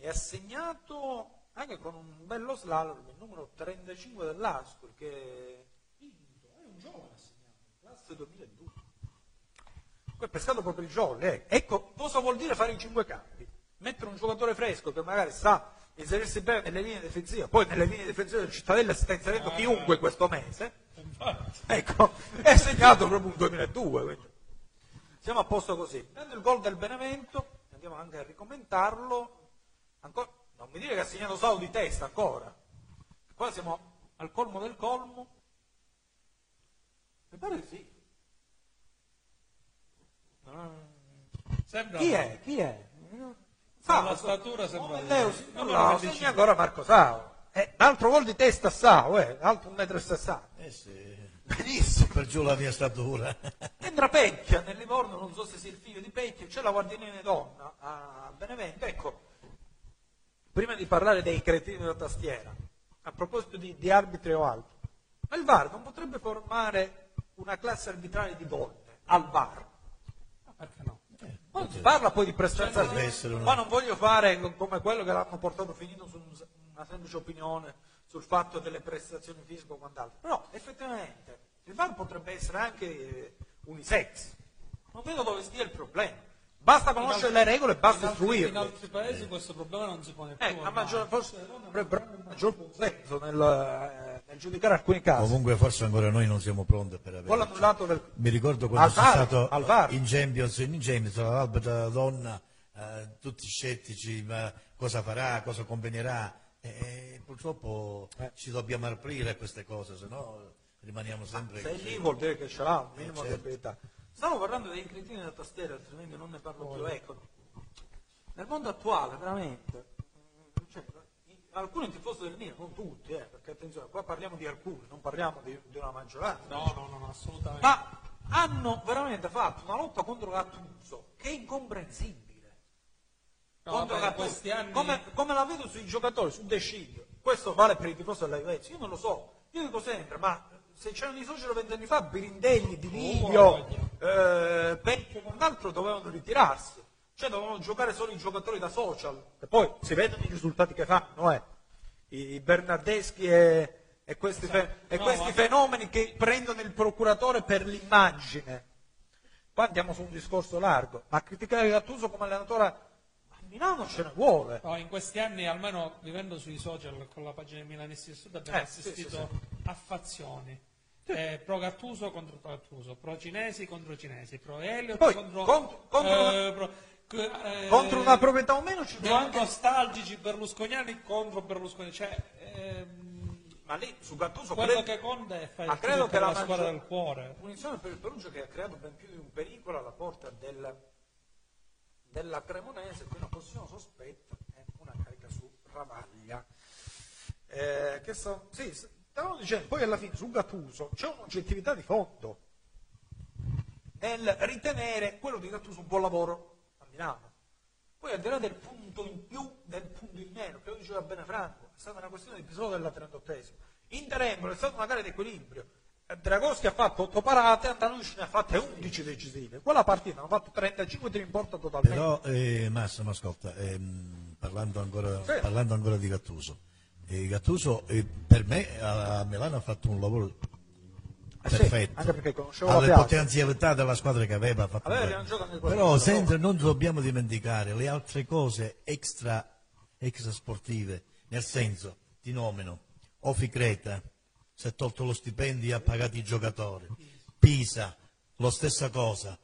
Speaker 1: E ha segnato anche con un bello slalom il numero 35 dell'Ascoli, che vinto, è un giovane ha segnato, classe 2002. Poi è pescato proprio il jolly. eh. Ecco cosa vuol dire fare i cinque campi. Mettere un giocatore fresco che magari sa inserirsi bene nelle linee difensive, poi nelle linee difensive del Cittadella si sta inserendo chiunque questo mese.
Speaker 2: Infatti.
Speaker 1: Ecco, è segnato proprio un 2002. quindi. Siamo a posto così. Prendo il gol del Benevento, andiamo anche a ricomentarlo. Ancora, non mi dire che ha segnato Sau di testa ancora. Qua siamo al colmo del colmo. Mi pare sì. Ah.
Speaker 2: Sembra
Speaker 1: Chi è? Chi è?
Speaker 2: Per la statura sembra di-
Speaker 1: Leo, no,
Speaker 2: 25.
Speaker 1: segna ancora Marco Sau. Eh, altro gol di testa a Sau, eh, alto 1,60 m.
Speaker 3: Eh sì,
Speaker 1: Benissimo.
Speaker 3: per giù la mia statura. <laughs>
Speaker 1: Entra Pecchia nel Livorno, non so se sia il figlio di Pecchia, c'è la guardianina donna a Benevento. Ecco, prima di parlare dei cretini della tastiera, a proposito di, di arbitri o altro, ma il VAR non potrebbe formare una classe arbitrale di donne al VAR?
Speaker 2: Perché no?
Speaker 1: Non si parla poi di prestanza
Speaker 3: essere una-
Speaker 1: ma non voglio fare come quello che l'hanno portato finito su un- una semplice opinione sul fatto delle prestazioni fisiche o quant'altro. Però effettivamente il VAR potrebbe essere anche eh, unisex. Non vedo dove stia il problema. Basta conoscere le regole e basta
Speaker 2: in altri, in altri paesi questo problema non si pone più.
Speaker 1: Eh, a
Speaker 2: ormai.
Speaker 1: maggior, forse le donne avrebbero un maggior buonsenso nel, eh, nel giudicare alcuni casi.
Speaker 3: Comunque forse ancora noi non siamo pronti per avere...
Speaker 1: del...
Speaker 3: Mi ricordo quando sono stato in Champions, in Champions l'albera donna, eh, tutti scettici, ma cosa farà, cosa convenerà. E purtroppo
Speaker 1: Eh.
Speaker 3: ci dobbiamo aprire a queste cose, se no rimaniamo sempre
Speaker 1: Se è
Speaker 3: così.
Speaker 1: lì vuol dire che ce l'ha un minimo di
Speaker 3: certo.
Speaker 1: abilità. Stavo parlando dei cretini della tastiera, altrimenti non ne parlo più. Ecco, nel mondo attuale, veramente, cioè, alcuni tifosi del Milan, non tutti, eh, perché attenzione, qua parliamo di alcuni, non parliamo di, di una maggioranza,
Speaker 2: No, no, no, assolutamente.
Speaker 1: ma hanno veramente fatto una lotta contro Gattuso che è incomprensibile.
Speaker 2: No,
Speaker 1: Contro
Speaker 2: vabbè, anni-
Speaker 1: come, come la vedo sui giocatori, su The Shield, questo vale per i tifosi della Juventus, io non lo so, io dico sempre, ma se c'erano i social vent'anni fa, Birindelli, Di Livio, eh, Pecchio e quant'altro dovevano ritirarsi, cioè dovevano giocare solo i giocatori da social, e poi si vedono i risultati che fanno, eh. I, Bernardeschi e, e questi, fe- e
Speaker 2: No,
Speaker 1: questi fenomeni che prendono il procuratore per l'immagine. Qua andiamo su un discorso largo, ma criticare Gattuso come allenatore a Milano ce ne vuole.
Speaker 2: No, in questi anni, almeno vivendo sui social con la pagina Milanisti del Sud, abbiamo
Speaker 1: Eh, sì,
Speaker 2: assistito a fazioni. Eh, pro Gattuso contro Gattuso, pro cinesi contro cinesi, pro Elliot
Speaker 1: Poi,
Speaker 2: contro,
Speaker 1: contro- contro
Speaker 2: eh, pro- c- eh,
Speaker 1: Contro una proprietà o meno ci sono anche...
Speaker 2: nostalgici berlusconiani contro Berlusconi. Cioè, ehm,
Speaker 1: Ma lì su Gattuso
Speaker 2: quello
Speaker 1: credo,
Speaker 2: che conta è fare il
Speaker 1: credo che la,
Speaker 2: la squadra del cuore.
Speaker 1: punizione per il Perugia che ha creato ben più di un pericolo alla porta del, della Cremonese, qui una posizione sospetta è una carica su Ravaglia. Eh, che so, sì, stavamo dicendo, poi alla fine su Gattuso c'è un'oggettività di fondo nel ritenere quello di Gattuso un buon lavoro a Milano. Poi al di là del punto in più, del punto in meno, che lo diceva bene Franco, è stata una questione di episodio della 38esima. Inter-Empoli è stata una gara di equilibrio. Dragoschi ha fatto 8 parate, Antanucci ne ha fatte 11 decisive. Quella partita hanno fatto 35 tiri in porta totalmente.
Speaker 3: Però eh, Massimo, ascolta, ehm, parlando, ancora,
Speaker 1: Sì.
Speaker 3: parlando ancora di Gattuso, Gattuso per me a, Milano ha fatto un lavoro
Speaker 1: Eh sì,
Speaker 3: perfetto,
Speaker 1: perché conoscevo
Speaker 3: alle
Speaker 1: piazza.
Speaker 3: potenzialità della squadra che aveva fatto
Speaker 1: Aveva
Speaker 3: però senza, non dobbiamo dimenticare le altre cose extra, extra sportive. Nel senso ti nomino Ofi Creta si è tolto lo stipendio e ha pagato i giocatori. Pisa lo stessa cosa.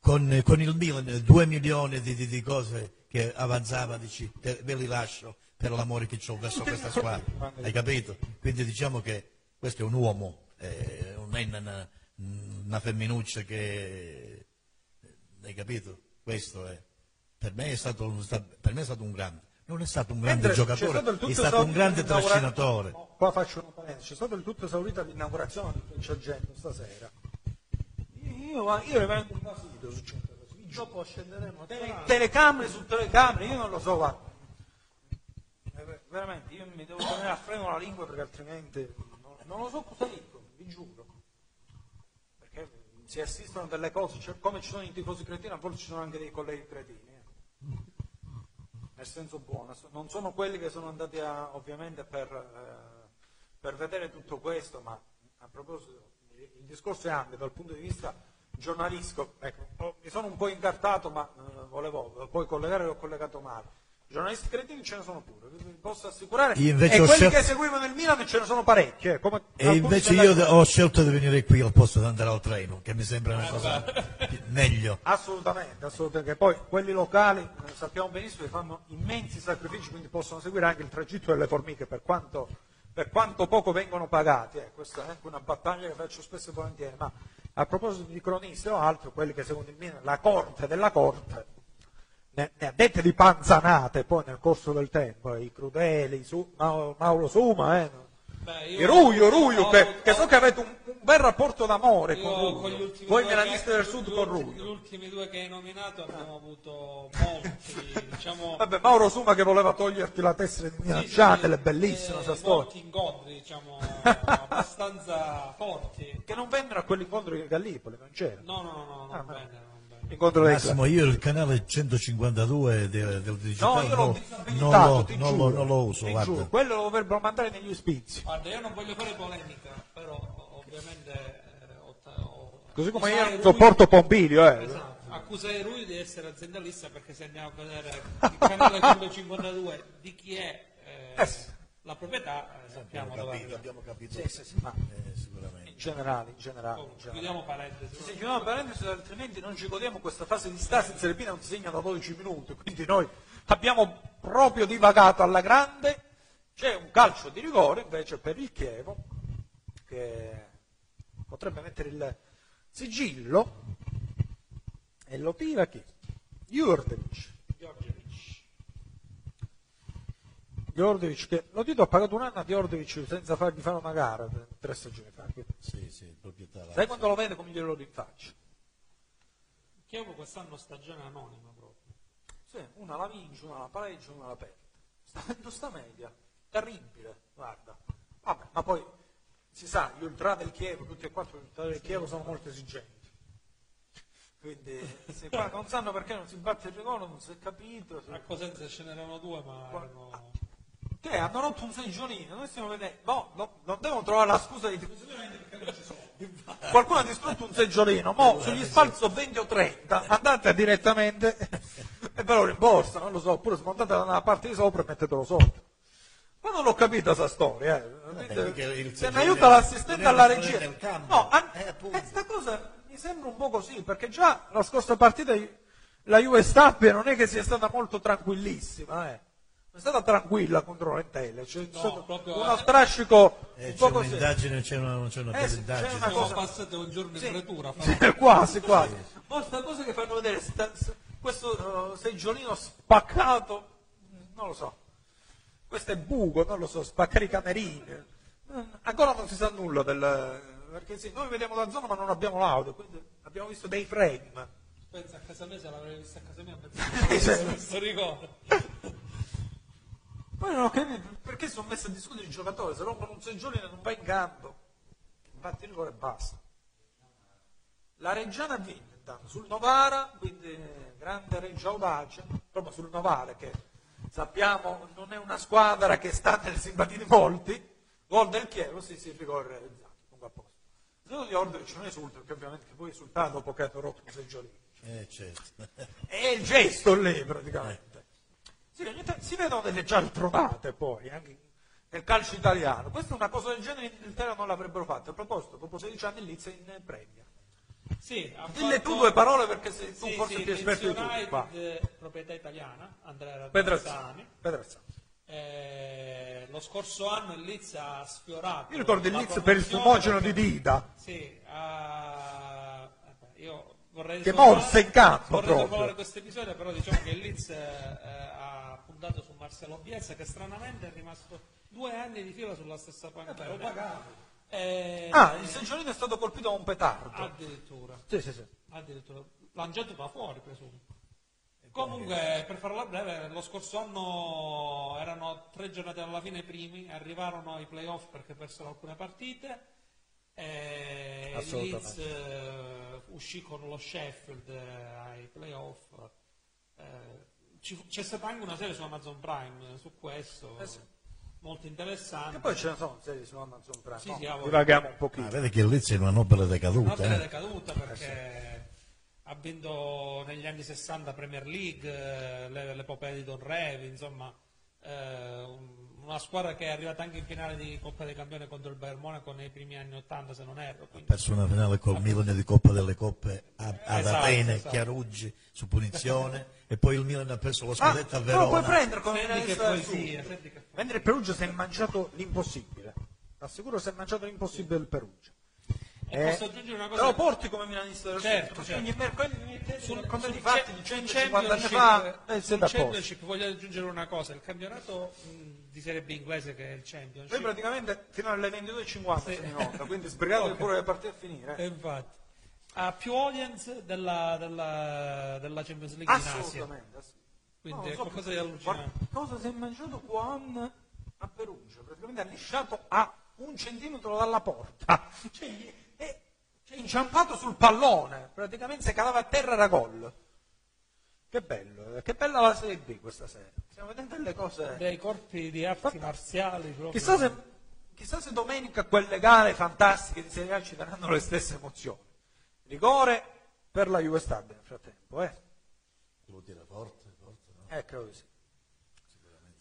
Speaker 3: Con, con il Milan 2 milioni di, di- di cose che avanzava dici te- ve li lascio per l'amore che ho verso questa squadra hai capito? quindi diciamo che questo è un uomo eh, non è una, una femminuccia che hai capito? questo è per me è stato, un- per me è stato un grande non è stato un grande
Speaker 1: Mentre
Speaker 3: giocatore
Speaker 1: stato il tutto
Speaker 3: è stato un grande trascinatore
Speaker 1: No, qua faccio una parentesi, c'è stato il tutto esaurito all'inaugurazione di Frecciargento stasera. Io, io rimango un basito su certe cose.
Speaker 2: Dopo scenderemo a
Speaker 1: Tele- telecamere su telecamere, io non lo so, guarda. Eh, Veramente, io mi devo tenere a freno la lingua perché altrimenti non, non lo so cosa dico, vi giuro. Perché si assistono delle cose, cioè, come ci sono i tifosi cretini, a volte ci sono anche dei colleghi cretini. eh. Nel senso buono, non sono quelli che sono andati a- ovviamente per, eh, per vedere tutto questo, ma a proposito, il discorso è anche dal punto di vista giornalistico, ecco, ho- mi sono un po' incartato, ma eh, volevo poi collegare, l'ho collegato male. Giornalisti cretini ce ne sono pure, vi posso assicurare.
Speaker 3: Invece
Speaker 1: e quelli
Speaker 3: scel-
Speaker 1: che seguivano il Milan ce ne sono parecchi. eh,
Speaker 3: E invece
Speaker 1: della
Speaker 3: io
Speaker 1: Juve.
Speaker 3: ho scelto di venire qui al posto di andare al treno, che mi sembra una cosa <laughs> meglio.
Speaker 1: Assolutamente, assolutamente. Poi quelli locali sappiamo benissimo che fanno immensi sacrifici, quindi possono seguire anche il tragitto delle formiche, per quanto, per quanto poco vengono pagati. eh, questa è anche una battaglia che faccio spesso e volentieri. Ma a proposito di cronisti o altro, quelli che secondo il Milan, la corte della corte, ne, ne ha dette di panzanate poi nel corso del tempo, eh, i crudeli, su, Mau- Mauro Suma, eh,
Speaker 2: Beh, io-
Speaker 1: Ruglio, Ruglio, che, che so che avete un, un bel rapporto d'amore
Speaker 2: Io
Speaker 1: con
Speaker 2: con gli
Speaker 1: Ruglio.
Speaker 2: ultimi
Speaker 1: Voi
Speaker 2: che-
Speaker 1: del sud con Ruglio.
Speaker 2: Gli ultimi due che hai nominato abbiamo avuto molti, diciamo... <laughs>
Speaker 1: Vabbè, Mauro Suma che voleva toglierti la tessera di Milan
Speaker 2: sì,
Speaker 1: Channel,
Speaker 2: sì,
Speaker 1: è bellissima
Speaker 2: eh,
Speaker 1: questa storia.
Speaker 2: Molti incontri, diciamo, <laughs> abbastanza forti.
Speaker 1: Che non vennero a quell'incontro di Gallipoli, non c'era.
Speaker 2: No, no, no,
Speaker 1: Ah,
Speaker 2: non bene.
Speaker 1: L'incontro dei
Speaker 3: Massimo, io il canale 152 del, del
Speaker 1: No,
Speaker 3: digitale
Speaker 1: io l'ho
Speaker 3: non, lo, non
Speaker 1: giuro,
Speaker 3: lo- non lo uso.
Speaker 1: Quello lo dovrebbero mandare negli ospizi.
Speaker 2: Guarda, io non voglio fare polemica, però ovviamente eh, ho, ho-
Speaker 1: Così come io non sopporto Pompilio, eh.
Speaker 2: Esatto. Accusai lui di essere aziendalista perché se andiamo a vedere il canale 152 di chi è eh,
Speaker 1: Eh
Speaker 2: la proprietà, eh, sappiamo
Speaker 3: Abbiamo
Speaker 2: dove
Speaker 3: capito, abbiamo capito.
Speaker 1: Sì, sì, sì, ma
Speaker 3: Eh, sicuramente.
Speaker 1: In generale, in generale.
Speaker 2: Oh,
Speaker 1: in generale.
Speaker 2: chiudiamo parentesi.
Speaker 1: Sì, chiudiamo parentesi, altrimenti non ci godiamo questa fase di stasi in Serie B non si segna da 12 minuti, quindi noi abbiamo proprio divagato alla grande. C'è un calcio di rigore invece per il Chievo che potrebbe mettere il sigillo e lo tira chi? Jurdevic. Jordevic che lo Tito ha pagato un anno a Jordevic senza fargli fare una gara tre stagioni fa.
Speaker 3: Sì, sì.
Speaker 1: Sai quando lo vede come glielo rinfaccia?
Speaker 2: Chievo quest'anno stagione anonima proprio.
Speaker 1: Sì, una la vince, una la pareggia, una la perde. Sta avendo <laughs> sta media, terribile, guarda. Vabbè, ma poi si sa, gli ultra del Chievo, tutti e quattro gli ultra del Chievo sono molto esigenti. Quindi se qua non sanno perché non si batte il rigore, non si è capito. se-
Speaker 2: A Cosenza ce n'erano due, ma erano...
Speaker 1: Che hanno rotto un seggiolino, noi stiamo vedendo. No, no, non devono trovare la scusa di. Qualcuno ha distrutto un seggiolino, mo sugli spalti sono 20 o 30, andate direttamente e ve lo rimborsano, non lo so, oppure smontate da una parte di sopra e mettetelo sotto. Ma non l'ho capita questa storia, eh. Se mi aiuta l'assistente alla regia. No, an-
Speaker 3: Eh,
Speaker 1: eh, sta cosa mi sembra un po' così, perché già la scorsa partita la Juve Stappia non è che sia stata molto tranquillissima, eh. È stata tranquilla contro l'Entelle, c'è stato
Speaker 2: proprio-
Speaker 1: uno strascico
Speaker 3: Eh,
Speaker 1: un
Speaker 3: c'è
Speaker 1: po' così.
Speaker 3: un'indagine, c'è una, c'è una
Speaker 1: Eh sì, c'è
Speaker 3: indagine.
Speaker 1: una
Speaker 2: Siamo
Speaker 1: cosa-
Speaker 2: passati un giorno in
Speaker 1: Sì.
Speaker 2: pretura.
Speaker 1: Sì, <laughs> quasi, quasi. Molte cose che fanno vedere sta- questo uh, seggiolino spaccato, non lo so, questo è buco, non lo so, spaccare i camerini. Mm, Ancora non si sa nulla del... perché sì, noi vediamo la zona ma non abbiamo l'audio, quindi abbiamo visto dei frame.
Speaker 2: Pensa a casa mia, se l'avrei vista a casa mia, <laughs>
Speaker 1: Eh, sì.
Speaker 2: penso questo ricordo.
Speaker 1: Poi non ho capito perché sono messi a discutere i giocatori, se rompono un seggiolino non va in campo, batti il rigore e basta. La Reggiana ha vinto intanto sul Novara, quindi grande Reggio Audace, proprio sul Novara che sappiamo non è una squadra che sta nelle simpatie di molti, gol del Chievo, sì sì, rigore realizzato, comunque a posto. Se no di Ordovic non esulta, perché ovviamente poi esultare dopo che ha rotto un seggiolino.
Speaker 3: Eh, certo.
Speaker 1: È il gesto lì praticamente. Sì, si vedono delle già trovate poi, anche nel calcio italiano. Questa è una cosa del genere in Inghilterra non l'avrebbero fatta. A proposito, dopo 16 anni è in Premier.
Speaker 2: Sì,
Speaker 1: Dille
Speaker 2: fatto-
Speaker 1: tu due parole perché sei tu
Speaker 2: Sì,
Speaker 1: forse
Speaker 2: sì,
Speaker 1: più esperto di tutti. Qua.
Speaker 2: eh, proprietà italiana, Andrea.
Speaker 1: Pedrezzani.
Speaker 2: Eh, lo scorso anno il Leeds ha sfiorato.
Speaker 1: Io ricordo il Leeds per il fumogeno di
Speaker 2: perché-
Speaker 1: Dida.
Speaker 2: Sì, vabbè, io vorrei
Speaker 1: Che morse in campo
Speaker 2: vorrei
Speaker 1: proprio.
Speaker 2: questo episodio, però diciamo che il Leeds eh, eh, ha puntato su Marcelo Bielsa che stranamente è rimasto due anni di fila sulla stessa panchina. Eh,
Speaker 1: Ah, il seggiolino è stato colpito da un petardo.
Speaker 2: addirittura,
Speaker 1: Sì, sì, sì.
Speaker 2: addirittura lanciato da fuori, presumo. Comunque, per farla breve, lo scorso anno erano tre giornate alla fine primi, arrivarono ai playoff perché persero alcune partite. E il. Leeds eh, uscì con lo Sheffield eh, ai playoff. Eh, c'è stata anche una serie su Amazon Prime eh, su questo, molto interessante.
Speaker 1: E poi ce ne sono serie su Amazon Prime.
Speaker 2: Sì,
Speaker 1: no?
Speaker 2: sì, voglia.
Speaker 1: Divaghiamo un pochino.
Speaker 3: Ah, vede che il Leeds è una nobile
Speaker 2: Una
Speaker 3: decaduta.
Speaker 2: tele
Speaker 3: eh.
Speaker 2: decaduta perché ha vinto negli anni 60 Premier League, eh, le- l'epopea di Don Revi, insomma, eh, un- una squadra che è arrivata anche in finale di Coppa dei Campioni contro il Bayern Monaco nei primi anni 80 se non erro. quindi-
Speaker 3: perso una finale col Milan di Coppa delle Coppe a- ad
Speaker 2: Esatto,
Speaker 3: Atene,
Speaker 2: esatto.
Speaker 3: Chiaruggi su punizione e poi il Milan ha perso lo
Speaker 1: Ah,
Speaker 3: scudetto a
Speaker 1: però puoi
Speaker 3: Verona.
Speaker 1: prendere come
Speaker 2: Senti che poesia, senti che
Speaker 1: Mentre il Perugia si è mangiato l'impossibile. Assicuro si è mangiato l'impossibile il Perugia.
Speaker 2: E posso aggiungere una cosa?
Speaker 1: Te lo porti come milanista del
Speaker 2: Certo, certo.
Speaker 1: ogni mercoledì
Speaker 2: sul, sul
Speaker 1: di fatti di
Speaker 2: sul
Speaker 1: 150 anni fa e a posto.
Speaker 2: Championship voglio aggiungere una cosa, il campionato mh, di Serie B inglese che è il Championship.
Speaker 1: Noi praticamente fino alle 22.50
Speaker 2: Sì.
Speaker 1: in onda, quindi sbrigatevi <laughs>
Speaker 2: Ok.
Speaker 1: pure le partite a finire.
Speaker 2: E infatti ha più audience della, della, della Champions League in Asia.
Speaker 1: Assolutamente. assolutamente.
Speaker 2: Quindi
Speaker 1: No,
Speaker 2: è
Speaker 1: so
Speaker 2: qualcosa di allucinante.
Speaker 1: Cosa si è mangiato Juan a Perugia? Praticamente ha lisciato a un centimetro dalla porta. <laughs> Cioè, cioè, inciampato sul pallone. Praticamente se calava a terra era gol. Che bello, eh. che bella la Serie B questa sera. Stiamo vedendo delle cose.
Speaker 2: Dei corpi di arti marziali proprio.
Speaker 1: Chissà se, chissà se domenica quelle gare fantastiche di Serie A ci daranno le stesse emozioni. Rigore per la Juve Stabile nel frattempo, eh?
Speaker 3: Lo tira forte, forte, no?
Speaker 1: Eh, credo di sì.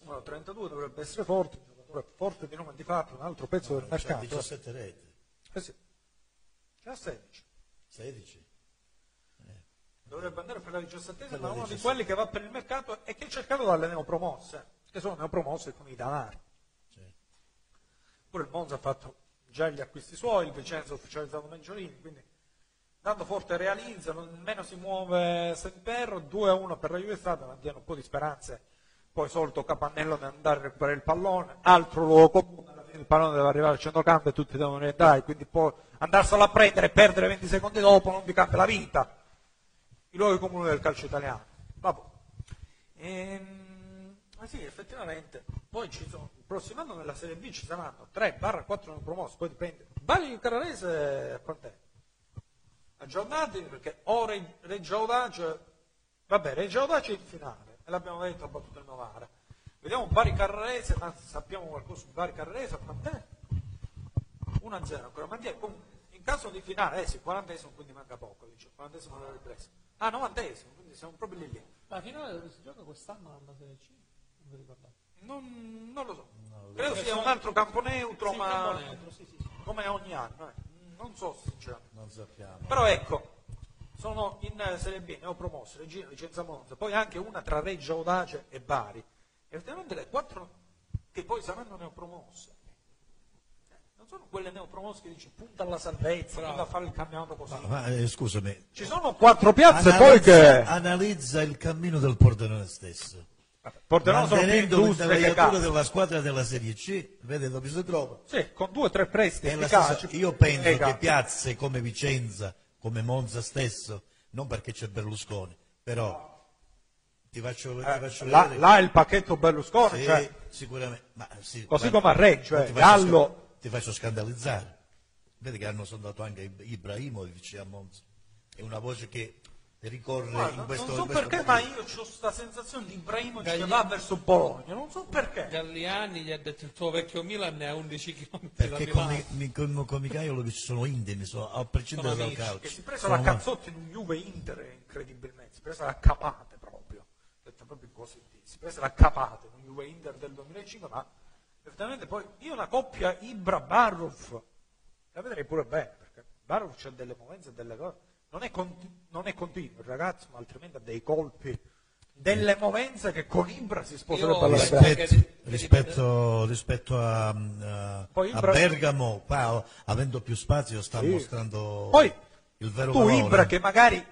Speaker 1: 1,32 dovrebbe essere forte, un giocatore forte di nome di fatto, un altro pezzo del
Speaker 3: C'ha
Speaker 1: mercato.
Speaker 3: 17 reti,
Speaker 1: Eh sì. C'ha 16.
Speaker 3: 16.
Speaker 1: Dovrebbe andare per la 17
Speaker 3: Per
Speaker 1: ma uno di
Speaker 3: 17.
Speaker 1: quelli che va per il mercato e che è cercato dalle neopromosse, che sono neopromosse con i danari.
Speaker 3: Sì.
Speaker 1: Pure il Monza ha fatto già gli acquisti suoi, il Vicenza ha ufficializzato Mengiolini, quindi dando forte realizza, nemmeno si muove Semperro, 2-1 per la Juve Stata, mantiene un po' di speranze, poi solito Capannello di andare a recuperare il pallone, altro luogo comune, il pallone deve arrivare al centrocampo e tutti devono rientrare, quindi poi andarselo a prendere e perdere 20 secondi dopo non vi cambia la vita. I luoghi comuni del calcio italiano. Vabbè. Ehm, ma sì, effettivamente. Poi ci sono, il prossimo anno nella Serie B ci saranno 3-4 non promossi, poi dipende. Bari Carrarese a quant'è? Aggiornati perché in Reggio Audace, vabbè, Reggio Audace in finale, e l'abbiamo detto ha battuto il Novara. Vediamo Bari Carrarese, ma sappiamo qualcosa su Bari Carrarese, a quant'è? 1-0 ancora, ma in caso di finale, eh sì, 40esimo, quindi manca poco, dice, 40esimo della ripresa. Ah, 90esimo, quindi siamo proprio lì lì.
Speaker 2: La finale dove si gioca quest'anno alla Serie C? Non vi ricordate?
Speaker 1: Non, non lo so. Credo sia
Speaker 2: so-
Speaker 1: un altro campo neutro,
Speaker 2: Sì,
Speaker 1: ma
Speaker 2: campo neutro, sì, sì, sì.
Speaker 1: come ogni anno, eh. non so sinceramente.
Speaker 3: Non sappiamo.
Speaker 1: Però ecco, sono in eh, Serie B, neopromosse, Regina, Vicenza Monza, poi anche una tra Reggio Audace e Bari. E effettivamente le quattro che poi saranno neopromosse. Non sono quelle neopromosse che dici punta alla salvezza, punta a fare il campionato così.
Speaker 3: Ma, ma, eh, scusami,
Speaker 1: Ci sono quattro piazze poi
Speaker 3: analizza,
Speaker 1: che...
Speaker 3: analizza il cammino del Pordenone stesso.
Speaker 1: Sono più
Speaker 3: Mantenendo l'intelaiatura della squadra della Serie C, vede dove si trova.
Speaker 1: Sì, con due o tre prestiti efficaci.
Speaker 3: io penso che piazze come Vicenza, come Monza stesso, non perché c'è Berlusconi, però ti faccio, ti
Speaker 1: Eh,
Speaker 3: faccio
Speaker 1: là,
Speaker 3: vedere.
Speaker 1: là è il pacchetto Berlusconi,
Speaker 3: Sì,
Speaker 1: cioè,
Speaker 3: sicuramente. Ma sì,
Speaker 1: Così
Speaker 3: guarda,
Speaker 1: come a Reggio,
Speaker 3: non
Speaker 1: eh,
Speaker 3: ti faccio
Speaker 1: Gallo-
Speaker 3: Ti faccio scandalizzare. Vedi che hanno sondato anche Ibrahimovic a Monza. È una voce che ricorre
Speaker 1: guarda,
Speaker 3: in questo
Speaker 1: non so perché, ma
Speaker 3: periodo.
Speaker 1: io ho questa sensazione di Ibrahimovic che
Speaker 2: Gagli-
Speaker 1: va verso Bologna, non so perché.
Speaker 2: Galliani gli ha detto il tuo vecchio Milan ne ha 11 km da
Speaker 3: Perché con, mi- con, con Mikhailovic sono intimi, sono, a prescindere
Speaker 2: Sono
Speaker 3: dal calcio.
Speaker 1: Che si è presa
Speaker 3: Sono
Speaker 1: la
Speaker 3: ma-
Speaker 1: cazzotti in un Juve Inter incredibilmente, si è presa la capate proprio, così, si è presa la capate un Juve Inter del 2005, ma effettivamente poi io una coppia Ibra-Barov la vedrei pure bene, perché Barov c'ha delle movenze e delle cose, non è, conti- non è continuo il ragazzo, ma altrimenti ha dei colpi, delle movenze che con Ibra si sposerebbe
Speaker 2: Io
Speaker 1: alla
Speaker 2: rispetto-
Speaker 3: rispetto, rispetto, a, a- a Bergamo, qua avendo più spazio sta
Speaker 1: Sì.
Speaker 3: mostrando
Speaker 1: Poi
Speaker 3: il vero
Speaker 1: tu
Speaker 3: valore.
Speaker 1: Ibra che magari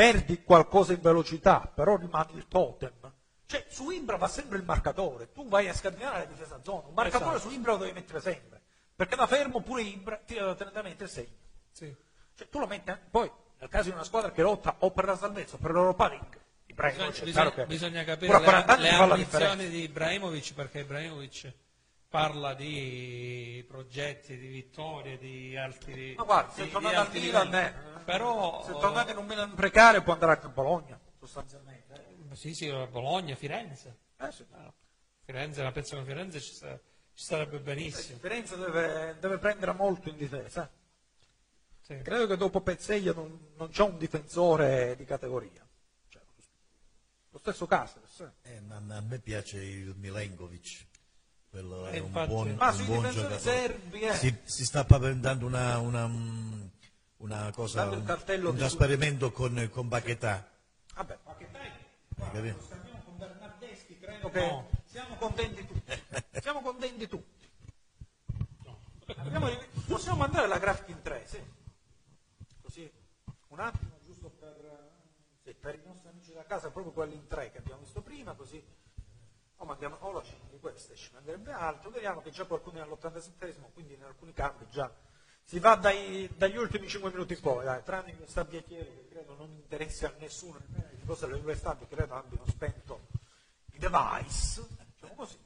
Speaker 1: perdi qualcosa in velocità, però rimani il totem. Cioè, su Ibra va sempre il marcatore, tu vai a scardinare la difesa a zona, un marcatore
Speaker 2: Esatto.
Speaker 1: su Ibra lo devi mettere sempre, perché da fermo pure Ibra tira da 30 metri e segna.
Speaker 2: Sì.
Speaker 1: Cioè, tu lo metti poi nel caso di una squadra che lotta o per la salvezza o per l'Europa League, Ibrahimovic
Speaker 2: Bisogna, bisogna-
Speaker 1: che
Speaker 2: bisogna capire
Speaker 1: pure a 40
Speaker 2: le, le ambizioni
Speaker 1: differenza.
Speaker 2: di Ibrahimovic perché Ibrahimovic parla di progetti, di vittorie, di alti
Speaker 1: Ma guarda, se
Speaker 2: di- di
Speaker 1: al Milan, eh,
Speaker 2: però
Speaker 1: se è tornato in un Milan precario può andare anche a Bologna, sostanzialmente. eh.
Speaker 2: sì, sì, Bologna, Firenze.
Speaker 1: Eh, sì.
Speaker 2: Firenze, ma penso che Firenze ci, sta- ci starebbe
Speaker 1: La
Speaker 2: benissimo.
Speaker 1: differenza deve, deve prendere molto in difesa.
Speaker 2: Sì.
Speaker 1: Credo che dopo Pezzeglia non, non c'è un difensore di categoria. Cioè, lo stesso Caceres. eh.
Speaker 3: Eh, ma ma a me piace il Milenkovic, quello è un
Speaker 2: infatti.
Speaker 3: buon,
Speaker 1: Ma
Speaker 3: un buon giocatore.
Speaker 1: serbi, eh.
Speaker 3: Si, si sta paventando una, una, mm, una cosa, un, un trasferimento con, con Bacchetà.
Speaker 1: Vabbè? Lo scambiamo con Bernardeschi, credo che siamo contenti tutti. Siamo contenti tutti. Abbiamo- possiamo mandare la grafica in 3, sì. Così, un attimo, giusto per, sì, per i nostri amici da casa, proprio quelli in 3 che abbiamo visto prima, così o mandiamo, o lasciamo queste, ci manderebbe altro, vediamo che già qualcuno è all'87esimo, quindi in alcuni campi già si va dai- dagli ultimi 5 minuti in poi, dai, tranne che Stabbiatieri che credo non interessi a nessuno, nemmeno i tifosi dell'università che credo abbiano spento i device, diciamo così.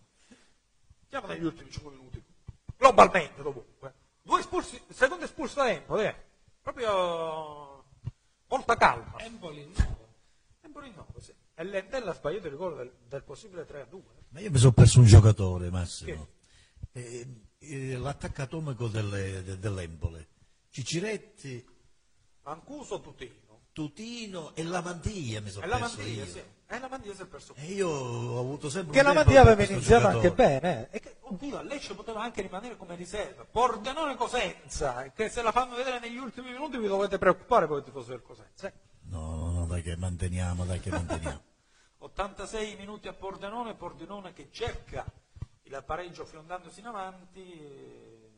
Speaker 1: Siamo negli ultimi 5 minuti, globalmente dovunque. Due espulsi, secondo espulso da Empoli, eh. proprio molta calma.
Speaker 2: Empoli no.
Speaker 1: Empoli 9, sì. E Lentella ha sbagliato il gol del, del possibile 3 a 2.
Speaker 3: Ma io mi sono perso un giocatore, Massimo. Eh, eh, l'attaccatomico delle- de- dell'Empole. Ciciretti,
Speaker 1: Mancuso Tutino.
Speaker 3: Tutino e Lamantia mi sono perso io.
Speaker 1: sì. E la Mandia si è perso.
Speaker 3: E io ho avuto sempre
Speaker 1: Che
Speaker 3: un
Speaker 1: la
Speaker 3: debole
Speaker 1: Mandia
Speaker 3: per
Speaker 1: aveva iniziato anche
Speaker 3: giocatore.
Speaker 1: bene. eh. E che, oddio, a Lecce poteva anche rimanere come riserva. Pordenone Cosenza, che se la fanno vedere negli ultimi minuti vi dovete preoccupare voi tifosi del Cosenza. eh.
Speaker 3: No, no, no, dai che manteniamo, dai che manteniamo. <laughs>
Speaker 1: 86 minuti a Pordenone, Pordenone che cerca il pareggio fiondandosi in avanti, eh,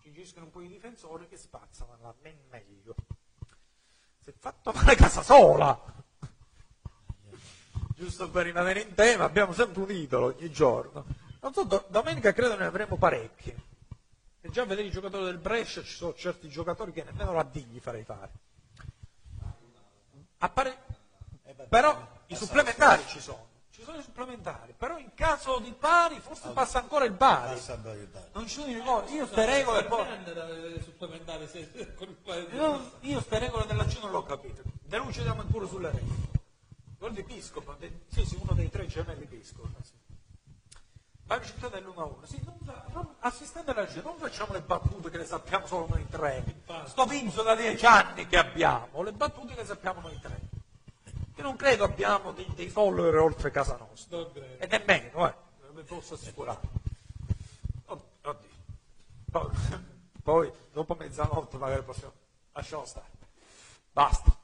Speaker 1: ci giscono un po' i difensori che spazzano la men meglio. Si è fatto male Casasola! Giusto per rimanere in tema, abbiamo sempre un idolo ogni giorno. Non so, do- domenica credo ne avremo parecchi. E già vedere i giocatori del Brescia ci sono certi giocatori che nemmeno la D gli farei fare. Appare- Però i supplementari ci sono, ci sono i supplementari, però in caso di pari forse passa ancora il Bari.
Speaker 3: Bari.
Speaker 1: Non ci sono i rigori, io ste regole poi. Io, io ste regole della C non l'ho capito. Delucidiamo pure sulle regole. Gol di Piscopo, de- sì, sì, uno dei tre gemelli Piscopo. Sì. Bari città dell'1-1. Sì, non, fa- non- assistente alla G, non facciamo le battute che le sappiamo solo noi tre. Sto Pinzo da dieci anni che abbiamo, le battute che sappiamo noi tre. Io non credo abbiamo dei, dei follower oltre casa nostra.
Speaker 2: Non.
Speaker 1: E nemmeno, eh, vi posso assicurare. Od- Oddio. Poi, <laughs> poi, dopo mezzanotte magari possiamo... Lasciamo stare. Basta.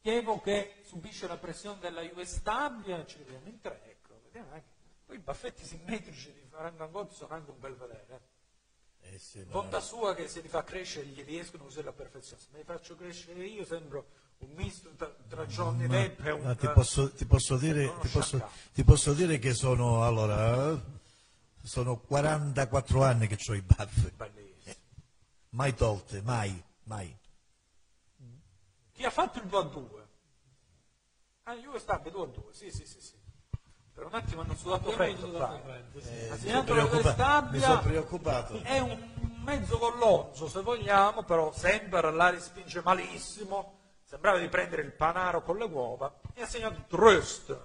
Speaker 1: Chievo che subisce la pressione della Juve Stabia, ci vediamo in tre, ecco, vediamo anche. Poi i baffetti simmetrici di Franco Angotti sono anche un bel vedere.
Speaker 3: Eh sì, ma-
Speaker 1: Bontà sua che se li fa crescere gli riescono così alla perfezione. Se me li faccio crescere io sembro un misto tra, tra Johnny Depp e un...
Speaker 3: ma ti, posso, ti posso dire, ti posso- ti posso dire che sono, allora, eh, sono 44 anni che ho i baffi. Mai tolte, mai, mai.
Speaker 1: Chi ha fatto il 2 a 2? Ah, Juve Stabia 2 a 2, sì, sì, sì, sì. Per un attimo hanno sudato freddo.
Speaker 2: sì.
Speaker 3: Eh,
Speaker 1: Ha
Speaker 3: mi
Speaker 1: segnato
Speaker 3: sono preoccupato, mi sono
Speaker 1: Stabia,
Speaker 3: preoccupato.
Speaker 1: è un mezzo collonzo se vogliamo, però sempre la respinge malissimo, sembrava di prendere il panaro con le uova e ha segnato Trust,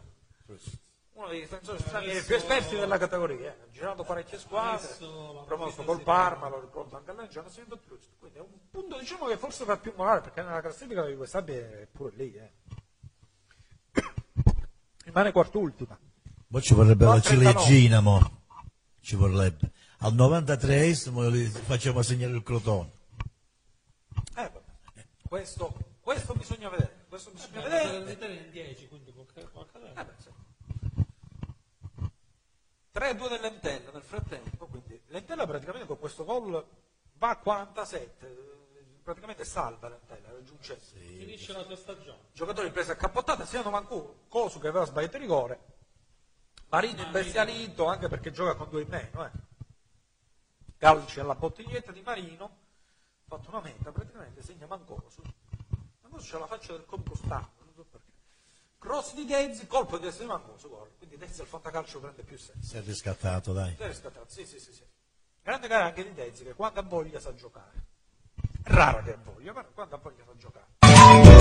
Speaker 1: uno dei difensori stranieri più esperti della categoria, ha girato parecchie squadre, promosso col Parma, lo ricordo anche a lei, ha segnato Trust, quindi è un punto diciamo che forse fa più morale perché nella classifica di quest'abbia è pure lì. Eh. <coughs> Rimane quart'ultima.
Speaker 3: Mo ci vorrebbe la
Speaker 1: 39.
Speaker 3: ciliegina, mo. Ci vorrebbe. Al 93esimo li facciamo segnare il crotone.
Speaker 1: Eh. Questo, questo bisogna vedere, questo bisogna
Speaker 2: Beh,
Speaker 1: vedere.
Speaker 2: l'Italia è in 10, quindi può, può accadere.
Speaker 1: Eh beh, sì. 3-2 del Lentella nel frattempo, quindi Lentella praticamente con questo gol va a 47, eh, praticamente salva Lentella, raggiunge
Speaker 2: Finisce la tua stagione.
Speaker 1: giocatori presi a cappottata, siano Mancu, Cosu che aveva sbagliato il rigore, Marino imbestialito anche perché gioca con due in meno, eh. calci alla bottiglietta di Marino, ha fatto una meta, praticamente segna Mancosu. Mancosu c'ha la faccia del compostano, non so perché. Cross di Dezzi, colpo di destra di Mancosu, gol. Quindi Dezzi al fantacalcio prende più senso.
Speaker 3: Si è riscattato, dai.
Speaker 1: Si è riscattato, sì, sì, sì, sì. Grande gara anche di Dezzi che quando ha voglia sa giocare. È raro che ha voglia, ma quando ha voglia sa giocare.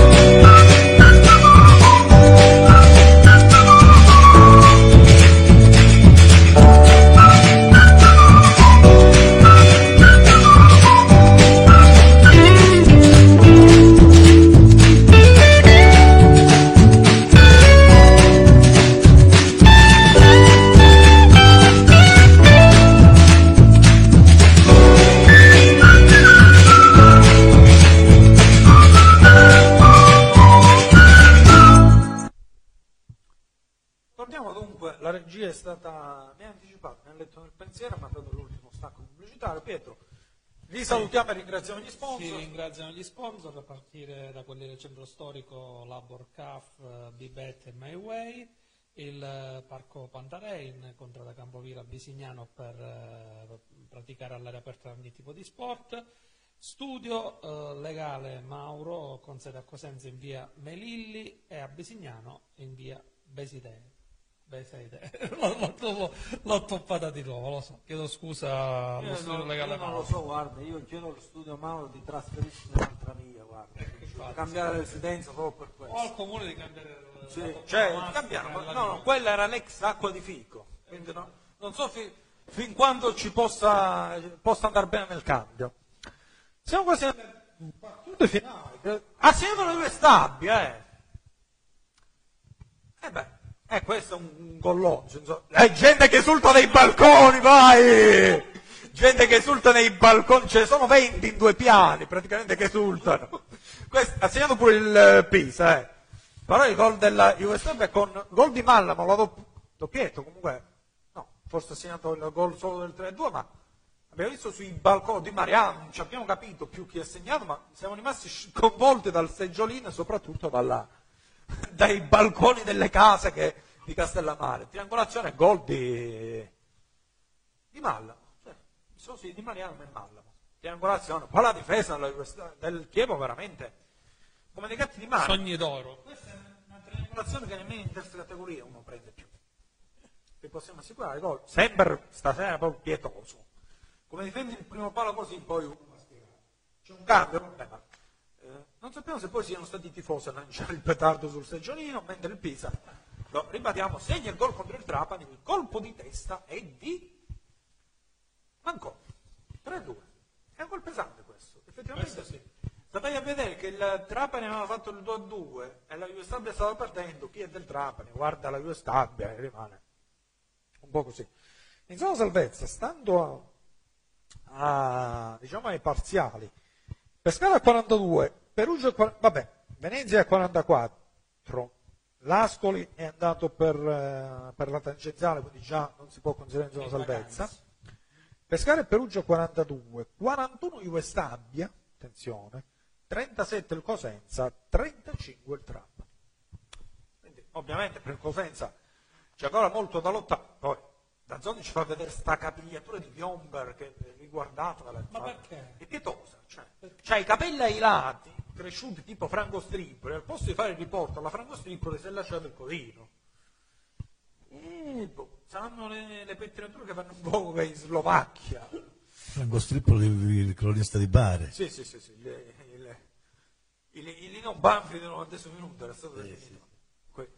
Speaker 1: Salutiamo e ringraziamo gli sponsor.
Speaker 2: ringraziano gli sponsor a partire da quelli del centro storico Labor CAF, Bibet e My Way, il eh, Parco Pantarein, Contrada Campovira Bisignano per eh, praticare all'aria aperta ogni tipo di sport, Studio eh, Legale Mauro con sede a Cosenza in via Melilli e a Bisignano in via Besidee. Besidee. <laughs> l'ho, l'ho- l'ho toppata di nuovo, lo so, chiedo scusa allo
Speaker 5: Io
Speaker 2: Studio
Speaker 5: non,
Speaker 2: Legale
Speaker 5: io non
Speaker 2: Mauro.
Speaker 5: lo so, guarda, io chiedo allo studio Mauro di trasferirsi in un'altra via, guarda. Cambiare residenza proprio per
Speaker 2: O
Speaker 5: questo.
Speaker 2: al comune di cambiare
Speaker 5: Sì.
Speaker 2: la
Speaker 1: Cioè,
Speaker 2: toponomastica
Speaker 1: cambiamo,
Speaker 2: della
Speaker 1: no, no, quella era l'ex acqua di fico, quindi no, non so fi- fin quando ci possa, possa andare bene nel cambio. Siamo quasi alle battute finali. che- Ah, siamo le due stabbie, eh! Eh beh, eh, questo è un, un collonzo, insomma. Eh, gente che esulta nei balconi, vai! Gente che esulta nei balconi, ce ne sono 20 in due piani, praticamente, che esultano. Questo, ha segnato pure il eh, Pisa, eh. Però il gol della Juve Stabia con gol di Mallamo, l'ha dopp- doppietto, comunque, no, forse ha segnato il gol solo del 3-2, ma abbiamo visto sui balconi di Mariano, non ci abbiamo capito più chi ha segnato, ma siamo rimasti sconvolti dal seggiolino e soprattutto dalla, dai balconi delle case che- di Castellammare. Triangolazione e gol di, di Mallamo. Cioè, so, sì, di Mariano e Mallamo. Triangolazione. Poi la difesa del Chievo veramente come dei gatti di mare.
Speaker 2: Sogni d'oro.
Speaker 1: Questa è una triangolazione che nemmeno in terza categoria uno prende più. Vi possiamo assicurare gol. Sembra stasera proprio pietoso. Come difende il primo palo così, poi uno va a spiegare. C'è un cambio, vabbè, ma, eh, non sappiamo se poi siano stati i tifosi a lanciare il petardo sul seggiolino, mentre il Pisa, lo ribadiamo, segna il gol contro il Trapani, il colpo di testa è di Mancò. 3-2. È un gol pesante questo. Effettivamente
Speaker 2: Questo sì.
Speaker 1: State a vedere che il Trapani aveva fatto il 2-2 e la Juve Stabia stava perdendo. Chi è del Trapani? Guarda la Juve Stabia e rimane un po' così. In zona salvezza, stando a, a, diciamo ai parziali, Pescara a 42, Perugia a 40, vabbè, Venezia a 44, L'Ascoli è andato per, eh, per la tangenziale, quindi già non si può considerare in zona salvezza. Pescara e Perugia 42, 41 Juve Stabia, attenzione, 37 il Cosenza, 35 il Trapani. Quindi ovviamente per il Cosenza c'è ancora molto da lottare, poi da Zoni ci fa vedere sta capigliatura di Biomber che riguardata
Speaker 2: Ma perché?
Speaker 1: È pietosa, cioè, c'ha i capelli ai lati, cresciuti tipo Franco Strippoli, al posto di fare il riporto alla Franco Strippoli si è lasciato il codino. E boh, saranno le, le pettinature che vanno un po' come in Slovacchia.
Speaker 3: Franco Strippoli, il cronista di Bari.
Speaker 1: Sì, sì, sì, sì. Il, il, il, il Lino Banfi del 90 minuto era stato definito. Que-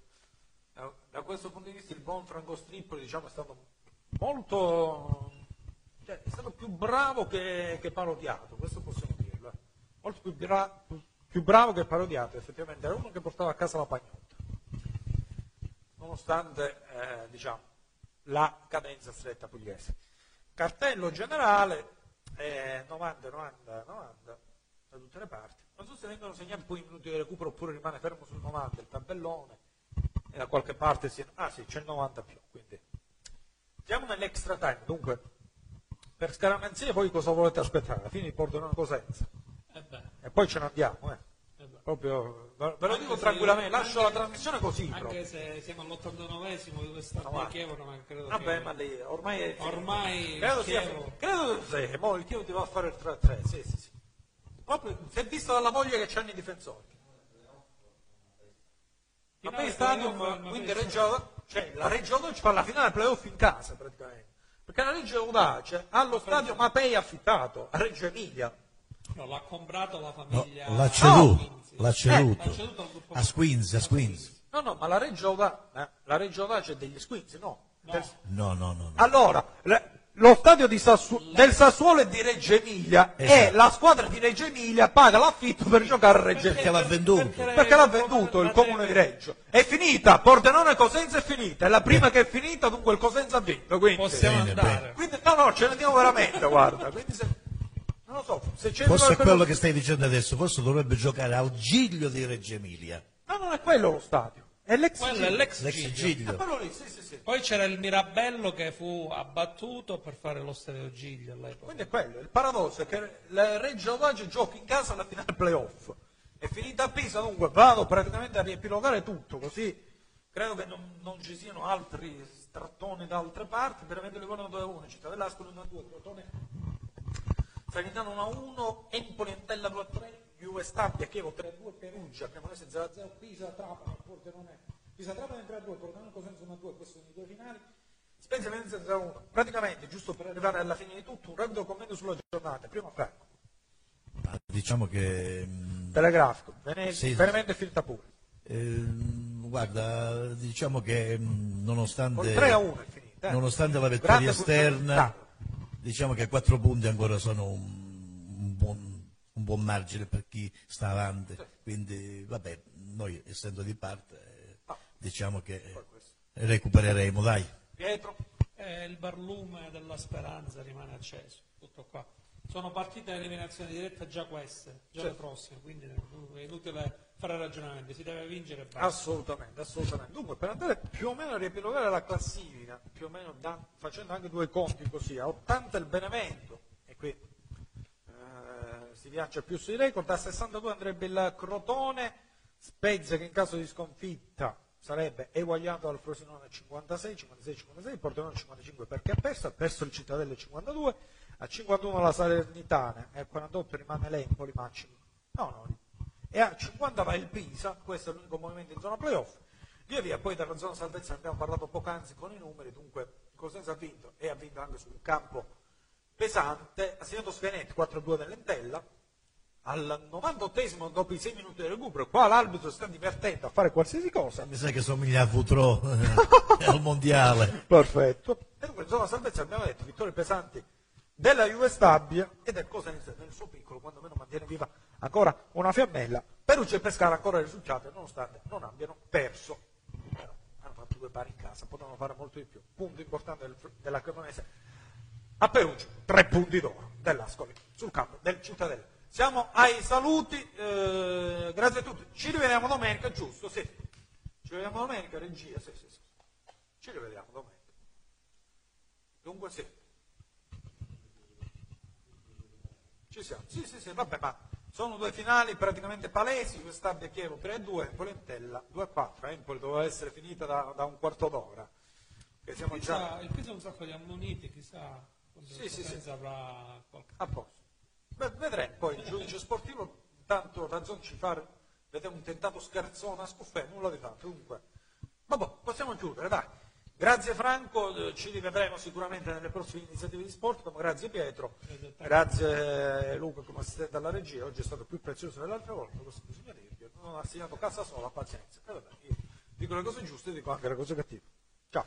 Speaker 1: Da, da questo punto di vista il buon Franco Strippoli diciamo, è stato molto cioè, è stato più bravo che, che parodiato, questo possiamo eh. Molto più, bra- più- bravo che parodiato, effettivamente era uno che portava a casa la pagnotta. Nonostante eh, diciamo, la cadenza stretta pugliese. Cartello generale eh, 90, 90, 90 da tutte le parti. Non so se vengono segnati poi i minuti di recupero oppure rimane fermo sul 90 il tabellone e da qualche parte si... Ah sì, c'è il 90 più, quindi... Siamo nell'extra time, dunque per scaramanzia poi cosa volete aspettare? Alla fine portano una cosenza
Speaker 2: Eh
Speaker 1: e poi ce ne andiamo, eh.
Speaker 2: eh.
Speaker 1: Proprio, ve lo
Speaker 2: Anche
Speaker 1: dico tranquillamente, lascio la trasmissione così.
Speaker 2: Anche
Speaker 1: proprio.
Speaker 2: se siamo all'89esimo di questa
Speaker 1: No, ma-
Speaker 2: Chievo, ma credo
Speaker 1: Vabbè,
Speaker 2: che...
Speaker 1: ma lì ormai è
Speaker 2: Ormai
Speaker 1: credo sia credo che sì, mo il Chievo ti va a fare il 3-3, sì, sì, sì. Proprio si è visto dalla moglie che c'hanno i difensori. Ma poi Stadium, quindi Reggio, cioè la Reggio Audace fa la finale playoff in casa praticamente. Perché la Reggio Audace ha lo stadio Mapei affittato a Reggio Emilia.
Speaker 2: No, l'ha comprato la
Speaker 3: No,
Speaker 2: famiglia...
Speaker 3: l'ha ceduto,
Speaker 2: Quinzi.
Speaker 3: l'ha
Speaker 2: Eh,
Speaker 3: ceduto.
Speaker 2: l'ha ceduto al gruppo
Speaker 3: A Squeens.
Speaker 1: No, no, ma la Reggio Audace, eh, la Reggio Audace è degli Squinzi, no. Del-
Speaker 3: No, no, no. no.
Speaker 1: Allora, le- lo stadio di Sassu- del Sassuolo e di Reggio Emilia e
Speaker 3: Esatto.
Speaker 1: la squadra di Reggio Emilia paga l'affitto per giocare a Reggio
Speaker 3: Perché
Speaker 1: Emilia.
Speaker 3: l'ha venduto.
Speaker 1: Perché l'ha venduto il comune di Reggio. È finita, Pordenone Cosenza è finita, è la prima che è finita, dunque il Cosenza ha vinto. Quindi,
Speaker 2: Possiamo
Speaker 3: Bene,
Speaker 2: andare.
Speaker 1: quindi- no, no, ce ne andiamo veramente, guarda. Quindi se, non lo so, se c'è
Speaker 3: Forse è quello che stai dicendo adesso, forse dovrebbe giocare al Giglio di Reggio Emilia.
Speaker 1: No, non è quello lo stadio, è l'ex
Speaker 2: Quello è
Speaker 1: Giglio.
Speaker 2: l'ex
Speaker 3: L'ex
Speaker 2: Giglio.
Speaker 1: È
Speaker 3: Giglio.
Speaker 1: quello lì, sì, sì, sì.
Speaker 2: Poi c'era il Mirabello che fu abbattuto per fare lo stadio Giglio all'epoca.
Speaker 1: Quindi è quello, il paradosso è che la Reggio Audace gioca in casa alla finale playoff. È finita a Pisa, dunque vado praticamente a riepilogare tutto, così credo che non, non ci siano altri strattoni da altre parti, veramente Livorno 2-1, Città dell'Ascoli 1-2, Crotone Salernitano 1-1, Empoli Entella 2-3, Juve Stabia, Chievo 3-2, Perugia, Cremonese 0-0, Pisa, Trapani, Pordenone, Pisa Trapani 3-2, Pordenone Cosenza 1-2, questi sono i due finali. Spezia Venezia 0-1. Praticamente, giusto per arrivare alla fine di tutto, un rapido commento sulla giornata. Prima Franco,
Speaker 3: Diciamo che mh,
Speaker 1: telegrafico, Venezia,
Speaker 3: Sì.
Speaker 1: veramente finita pure.
Speaker 3: ehm, guarda, diciamo che mh, nonostante,
Speaker 1: Col 3-1 è finita. eh.
Speaker 3: nonostante la vittoria esterna. Diciamo che quattro punti ancora sono un, un buon, un buon margine per chi sta avanti. Quindi, vabbè, noi essendo di parte, eh, diciamo che recupereremo, dai.
Speaker 1: Pietro,
Speaker 2: Eh, il barlume della speranza rimane acceso, tutto qua. Sono partite a eliminazione diretta già queste, già le prossime, quindi è inutile fare ragionamenti, si deve vincere e basta.
Speaker 1: assolutamente, assolutamente. Dunque, per andare più o meno a riepilogare la classifica, più o meno da- facendo anche due conti così, a 80 il Benevento, e qui eh, si viaggia più sui record, a 62 andrebbe il Crotone, Spezia che in caso di sconfitta sarebbe eguagliato al Frosinone a 56, 56, 56, Pordenone 55 perché ha perso, ha perso il Cittadella 52, a 51 la Salernitana e a 48 rimane l'Empoli, ma no, no, e a 50 va il Pisa, questo è l'unico movimento in zona playoff, via via, poi dalla zona salvezza ne abbiamo parlato poc'anzi con i numeri, dunque Cosenza ha vinto e ha vinto anche su un campo pesante, ha segnato Svenetti 4-2 nell'Entella, al 98esimo dopo i 6 minuti di recupero, qua l'arbitro sta divertendo a fare qualsiasi cosa,
Speaker 3: Mi sa che somiglia a Vutrò <laughs> eh, al mondiale.
Speaker 1: Perfetto. E dunque in zona salvezza abbiamo detto vittorie pesanti della Juve Stabia e del Cosenza nel suo piccolo, quando meno mantiene viva ancora una fiammella. Perugia e Pescara ancora risultati nonostante non abbiano perso. Però hanno fatto due pari in casa, potevano fare molto di più. Punto importante del- della Cremonese a Perugia, tre punti d'oro dell'Ascoli sul campo del Cittadella. Siamo ai saluti, eh, grazie a tutti. Ci rivediamo domenica, giusto? Sì. Ci vediamo domenica, regia, sì, sì, sì. Ci rivediamo domenica. Dunque sì. Ci siamo. Sì, sì, sì, vabbè, ma sono due finali praticamente palesi, Stabia Chievo 3-2, Empoli Entella 2-4. Empoli doveva essere finita da, da un quarto d'ora. Che siamo già
Speaker 2: il Pisa ha un sacco di ammoniti, chissà
Speaker 1: Sì, sì,
Speaker 2: Cosenza avrà qualche...
Speaker 1: a posto. Beh, vedremo, poi il giudice sportivo tanto ragione ci fa vedere un tentato scherzone a scuffè, nulla di tanto. Comunque, vabbè, possiamo chiudere, dai. Grazie Franco, ci rivedremo sicuramente nelle prossime iniziative di sport, grazie Pietro, grazie Luca come assistente alla regia, oggi è stato più prezioso dell'altra volta, questo bisogna dirvi, non ha assegnato casa sola, pazienza. E vabbè, io dico le cose giuste e dico anche le cose cattive. Ciao.